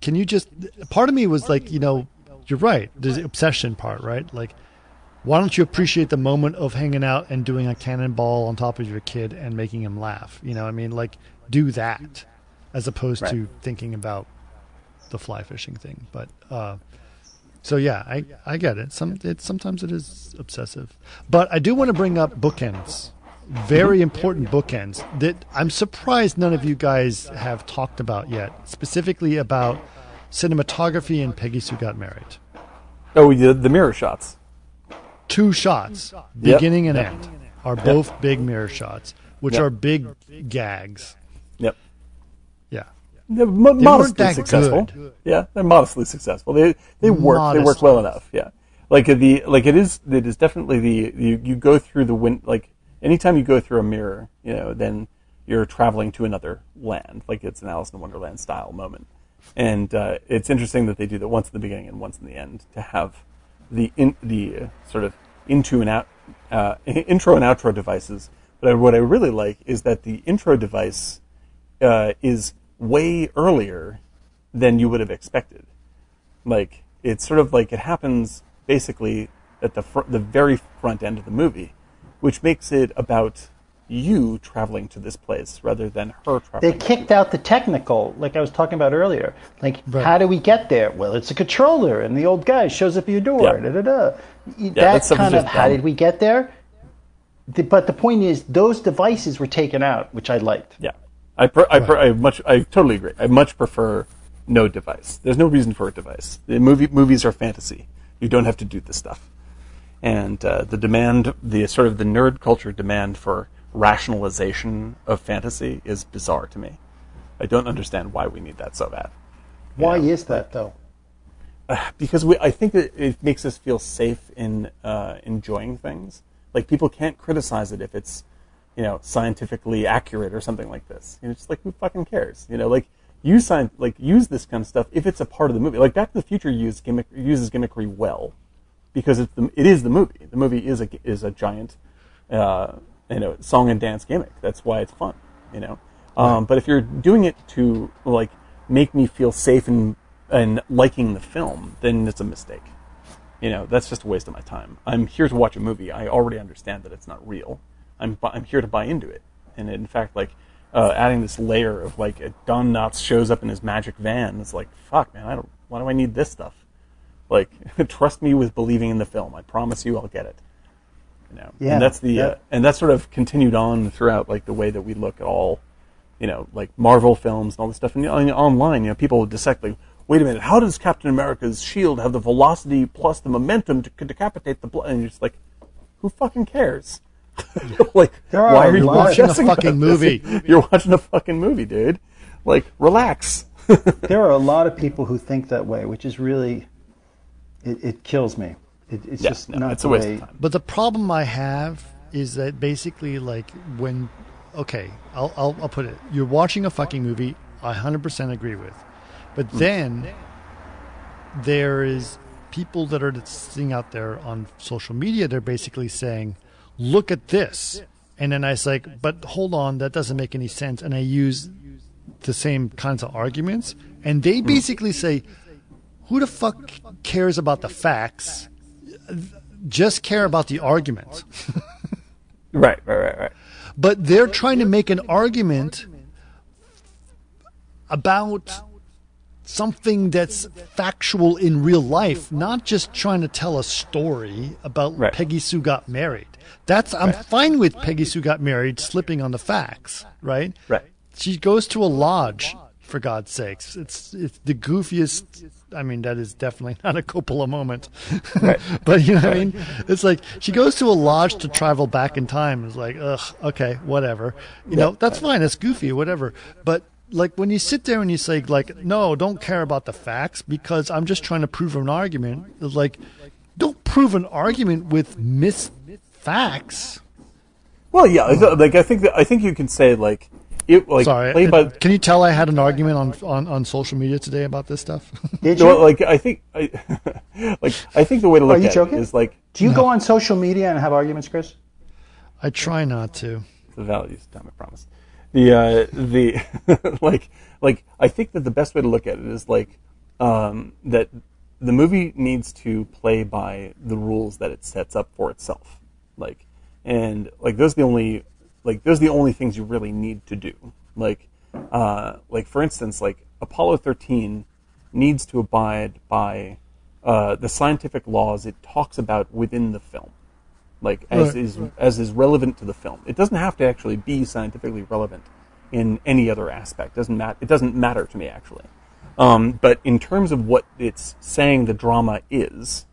can you just part of me was like you know you're right there's the obsession part right like why don't you appreciate the moment of hanging out and doing a cannonball on top of your kid and making him laugh? You know i mean like do that as opposed Right. to thinking about the fly fishing thing. But uh so yeah i i get it. Some it sometimes it is obsessive. But i do want to bring up bookends very important bookends that i'm surprised none of you guys have talked about yet specifically about cinematography and peggy sue got married. Oh, did the mirror shots. Two shots beginning and end are both big mirror shots which Yep. are big gags Yep. yeah They're mo- weren't modestly that successful. good. Yeah, they're modestly successful. They they work. They work well enough. Yeah, like the like it is. It is definitely the you you go through the wind Like anytime you go through a mirror, you know, then you're traveling to another land. Like it's an Alice in Wonderland style moment. And uh, it's interesting that they do that once in the beginning and once in the end to have the in, the uh, sort of into and out uh, intro and outro devices. But I, what I really like is that the intro device uh, is way earlier than you would have expected. Like it's sort of like it happens basically at the fr- the very front end of the movie, which makes it about you traveling to this place rather than her traveling. They kicked out the technical, like I was talking about earlier. Like, Right. how do we get there? Well, it's a controller, and the old guy shows up at your door. Yeah. Da, da, da. that that kind of how did we get there? The, but the point is, those devices were taken out, which I liked. Yeah, I pre- I, pre- I much I totally agree. I much prefer no device. There's no reason for a device. The movie movies are fantasy. You don't have to do this stuff. And uh, the demand, the sort of the nerd culture demand for rationalization of fantasy is bizarre to me. I don't understand why we need that so bad. Why Yeah, is that, though? because we, I think that it makes us feel safe in uh, enjoying things. Like people can't criticize it if it's, you know, scientifically accurate or something like this. You know, it's like who fucking cares? You know, like use sci- like use this kind of stuff if it's a part of the movie. Like Back to the Future use gimmick, uses gimmickry well because it's the, it is the movie. The movie is a is a giant, uh, you know, song and dance gimmick. That's why it's fun. You know, um, but if you're doing it to like make me feel safe and and liking the film, then it's a mistake. You know, that's just a waste of my time. I'm here to watch a movie. I already understand that it's not real. I'm I'm here to buy into it. And in fact, like uh, adding this layer of like Don Knotts shows up in his magic van. It's like fuck, man. I don't. Why do I need this stuff? Like, trust me with believing in the film. I promise you, I'll get it. You know, Yeah, and that's the uh, that- and that's sort of continued on throughout like the way that we look at all, you know, like Marvel films and all this stuff. And on- online, you know, people dissect like, wait a minute, how does Captain America's shield have the velocity plus the momentum to decapitate the blood? And you're just like, who fucking cares? like, are why are you Watching a fucking this? movie. You're watching a fucking movie, dude. Like, relax. There are a lot of people who think that way, which is really, it, it kills me. It, it's Yeah, just no, not it's the a waste way. of time. But the problem I have is that basically, like, when, okay, I'll, I'll, I'll put it. You're watching a fucking movie, I 100% agree with. But hmm. then there is people that are sitting out there on social media, they're basically saying, look at this. And then I was like, but hold on, that doesn't make any sense. And I use the same kinds of arguments. And they hmm. basically say, who the fuck cares about the facts? Just care about the argument. Right, right, right, right. But they're trying to make an argument about something that's factual in real life, not just trying to tell a story about Right. Peggy Sue got married. That's I'm fine with Peggy Sue got married slipping on the facts, right? Right. She goes to a lodge for God's sakes. It's it's the goofiest I mean that is definitely not a Coppola moment. Right. but you know what I mean? It's like she goes to a lodge to travel back in time. It's like, ugh, okay, whatever. You know, that's fine. That's goofy, whatever. But like when you sit there and you say like, no, don't care about the facts because I'm just trying to prove an argument. It's like, don't prove an argument with mis facts. Well, yeah, like I think that I think you can say like it like Sorry, play uh, by can you tell I had an argument on, on, on social media today about this stuff? Did you? no, like I think I like I think the way to look you at joking? it is like Do you go on social media and have arguments, Chris? I try not to. the values time I promise. The uh, the like like I think that the best way to look at it is like um, that the movie needs to play by the rules that it sets up for itself. Like and like those are the only like those are the only things you really need to do. Like uh, like for instance, like Apollo thirteen needs to abide by uh, the scientific laws it talks about within the film like as Right. is as is relevant to the film. It doesn't have to actually be scientifically relevant in any other aspect. Doesn't mat- It doesn't matter to me actually. Um, but in terms of what it's saying the drama is,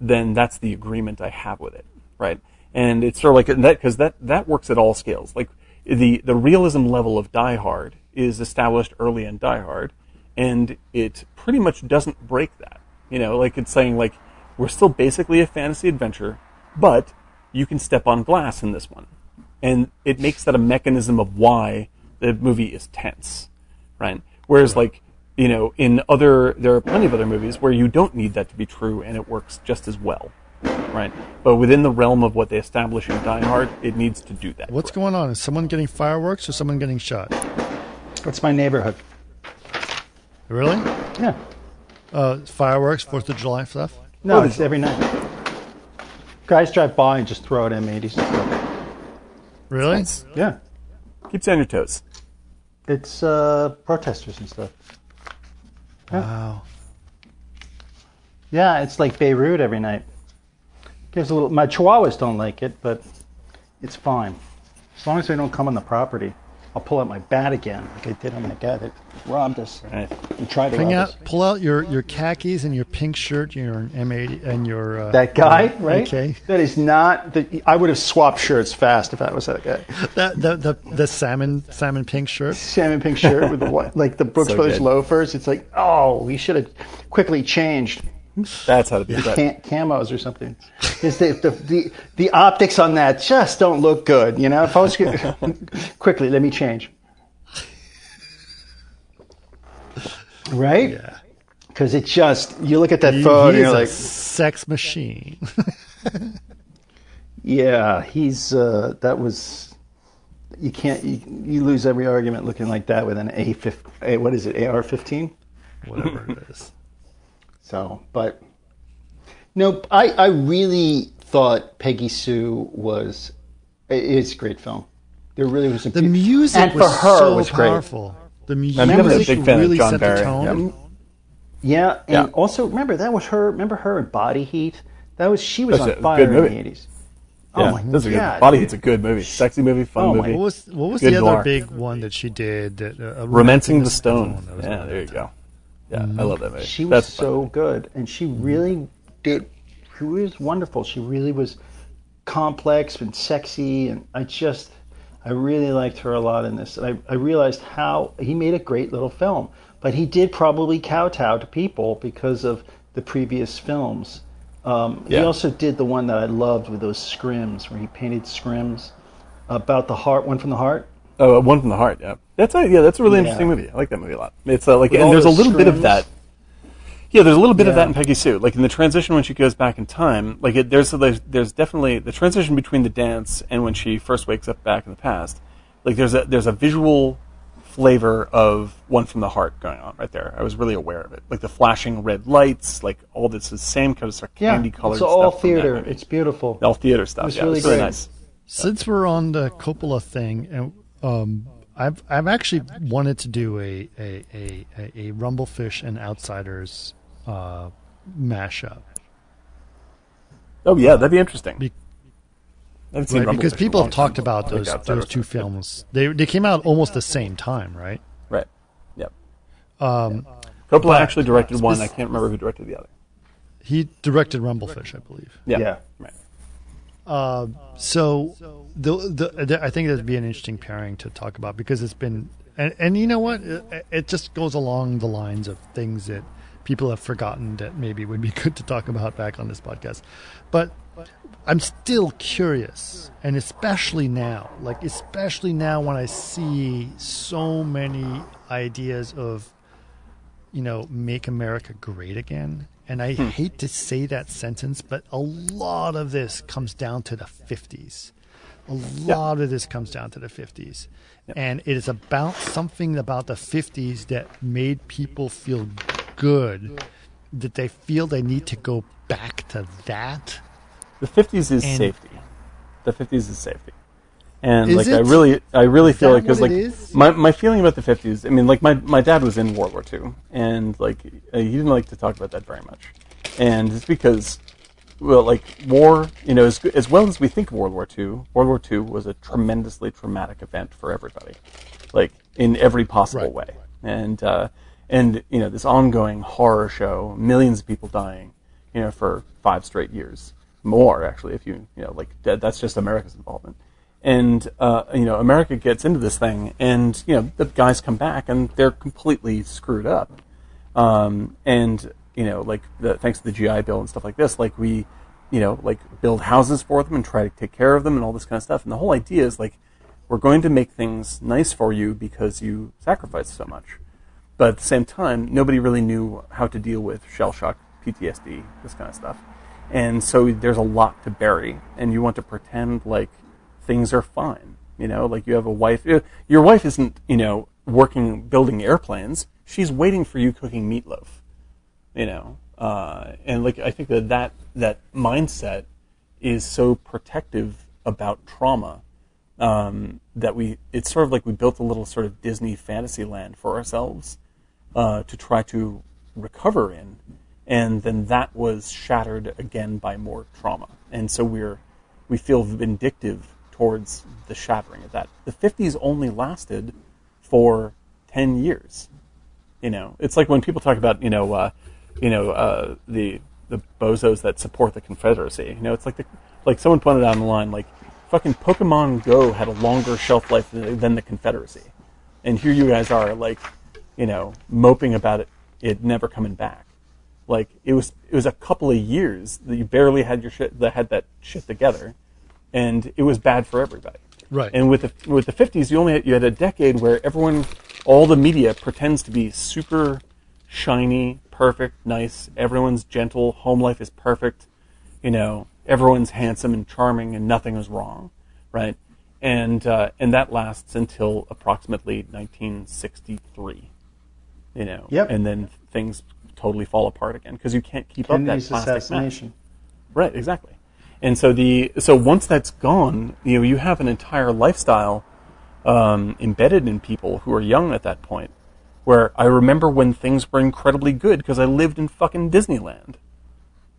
then that's the agreement I have with it, right? And it's sort of like that because that that works at all scales. Like the the realism level of Die Hard is established early in Die Hard, and it pretty much doesn't break that. You know, like it's saying like we're still basically a fantasy adventure, but you can step on glass in this one, and it makes that a mechanism of why the movie is tense, right? Whereas like you know in other there are plenty of other movies where you don't need that to be true and it works just as well, right? But within the realm of what they establish in Die Hard, it needs to do that. What's going on? Is someone getting fireworks or someone getting shot? It's my neighborhood. Really? Yeah. Uh, fireworks, Fourth of July stuff. No, it's every night. Guys drive by and just throw out M80s and stuff. Really? Nice. Yeah. Keeps you on your toes. It's uh, protesters and stuff. Wow. Yeah, it's like Beirut every night. Gives a little. My Chihuahuas don't like it, but it's fine. As long as they don't come on the property, I'll pull out my bat again, like I did on that guy that robbed us and tried to Bring rob out, us. pull out your, your khakis and your pink shirt, your M80, and your uh, That guy, right? Okay. That is not. The, I would have swapped shirts fast if I was that guy. That the, the the salmon salmon pink shirt. Salmon pink shirt with the white, like the Brooks So Brothers good. loafers. It's like, oh, we should have quickly changed That's how to do that. Cam- camos or something. Is the, the the the optics on that just don't look good? You know, if I was quickly, let me change. Right? Yeah. Because it just you look at that and he you're a like, sex machine. yeah, he's uh, that was. You can't you, you lose every argument looking like that with an A fifteen. A, what is it? AR fifteen. Whatever it is. So, but no, I I really thought Peggy Sue was it's a great film. There really was a The music and for was her so was great. powerful. The I'm music definitely a big fan of really John set Barry. the tone. Yeah. Yeah, and Yeah. also remember that was her. Remember her in Body Heat. That was she was That's on a fire good in the eighties. Yeah, oh my this is good. god! Body Heat's a good movie, sexy movie, fun Oh my- movie. What was what was the other noir. big one that she did? That, uh, Romancing the Stone. That Yeah, there you go. Yeah, I love that movie. She was That's so good, and she really did. She was wonderful. She really was complex and sexy, and I just, I really liked her a lot in this. And I, I realized how he made a great little film, but he did probably kowtow to people because of the previous films. Um, He Yeah. also did the one that I loved with those scrims, where he painted scrims about the heart, one from the heart. Oh, One from the Heart. Yeah, that's a yeah, that's a really Yeah. interesting movie. I like that movie a lot. It's uh, like, With and all there's a those little bit of scrims. that. Yeah, there's a little bit of Yeah. that in Peggy Sue. Like in the transition when she goes back in time, like it, there's there's there's definitely the transition between the dance and when she first wakes up back in the past. Like there's a there's a visual flavor of One from the Heart going on right there. I was really aware of it. Like the flashing red lights, like all this is same kind of sort of Yeah, candy colored it's all stuff. from that theater. movie. It's beautiful. all theater stuff. was yeah, really it's really great. nice. Since we're on the Coppola thing, and um, I've I've actually wanted to do a a a, a, a Rumble Fish and Outsiders uh, mashup, Oh yeah, that'd be interesting. Be- I haven't seen right? Because Rumble Fish in a people have talked time. about those those two are good. films. They they came out almost the same time, right? Right. Yep. Um, Coppola but- actually directed one. I can't remember who directed the other. he directed Rumble Fish, I believe. Yeah. Yeah. Right. So the, the, the I think that'd be an interesting pairing to talk about because it's been and, and you know what it, it just goes along the lines of things that people have forgotten that maybe would be good to talk about back on this podcast. But I'm still curious and especially now, like especially now when I see so many ideas of you know, make America great again. And I hmm. hate to say that sentence, but a lot of this comes down to the 50s. A lot of this comes down to the 50s. And it is about something about the 50s that made people feel good, that they feel they need to go back to that. The fifties is And- safety. The fifties is safety. And Is like I really, I really feel like because like my my feeling about the fifties. I mean, like my my dad was in World War II, and like he didn't like to talk about that very much, and it's because well, like war, you know, as as well as we think of World War II, World War II was a tremendously traumatic event for everybody, like in every possible Right. way, and uh, and you know this ongoing horror show, millions of people dying, you know, for five straight years, more actually, if you you know, like that, that's just America's involvement, and uh, you know, America gets into this thing, and you know, the guys come back and they're completely screwed up, um, and you know, like the, thanks to the GI Bill and stuff like this, like we, you know, like build houses for them and try to take care of them and all this kind of stuff. And the whole idea is like we're going to make things nice for you because you sacrificed so much. But at the same time, nobody really knew how to deal with shell shock, PTSD, this kind of stuff. And so there's a lot to bury, and you want to pretend like things are fine. You know, like you have a wife. uh, Your wife isn't, you know, working building airplanes. She's waiting for you cooking meatloaf you know uh, and like i think that, that that mindset is so protective about trauma um, that we it's sort of like we built a little sort of disney fantasy land for ourselves uh, to try to recover in. And then that was shattered again by more trauma. And so we're we feel vindictive towards the shattering of that. The 50s only lasted for 10 years. You know, it's like when people talk about you know, uh, you know, uh, the the bozos that support the Confederacy. You know, it's like the like someone pointed out on the line, like fucking Pokemon Go had a longer shelf life than, than the Confederacy, and here you guys are like, you know, moping about it, it never coming back. Like it was it was a couple of years that you barely had your shit that had that shit together, and it was bad for everybody. Right. And with the with the fifties, you only had, you had a decade where everyone, all the media pretends to be super shiny, perfect, nice. Everyone's gentle. Home life is perfect. You know, everyone's handsome and charming, and nothing is wrong, right? And uh, and that lasts until approximately 1963. You know, Yep. and then things totally fall apart again because you can't keep up that assassination. Right, exactly. And so the so once that's gone, you know, you have an entire lifestyle um, embedded in people who are young at that point. Where I remember when things were incredibly good because I lived in fucking Disneyland.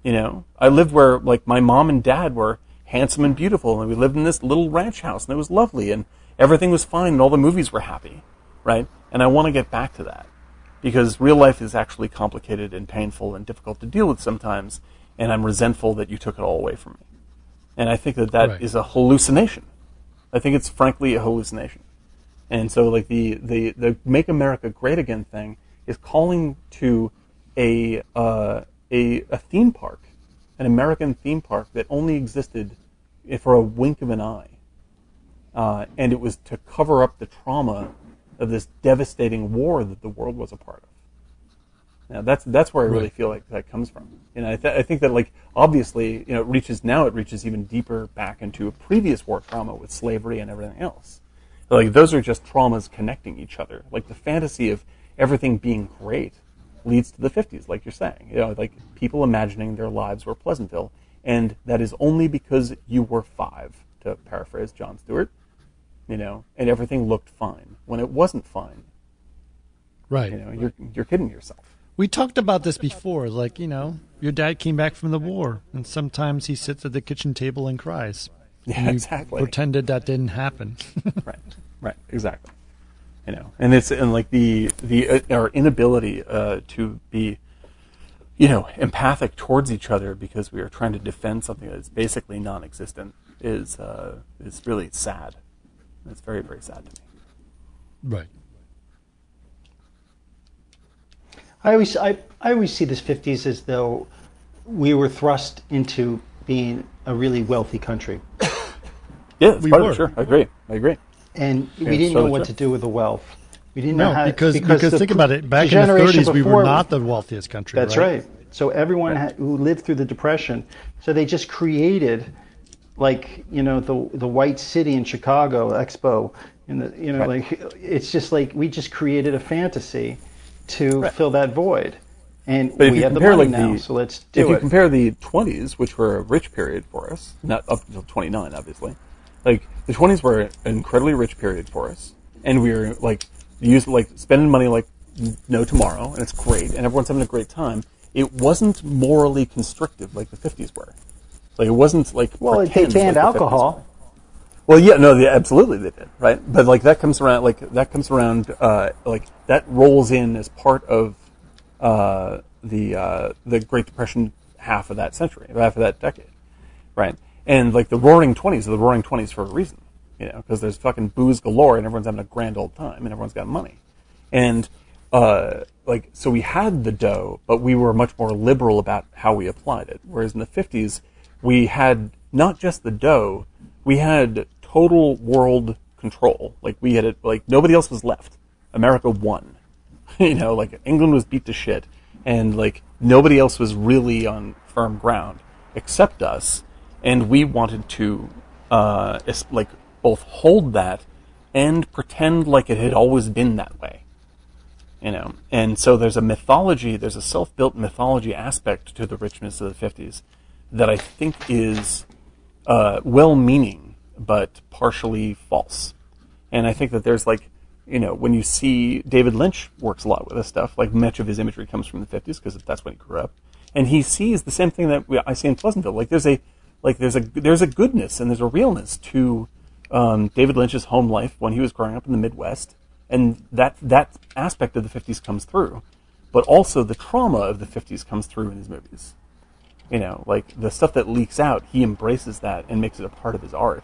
You know, I lived where like my mom and dad were handsome and beautiful, and we lived in this little ranch house, and it was lovely, and everything was fine, and all the movies were happy, right? And I want to get back to that because real life is actually complicated and painful and difficult to deal with sometimes, and I'm resentful that you took it all away from me. And I think that that is Right. a hallucination. I think it's frankly a hallucination. And so, like the the the "Make America Great Again" thing is calling to a uh, a a theme park, an American theme park that only existed for a wink of an eye, uh, and it was to cover up the trauma of this devastating war that the world was a part of. Now that's that's where I really Right. feel like that comes from. And I, th- I think that like obviously you know it reaches now it reaches even deeper back into a previous war trauma with slavery and everything else. Like those are just traumas connecting each other. Like the fantasy of everything being great leads to the 50s, like you're saying. You know, like people imagining their lives were Pleasantville, and that is only because you were five, to paraphrase Jon Stewart. You know, and everything looked fine when it wasn't fine. Right. You know, you're you're kidding yourself. We talked about this before. Like, you know, your dad came back from the war, and sometimes he sits at the kitchen table and cries. Yeah, exactly. Pretended that didn't happen. right right exactly. You know and it's and like the the uh, our inability uh, to be you know empathic towards each other because we are trying to defend something that is basically non-existent is uh, is really sad. It's very very sad to me. Right. I always I, I always see this 50s as though we were thrust into being a really wealthy country, yeah it's We part were. of it sure. I agree. I agree and we it's didn't know what to do with the wealth. We didn't know how because because, the think about it. Back the in the generation 30s, we were not the wealthiest country. That's right. So everyone Right. ha- who lived through the depression, so they just created, like you know, the the White City in Chicago Expo, and the you know, Right. like it's just like we just created a fantasy to Right. fill that void, and But we you have the compare money like now, the so let's do if do you compare the 20s, which were a rich period for us, not up until 29, obviously, like the 20s were an incredibly rich period for us, and we were like use like spending money like no tomorrow, and it's great, and everyone's having a great time. It wasn't morally constrictive like the 50s were. Like it wasn't like well, they banned like the 50s alcohol. well, yeah, no, they, absolutely they did, right? But like that comes around, like that comes around, uh, like that rolls in as part of uh, the uh, the Great Depression half of that century, half of that decade, right? And like the Roaring Twenties are the Roaring Twenties for a reason, you know, because there's fucking booze galore and everyone's having a grand old time and everyone's got money, and uh, like so we had the dough, but we were much more liberal about how we applied it. Whereas in the fifties, we had not just the dough, we had total world control. Like we had it, like nobody else was left. America won. you know, like England was beat to shit, and like nobody else was really on firm ground except us, and we wanted to uh, like both hold that and pretend like it had always been that way you know? And so there's a mythology there's a self-built mythology aspect to the richness of the 50s that i think is uh, well-meaning but partially false. And i think that there's like you know when you see david lynch works a lot with this stuff like much of his imagery comes from the 50s because that's when he grew up. And he sees the same thing that i see in pleasantville. Like there's a like there's a there's a goodness and there's a realness to um, david lynch's home life when he was growing up in the midwest. And that that aspect of the 50s comes through but also the trauma of the 50s comes through in his movies. You know like the stuff that leaks out he embraces that and makes it a part of his art.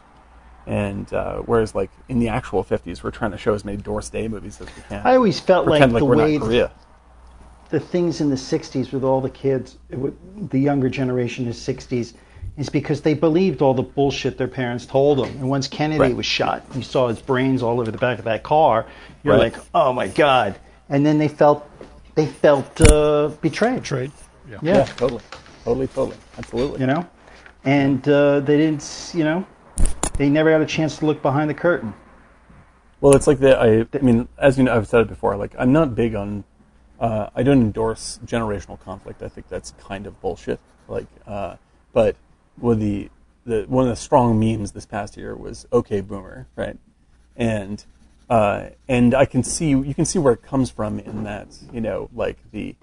And uh, whereas like in the actual 50s we're trying to show as many doris day movies as we can. I always felt like like, the we're way not korea. the things in the 60s with all the kids, with the younger generation is 60s, is because they believed all the bullshit their parents told them. And once Kennedy Right. was shot, you saw his brains all over the back of that car. You're Right. like, oh my god! And then they felt they felt uh, betrayed. Trade. Yeah. Yeah, totally totally totally absolutely you know, and uh, they didn't. You know, they never got a chance to look behind the curtain. Well, it's like that. I, I mean, as you know, I've said it before. Like, I'm not big on. Uh, I don't endorse generational conflict. I think that's kind of bullshit. Like, uh, but with the the one of the strong memes this past year was "Okay Boomer," right? And uh, and I can see you can see where it comes from in that you know like the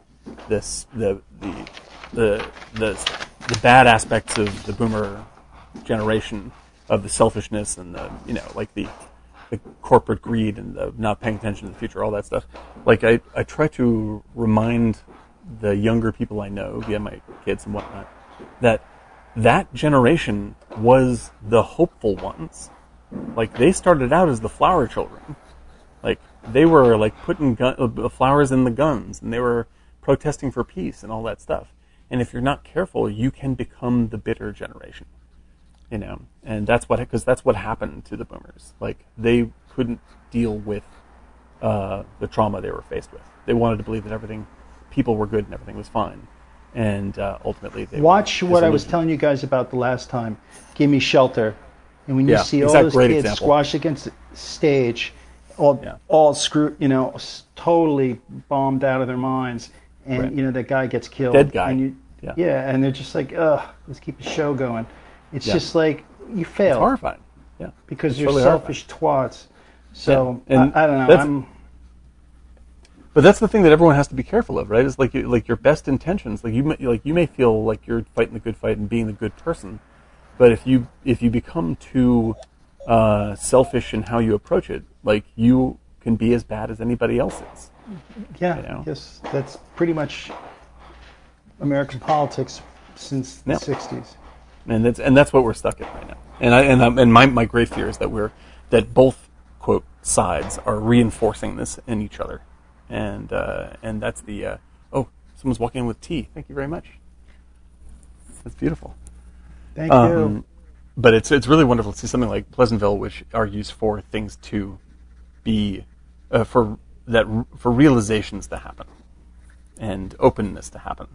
this the the the the the bad aspects of the Boomer generation of the selfishness and the you know like the the corporate greed and the not paying attention to the future, all that stuff. Like I, I try to remind the younger people I know, via my kids and whatnot, that that generation was the hopeful ones. Like they started out as the flower children. Like they were like putting gun, uh, flowers in the guns, and they were protesting for peace and all that stuff. And if you're not careful, you can become the bitter generation you know, and that's what because that's what happened to the boomers. Like they couldn't deal with uh, the trauma they were faced with. They wanted to believe that everything, people were good and everything was fine, and uh, ultimately they Watch what I was telling you guys about the last time. Give me shelter. And when you Yeah, see all those kids example. squashed against the stage, all Yeah. all screwed, you know, totally bombed out of their minds, and Right. you know that guy gets killed. Dead guy. And you, Yeah. and they're just like, ugh, let's keep the show going. It's Yeah. just like you It's horrifying. Yeah, because It's you're totally selfish twats. So Yeah, and I, I don't know. I'm, But that's the thing that everyone has to be careful of, right? Is like you- like your best intentions. Like you may, like you may feel like you're fighting the good fight and being the good person, but if you if you become too uh, selfish in how you approach it, like you can be as bad as anybody else is. yeah, you know? yes, that's pretty much American politics since the Yeah. '60s. and that's and that's what we're stuck in right now. And I and um, and my my great fear is that we're that both quote sides are reinforcing this in each other, and uh, and that's the uh, oh someone's walking in with tea. Thank you very much. That's beautiful. Thank Um, you. but it's it's really wonderful to see something like Pleasantville, which argues for things to be uh, for that for realizations to happen and openness to happen,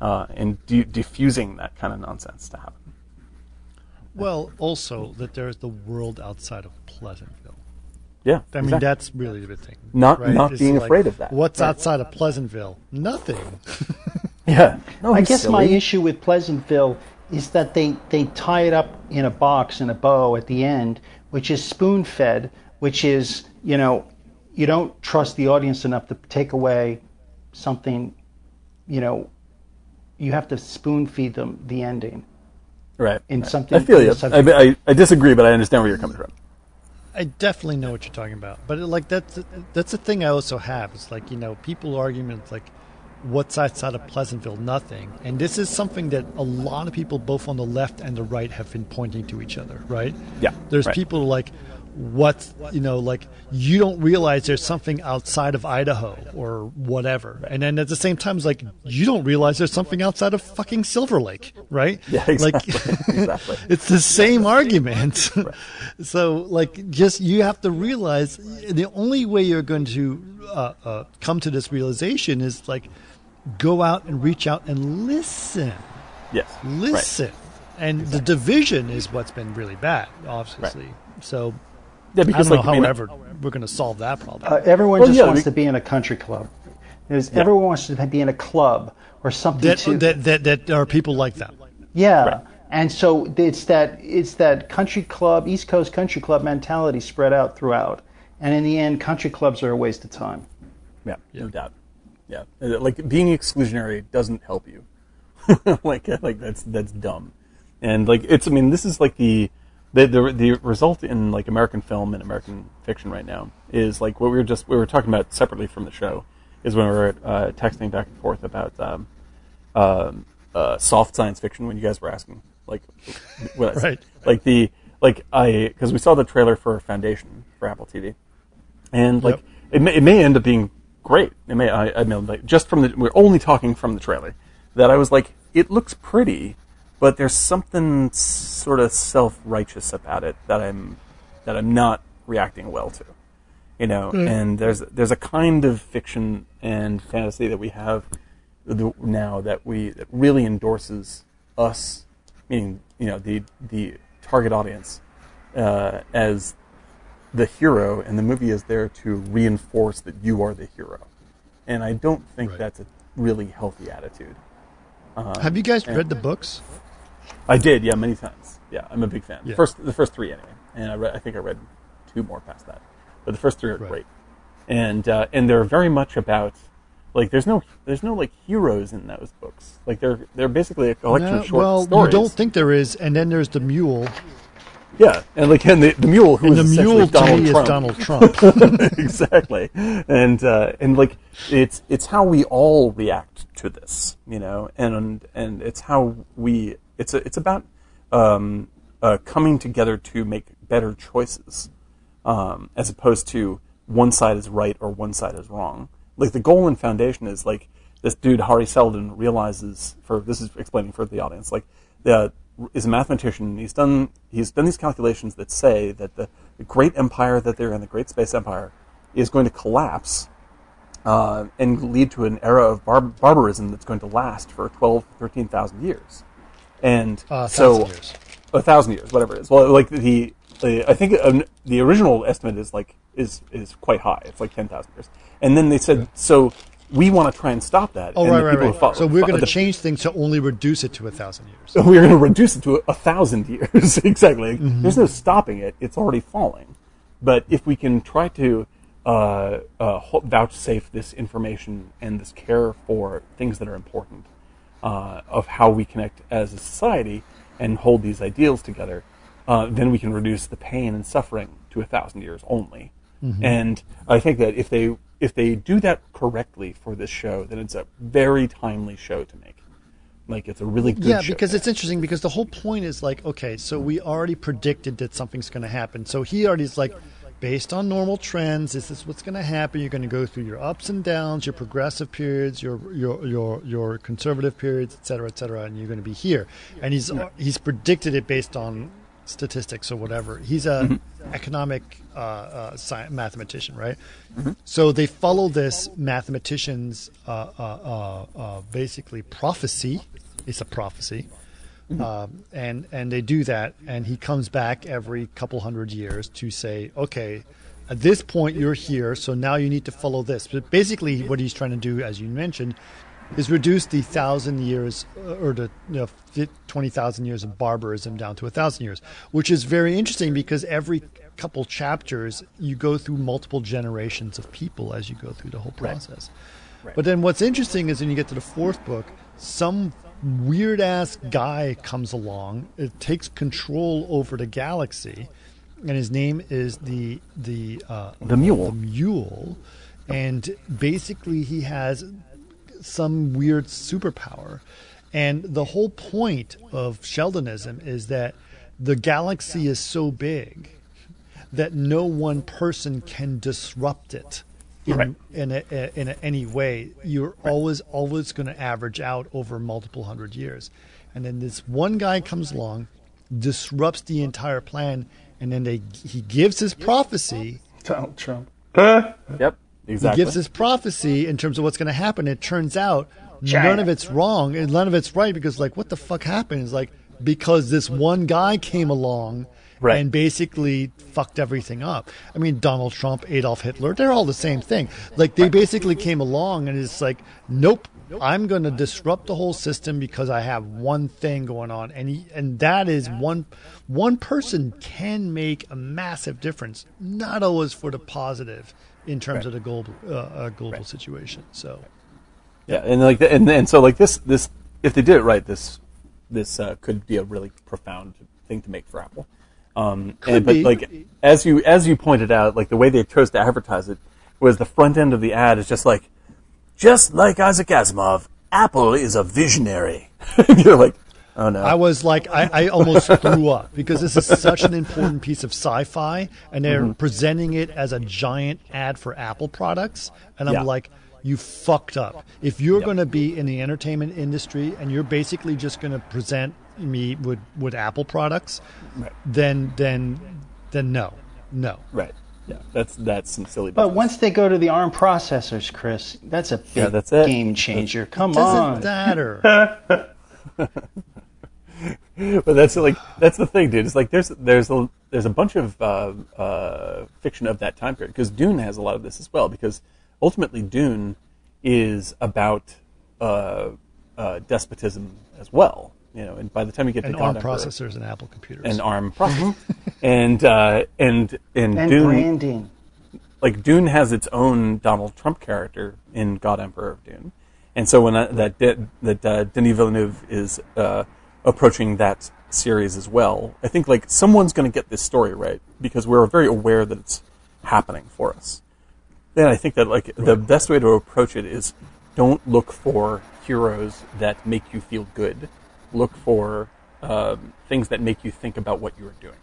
uh, and de- diffusing that kind of nonsense to happen. Well, also that there's the world outside of Pleasantville. Yeah, I mean, exactly. that's really the big thing. Not- right? not It's being afraid of that. What's Right. outside of Pleasantville? Nothing. yeah. No, I he's guess my issue with Pleasantville is that they, they tie it up in a box in a bow at the end, which is spoon fed, which is, you know, you don't trust the audience enough to take away something, you know, you have to spoon feed them the ending. right in right. something- I feel you. a subject. I, I, I disagree, but I understand where you're coming from. I definitely know what you're talking about, but like that's that's a thing I also have. It's like you know, people arguments like, "What's outside of Pleasantville? Nothing." And this is something that a lot of people, both on the left and the right, have been pointing to each other. Right? Yeah, There's right. people like, "What you know, like you don't realize there's something outside of Idaho or whatever," and then at the same time, it's like you don't realize there's something outside of fucking Silver Lake, right? Yeah, Like, exactly. exactly. it's the same argument. right. so, like, just you have to realize the only way you're going to uh, uh, come to this realization is like go out and reach out and listen, Yes. Right. listen. And the division is what's been really bad, obviously. right. So Yeah, I because don't like know, I mean, however, we're going to solve that problem. Uh, everyone Well, just yeah, wants we- to be in a country club. There's, Everyone wants to be in a club or something that, to that, that, that there are people like that. Yeah. Right. And so it's that it's that country club, East Coast country club mentality spread out throughout. And in the end, country clubs are a waste of time. Yeah, no doubt. Yeah, Uh, like being exclusionary doesn't help you. like, like that's that's dumb. And like it's, I mean, this is like the the the, the result in like American film and American fiction right now is like what we were just we were talking about separately from the show is when we were uh, texting back and forth about um, um, uh, soft science fiction when you guys were asking like what. Right. like the like I because we saw the trailer for Foundation for Apple TV and like Yep. it, may, it may end up being great. It may I, I mean like just from the we're only talking from the trailer that I was like it looks pretty, but there's something sort of self righteous about it that I'm that I'm not reacting well to, you know. And there's there's a kind of fiction and fantasy that we have now that we that really endorses us, meaning you know the the target audience uh, as the hero, and the movie is there to reinforce that you are the hero. And I don't think Right. that's a really healthy attitude. Have you guys read the books? I did, yeah, many times. Yeah, I'm a big fan. Yeah. First, the first three anyway, and I, read, I think I read two more past that, but the first three are Right. great, and uh, and they're very much about like there's no there's no like heroes in those books. Like they're they're basically a collection No, of short well, stories. you don't think there is, and then there's the mule, yeah, and like and the, the mule who and is the mule to Donald me Trump. is Donald Trump. exactly, and uh, and like it's it's how we all react to this, you know, and and it's how we it's a, it's about um, uh, coming together to make better choices, um, as opposed to one side is right or one side is wrong. Like the goal and foundation is like this dude Hari Seldon realizes for this is explaining for the audience like the is a mathematician. He's done he's done these calculations that say that the, the great empire that they're in, the great space empire, is going to collapse uh, and lead to an era of bar- barbarism that's going to last for 12, 13,000 years. And Uh, so, years. a thousand years, whatever it is. Well, like the, the I think um, the original estimate is like is is quite high. It's like ten thousand years. And then they said, so we want to try and stop that. Oh, and right, right, people right. follow- so we're going to change things to only reduce it to a thousand years. we're going to reduce it to a, a thousand years. exactly. Mm-hmm. There's no stopping it. It's already falling. But if we can try to uh, uh, vouchsafe this information and this care for things that are important uh, of how we connect as a society and hold these ideals together, uh, then we can reduce the pain and suffering to a thousand years only. Mm-hmm. And I think that if they if they do that correctly for this show, then it's a very timely show to make. Like it's a really good yeah, because it's interesting because the whole point is like, okay, so we already predicted that something's going to happen. So he already is like, based on normal trends, this is what's going to happen. You're going to go through your ups and downs, your progressive periods, your your your your conservative periods, et cetera, et cetera, and you're going to be here. And he's he's predicted it based on statistics or whatever. He's a Mm-hmm. economic uh, uh, sci- mathematician, right? So they follow this mathematician's uh, uh, uh, uh, basically prophecy. It's a prophecy, um, and and they do that. And he comes back every couple hundred years to say, okay, at this point you're here, so now you need to follow this. But basically, what he's trying to do, as you mentioned, is reduce the thousand years uh, or the you know, 20,000 years of barbarism down to a thousand years, which is very interesting because every couple chapters you go through multiple generations of people as you go through the whole process. But then what's interesting is when you get to the fourth book, some weird ass guy comes along, it takes control over the galaxy, and his name is the the uh, The Mule. The Mule, and basically he has some weird superpower. And the whole point of Sheldonism is that the galaxy is so big that no one person can disrupt it in Right. in, a, a, in a, any way. You're always always going to average out over multiple hundred years, and then this one guy comes along, disrupts the entire plan, and then they he gives his prophecy. Donald Trump. yep, Exactly. He gives his prophecy in terms of what's going to happen. It turns out none of it's wrong and none of it's right because, like, what the fuck happened? Is like because this one guy came along Right. and basically fucked everything up. I mean, Donald Trump, Adolf Hitler, they're all the same thing. Like, they basically came along and it's like, nope. I'm going to disrupt the whole system because I have one thing going on, and he, and that is one one person can make a massive difference, not always for the positive in terms of the global uh, uh, global situation. So, Yeah, and like, the, and and so like this this if they did it right, this this uh, could be a really profound thing to make for Apple. Um, and, but be. like as you as you pointed out, like the way they chose to advertise it was the front end of the ad is just like, just like Isaac Asimov, Apple is a visionary. You're like, oh no, I was like, I, I almost threw up because this is such an important piece of sci-fi, and they're Mm-hmm. presenting it as a giant ad for Apple products, and I'm Yeah. like, you fucked up. If you're going to be in the entertainment industry and you're basically just going to present me with with Apple products, Right. then then then no, no. right. Yeah, that's that's some silly. But business. once they go to the ARM processors, Chris, that's a big Yeah, that's it. game changer. Come on, Doesn't on. matter. but that's like that's the thing, dude. It's like there's there's a there's a bunch of uh, uh, fiction of that time period because Dune has a lot of this as well. Because ultimately, Dune is about uh, uh, despotism as well. You know, and by the time you get And to ARM God processors and Apple computers. and ARM processors, and uh, and and, And Dune, branding. like Dune has its own Donald Trump character in God Emperor of Dune, and so when I, that De- that uh, Denis Villeneuve is uh, approaching that series as well, I think like someone's going to get this story right because we're very aware that it's happening for us. Then I think that like the best way to approach it is don't look for heroes that make you feel good. Look for um, things that make you think about what you're doing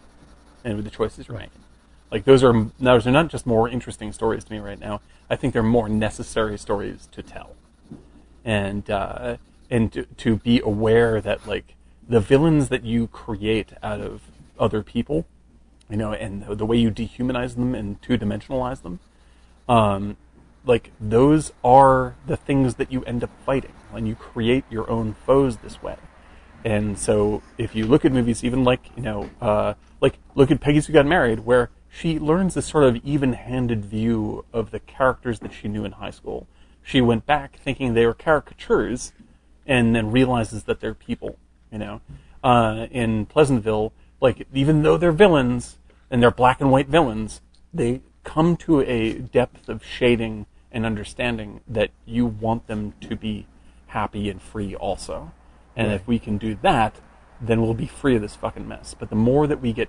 and with the choices you're making. Like those are those are not just more interesting stories to me right now. I think they're more necessary stories to tell, and uh, and to, to be aware that like the villains that you create out of other people, you know, and the, the way you dehumanize them and two dimensionalize them, um, like those are the things that you end up fighting, and you create your own foes this way. And so, if you look at movies, even like you know, uh, like look at Peggy Sue Got Married, where she learns this sort of even-handed view of the characters that she knew in high school. She went back thinking they were caricatures, and then realizes that they're people. You know, uh, in Pleasantville, like even though they're villains and they're black and white villains, they come to a depth of shading and understanding that you want them to be happy and free also. And if we can do that, then we'll be free of this fucking mess. But the more that we get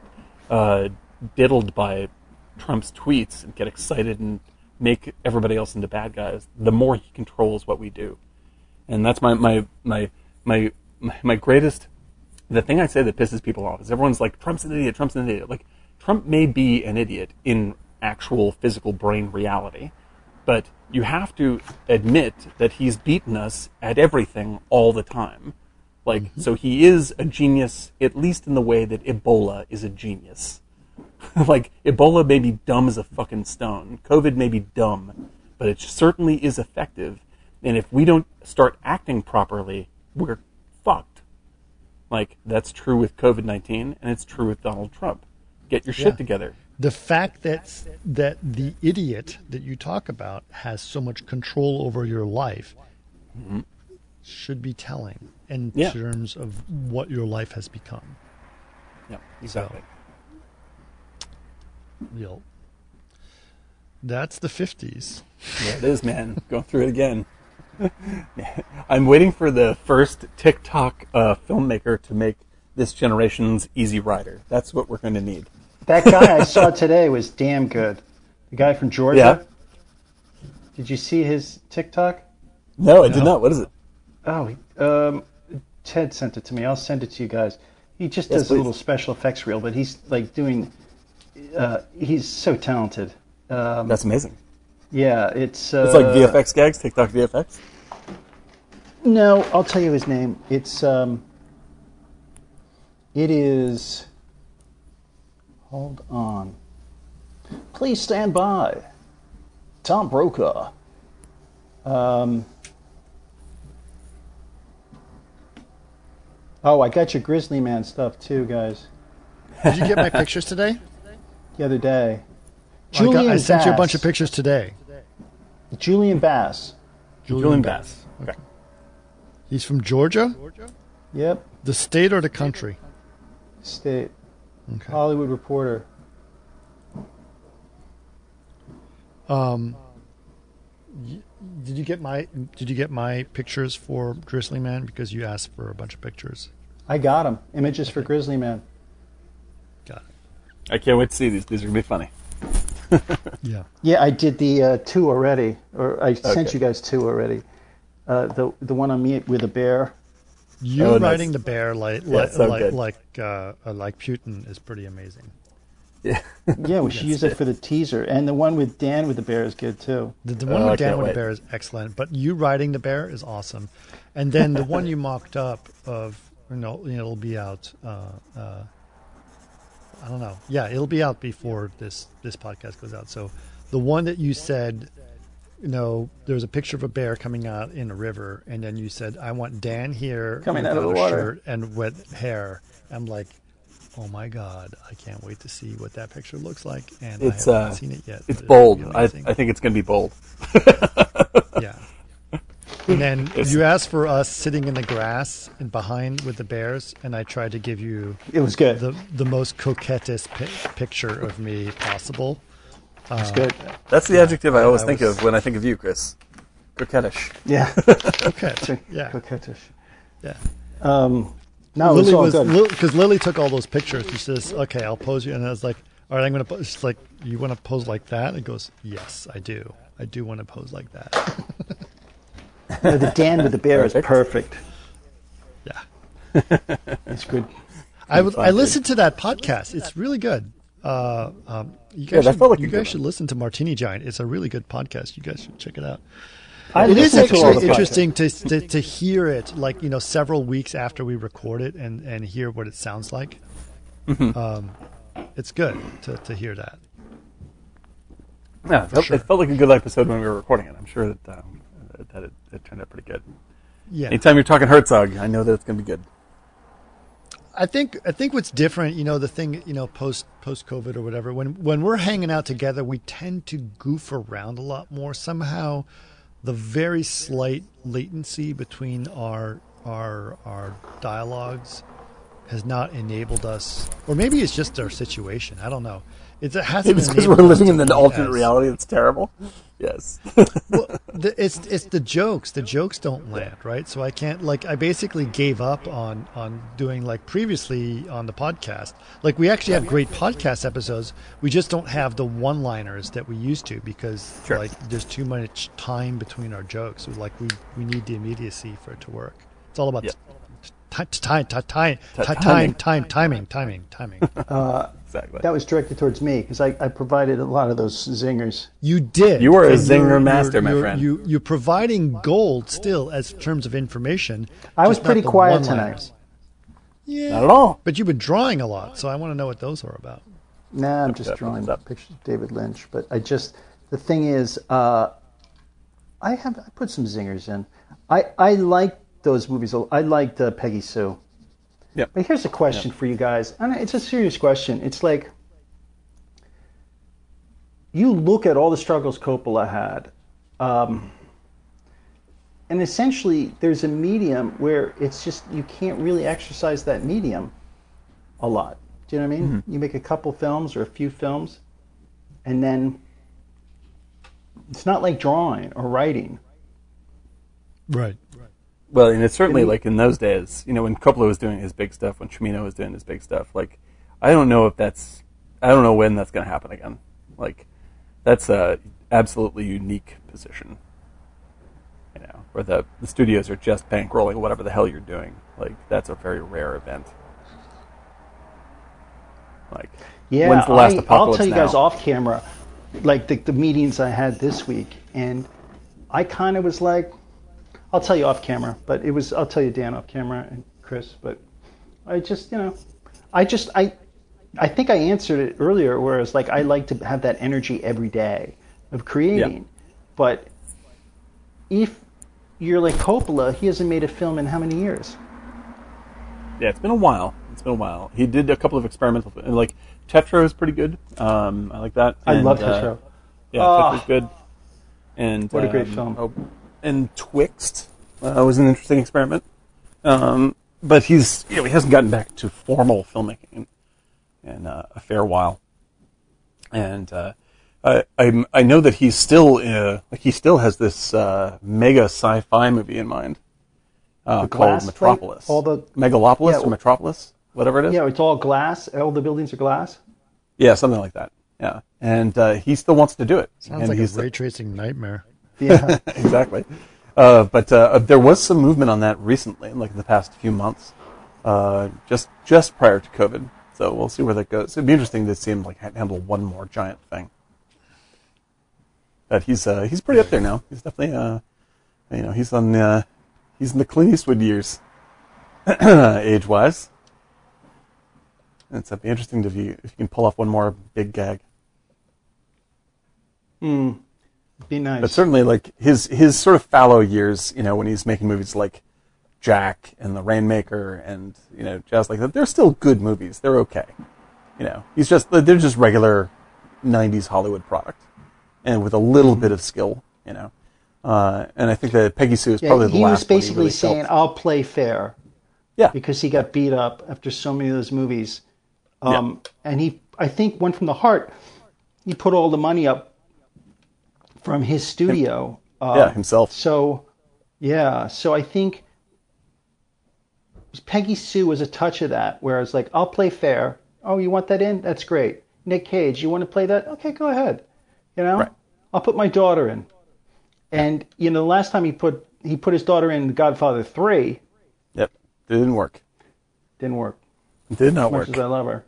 uh, diddled by Trump's tweets and get excited and make everybody else into bad guys, the more he controls what we do. And that's my my my my my, my greatest the thing I say that pisses people off is everyone's like, Trump's an idiot, Trump's an idiot. Like, Trump may be an idiot in actual physical brain reality, but you have to admit that he's beaten us at everything all the time. Like, mm-hmm. so he is a genius, at least in the way that Ebola is a genius. like, Ebola may be dumb as a fucking stone. COVID may be dumb, but it certainly is effective. And if we don't start acting properly, we're fucked. Like, that's true with COVID 19, and it's true with Donald Trump. Get your shit Yeah. together. the fact that that the idiot that you talk about has so much control over your life mm-hmm. Should be telling in Yeah. terms of what your life has become. Yeah, exactly. You know, that's the fifties. Yeah, it is, man. Going through it again. I'm waiting for the first TikTok uh, filmmaker to make this generation's Easy Rider. That's what we're going to need. That guy I saw today was damn good. The guy from Georgia. Yeah. Did you see his TikTok? No, I did not. What is it? Oh, um, Ted sent it to me. I'll send it to you guys. He just Yes, does please. a little special effects reel, but he's like doing. Uh, he's so talented. Um, That's amazing. yeah, it's. Uh, It's like VFX gags, TikTok VFX. No, I'll tell you his name. It's um. It is. Hold on. Please stand by. Tom Brokaw. Um. Oh, I got your Grizzly Man stuff too, guys. Did you get my pictures today? The other day. I, got- Julian I sent you a bunch of pictures today. Julian Bass. Julian Bass. Okay. He's from Georgia, Georgia? Yep. the state or the country. State. Okay. Hollywood Reporter. Um, y- did you get my Did you get my pictures for Grizzly Man because you asked for a bunch of pictures? I got them. Images for Grizzly Man. Got it. I can't wait to see these. These are going to be funny. Yeah. Yeah, I did the uh, two already, or I sent you guys two already. Uh, the the one on me with a bear. You Oh, nice. riding the bear like Yeah, like so like like, uh, uh, like Putin is pretty amazing. Yeah. Yeah, we should use it for the teaser, and the one with Dan with the bear is good too. The, the one Oh, I with Dan with wait. the bear is excellent, but you riding the bear is awesome. And then the one you mocked up of you know, it'll be out. Uh, uh, I don't know. Yeah, it'll be out before this this podcast goes out. So the one that you said, you know, there was a picture of a bear coming out in a river, and then you said, "I want Dan here Coming out of the water." shirt and wet hair." I'm like. Oh my God! I can't wait to see what that picture looks like, and It's, I haven't uh, seen it yet. It's bold. I. I think it's going to be bold. yeah. And then you asked for us sitting in the grass and behind with the bears, and I tried to give you It was good. the the most coquettish pi- picture of me possible. It's good. That's the adjective I always I think was- of when I think of you, Chris. Coquettish. Yeah. Coquette, yeah, Coquettish. yeah. Um, no, it Lily all was good. because Lily took all those pictures. She says, "Okay, I'll pose you," and I was like, "All right, I'm going to." pose. She's like, "You want to pose like that?" And it goes, "Yes, I do. I do want to pose like that." No, the Dan with the bear is Perfect. perfect. yeah. It's good. I I listened to that podcast. It's really good. Uh, um, you guys, that should, felt like a you guys should listen to Martini Giant. It's a really good podcast. You guys should check it out. I It is listen to actually interesting to, to to hear it, like you know, several weeks after we record it, and and hear what it sounds like. Mm-hmm. Um, it's good to to hear that. Yeah, it felt, sure. it felt like a good episode when we were recording it. I'm sure that um, that it, it turned out pretty good. Yeah, Anytime you're talking Herzog, I know that it's going to be good. I think I think what's different, you know, the thing, you know, post post COVID or whatever, when when we're hanging out together, we tend to goof around a lot more. Somehow, the very slight latency between our our our dialogues has not enabled us, or maybe it's just our situation. I don't know. It's, it hasn't. It's because we're living in an alternate reality that's terrible. Yes. well, the, it's it's the jokes. The jokes don't land, right? So I can't like I basically gave up on on doing like previously on the podcast. Like we actually have great podcast episodes. We just don't have the one-liners that we used to because Sure. like there's too much time between our jokes. Like we we need the immediacy for it to work. It's all about Yeah. time time time time time timing. timing timing timing. Uh, exactly. That was directed towards me because I, I provided a lot of those zingers. You did. You were a zinger you're- master, you're- my you're- friend. You, you're providing gold still as terms of information. I was pretty quiet one-liners. Yeah. Not at all. But you've been drawing a lot, so I want to know what those are about. Nah, I'm just drawing up. pictures of David Lynch. But I just the thing is, uh, I have I put some zingers in. I I like those movies. I liked uh, Peggy Sue. Yep. But here's a question for you guys, and it's a serious question. It's like you look at all the struggles Coppola had, um, and essentially there's a medium where it's just you can't really exercise that medium a lot. Do you know what I mean? You make a couple films or a few films, and then it's not like drawing or writing. Right. right. Well, and it's certainly like in those days, you know, when Coppola was doing his big stuff, when Cimino was doing his big stuff, like, I don't know if that's, I don't know when that's going to happen again. Like, that's a absolutely unique position. You know, where the, the studios are just bankrolling whatever the hell you're doing. Like, that's a very rare event. Like, Yeah, when's the last I, I'll tell you now? guys off camera, like the, the meetings I had this week, and I kind of was like, I'll tell you off camera, but it was I'll tell you Dan off camera and Chris, but I just you know, I just I, I think I answered it earlier, where it's like I like to have that energy every day of creating, but if you're like Coppola, he hasn't made a film in how many years? Yeah, it's been a while. It's been a while. He did a couple of experimental, and like Tetro is pretty good. Um, I like that. I And, love uh, yeah, Ah. Tetro's good. And What a great um, film. oh, and Twixt uh, was an interesting experiment. Um, but he's you know he hasn't gotten back to formal filmmaking in, in uh, a fair while. And uh, I I'm, I know that he's still uh, like he still has this uh, mega sci-fi movie in mind uh, called glass plate? Metropolis. All the- Megalopolis Yeah, or Metropolis, whatever it is. Yeah, it's all glass. All the buildings are glass. Yeah, something like that. Yeah, and uh, he still wants to do it. Sounds and like a he's ray tracing nightmare. Yeah. exactly. Uh, but uh, there was some movement on that recently, like in the past few months, uh, just just prior to COVID. So we'll see where that goes. It'd be interesting to see him like handle one more giant thing. But he's uh, he's pretty up there now. He's definitely uh, you know he's on the he's in the Clint Eastwood years, age wise. It's uh, be interesting to you if you can pull off one more big gag. Be nice. But certainly, like his his sort of fallow years, you know, when he's making movies like Jack and The Rainmaker and you know jazz like that, they're still good movies. They're okay. You know, he's just they're just regular '90s Hollywood product, and with a little bit of skill. You know, Uh, and I think that Peggy Sue is Yeah, probably the last. he was basically really saying, felt- "I'll play fair," yeah, because he got beat up after so many of those movies. Um, And he, I think, went from the heart. He put all the money up from his studio. Uh, yeah, himself. So, yeah. So I think Peggy Sue was a touch of that, where it's like, I'll play fair. Oh, you want that in? That's great. Nick Cage, you want to play that? Okay, go ahead. You know, Right. I'll put my daughter in. And you know, the last time he put he put his daughter in Godfather Three, Yep, it didn't work. didn't work. It did not As work. much as I love her.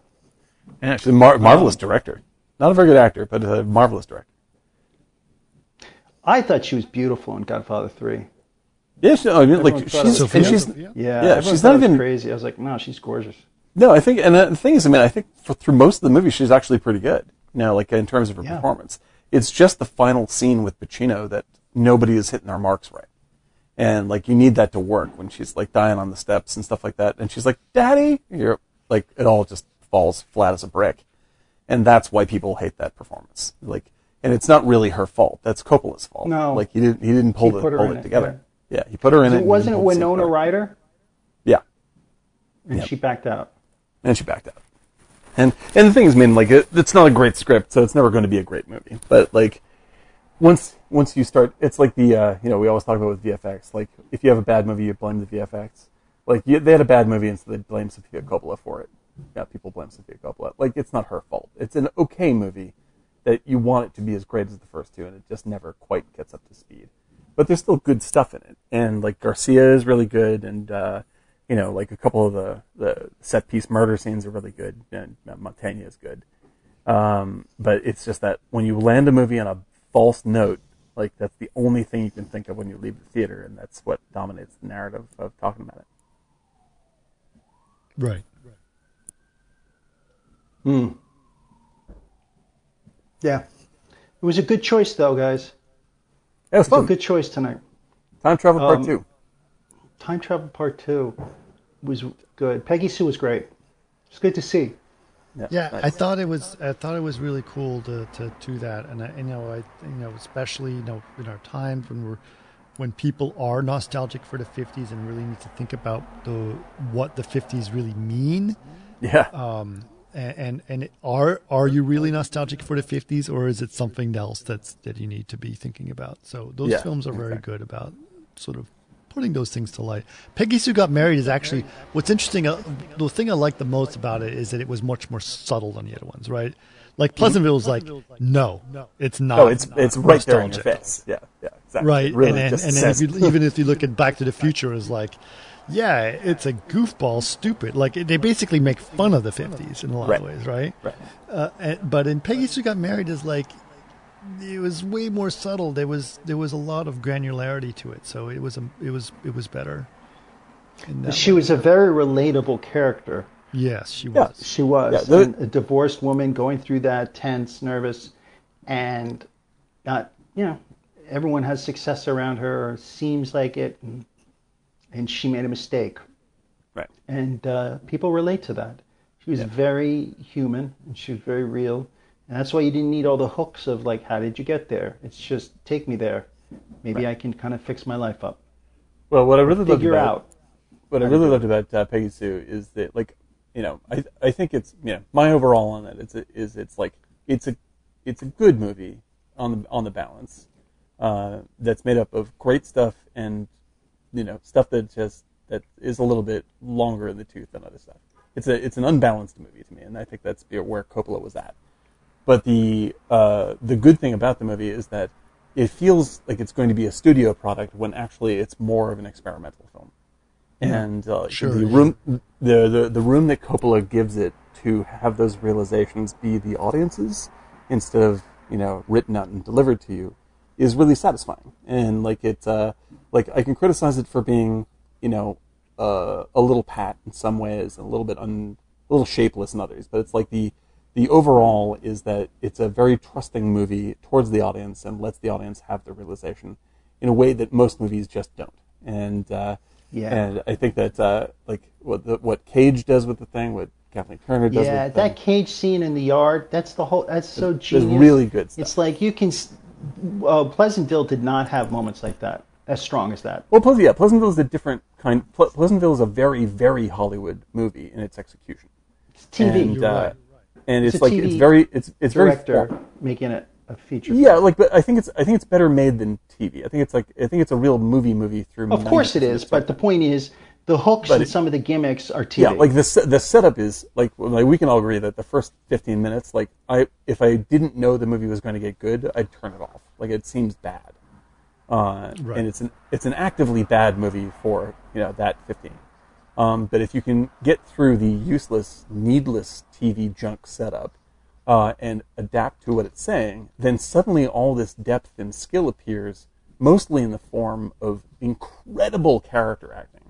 Yeah, she's a mar- marvelous director. Not a very good actor, but a marvelous director. I thought she was beautiful in Godfather Three. Yeah, she, I mean, Everyone like thought she's, was and she's Yeah, Yeah, everyone she's thought not was even- crazy. I was like, no, she's gorgeous. no. I think, and the thing is, I mean, I think for, through most of the movie, she's actually pretty good. You know, like in terms of her Yeah. performance. It's just the final scene with Pacino that nobody is hitting their marks right, and like you need that to work when she's like dying on the steps and stuff like that, and she's like, "Daddy," you're like, it all just falls flat as a brick, and that's why people hate that performance. Like, and it's not really her fault. That's Coppola's fault. No. like he didn't he didn't pull, He the, pull it it, together. Yeah. he put her in it. Wasn't it he pulled the scene Winona. Ryder, Yeah, and Yep. she backed out. and she backed out. And and the thing is, I mean, like it, it's not a great script, so it's never going to be a great movie. But like once once you start, it's like the uh, you know we always talk about with VFX. Like if you have a bad movie, you blame the VFX. Like you, they had a bad movie, and so they blame Sofia Coppola for it. Yeah, people blame Sofia Coppola. Like it's not her fault. It's an okay movie that you want it to be as great as the first two, and it just never quite gets up to speed. But there's still good stuff in it, and like Garcia is really good, and uh, you know, like a couple of the, the set piece murder scenes are really good, and uh, Mantegna is good. Um, but it's just that when you land a movie on a false note, like that's the only thing you can think of when you leave the theater, and that's what dominates the narrative of talking about it. Right. Yeah, it was a good choice though, guys. Yeah, it was It was a fun. good choice tonight. Time travel part Um, two. Time Travel Part Two was good. Peggy Sue was great. It's good to see. Yeah, nice. I thought it was. I thought it was really cool to, to do that, and, I, and you know, I you know, especially you know, in our times when we're when people are nostalgic for the '50s and really need to think about the what the '50s really mean. yeah, Um, and and, and are are you really nostalgic for the '50s, or is it something else that's that you need to be thinking about? So those Yeah, films are very exactly. good about sort of putting those things to light. Peggy Sue got married is actually what's interesting. Uh, the thing I like the most about it is that it was much more subtle than the other ones, right? Like Pleasantville was like, no, it's not. oh, it's it's right there in your face. Yeah, yeah, exactly. Right, really and then, just and then if you, even if you look at Back to the Future, is like, yeah, it's a goofball, stupid. Like they basically make fun of the fifties in a lot Right. of ways, right? Right. Uh, and, but in Peggy Sue Got Married is like, it was way more subtle. There was there was a lot of granularity to it, so it was a, it was it was better. She way. was a very relatable character. yes, she Yeah. was. She was Yeah, the- a divorced woman going through that, tense, nervous, and not you know everyone has success around her, or seems like it, and, and she made a mistake, right. and uh, people relate to that. She was very human, and she was very real, and that's why you didn't need all the hooks of like, how did you get there? It's just take me there. Maybe I can kind of fix my life up. Well, what I really loved about out. what I really loved about uh, Peggy Sue is that, like, you know, I I think it's you know my overall on it is is it's like it's a it's a good movie on the on the balance uh, that's made up of great stuff and you know stuff that just that is a little bit longer in the tooth than other stuff. It's a it's an unbalanced movie to me, and I think that's where Coppola was at. But the uh, the good thing about the movie is that it feels like it's going to be a studio product when actually it's more of an experimental film. And uh, Sure, the yeah. room the, the the room that Coppola gives it to have those realizations be the audiences instead of you know written out and delivered to you is really satisfying. And like it uh, like I can criticize it for being you know uh, a little pat in some ways and a little bit un, a little shapeless in others, but it's like the the overall is that it's a very trusting movie towards the audience and lets the audience have the realization in a way that most movies just don't. And uh, Yeah. and I think that uh, like what the, what Cage does with the thing, what Kathleen Turner does Yeah, that thing, cage scene in the yard, that's the whole, that's so genius. really good stuff. It's like you can, uh, Pleasantville did not have moments like that as strong as that. Well, Pleas- yeah, Pleasantville is a different kind. Ple- Pleasantville is a very, very Hollywood movie in its execution. It's TV and, uh, and it's, It's like TV it's very, it's it's very director form- making it a feature. Yeah, like, but I think it's I think it's better made than TV. I think it's like I think it's a real movie movie through. Of course it is, but the point is, the hooks But and it- some of the gimmicks are TV. yeah, like the the setup is like like we can all agree that the first fifteen minutes, like I if I didn't know the movie was going to get good, I'd turn it off. Like it seems bad, uh, Right. and it's an it's an actively bad movie for you know that fifteen. Um, but if you can get through the useless, needless TV junk setup uh, and adapt to what it's saying, then suddenly all this depth and skill appears, mostly in the form of incredible character acting.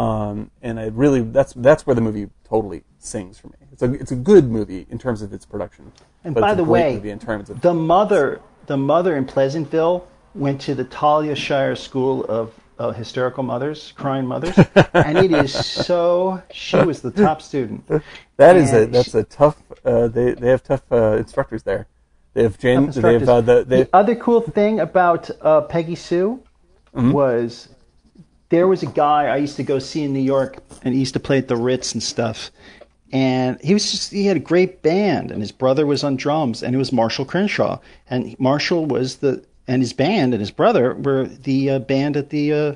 Um, and I really that's that's where the movie totally sings for me. It's a it's a good movie in terms of its production, and but by the way, movie in terms of the mother, the mother in Pleasantville went to the Talia Shire School of uh, Hysterical Mothers, Crying Mothers, and it is so. She was the top student. that is a that's she- a tough. Uh, they they have tough uh, instructors there. They have Jane. They have uh, the they, the other cool thing about uh, Peggy Sue Mm-hmm. was there was a guy I used to go see in New York, and he used to play at the Ritz and stuff. And he was just, he had a great band, and his brother was on drums, and it was Marshall Crenshaw. And Marshall was the, and his band and his brother were the uh, band at the uh,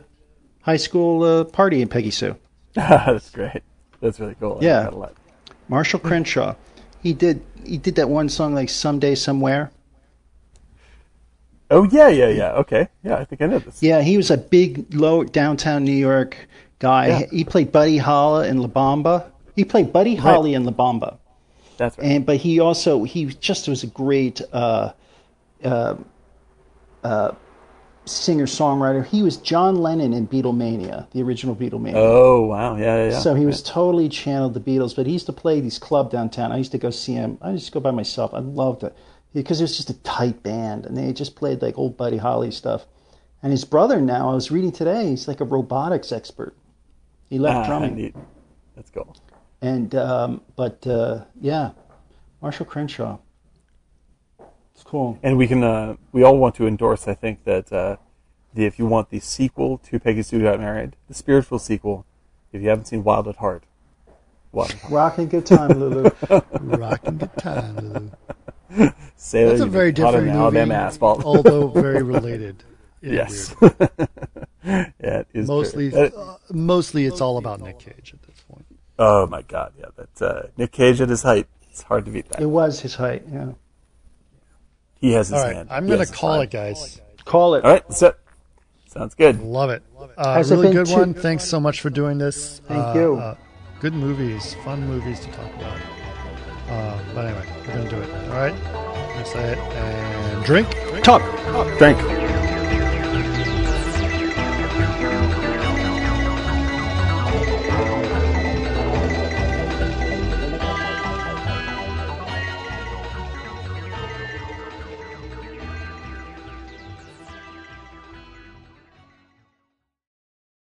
high school uh, party in Peggy Sue. that's great. That's really cool. Yeah. like a lot. Marshall Crenshaw. He did, he did that one song like Someday Somewhere. Oh yeah, yeah, yeah. Okay, yeah. I think I know this. Yeah, he was a big low downtown New York guy. Yeah. He played Buddy Holly in La Bamba. He played Buddy Holly in La Bamba, That's right. and but he also he just was a great uh, uh, uh, singer songwriter. He was John Lennon in Beatlemania, the original Beatlemania. oh wow, yeah, yeah. yeah. So he was totally channeled the Beatles, but he used to play these club downtown. I used to go see him. I used to go by myself. I loved it because it was just a tight band, and they just played like old Buddy Holly stuff. And his brother now, I was reading today, he's like a robotics expert. He left Ah, drumming, neat. That's cool. and um, but uh, yeah, Marshall Crenshaw. It's cool. And we can, uh, we all want to endorse. I think that uh, the, if you want the sequel to Peggy Sue Got Married, the spiritual sequel, if you haven't seen Wild at Heart, Wild at Rocking good time, Lulu. Rocking good time. Lou. Sailor, That's a very been caught in different Alabama movie, asphalt. although very related. yes. yeah, it is Mostly, true. Uh, uh, mostly it's all about Nick Cage at this point. oh my God, yeah. That's uh, Nick Cage at his height. It's hard to beat that. it was his height. Yeah. He has his All right, hand. I'm gonna call it, guys. Call it. All right, so sounds good. Love it. Uh, Has it really been good too- one. Thanks so much for doing this. Thank Uh, you. Uh, good movies, fun movies to talk about. Uh, but anyway, we're gonna do it. All right, say it and drink. Talk. Drink.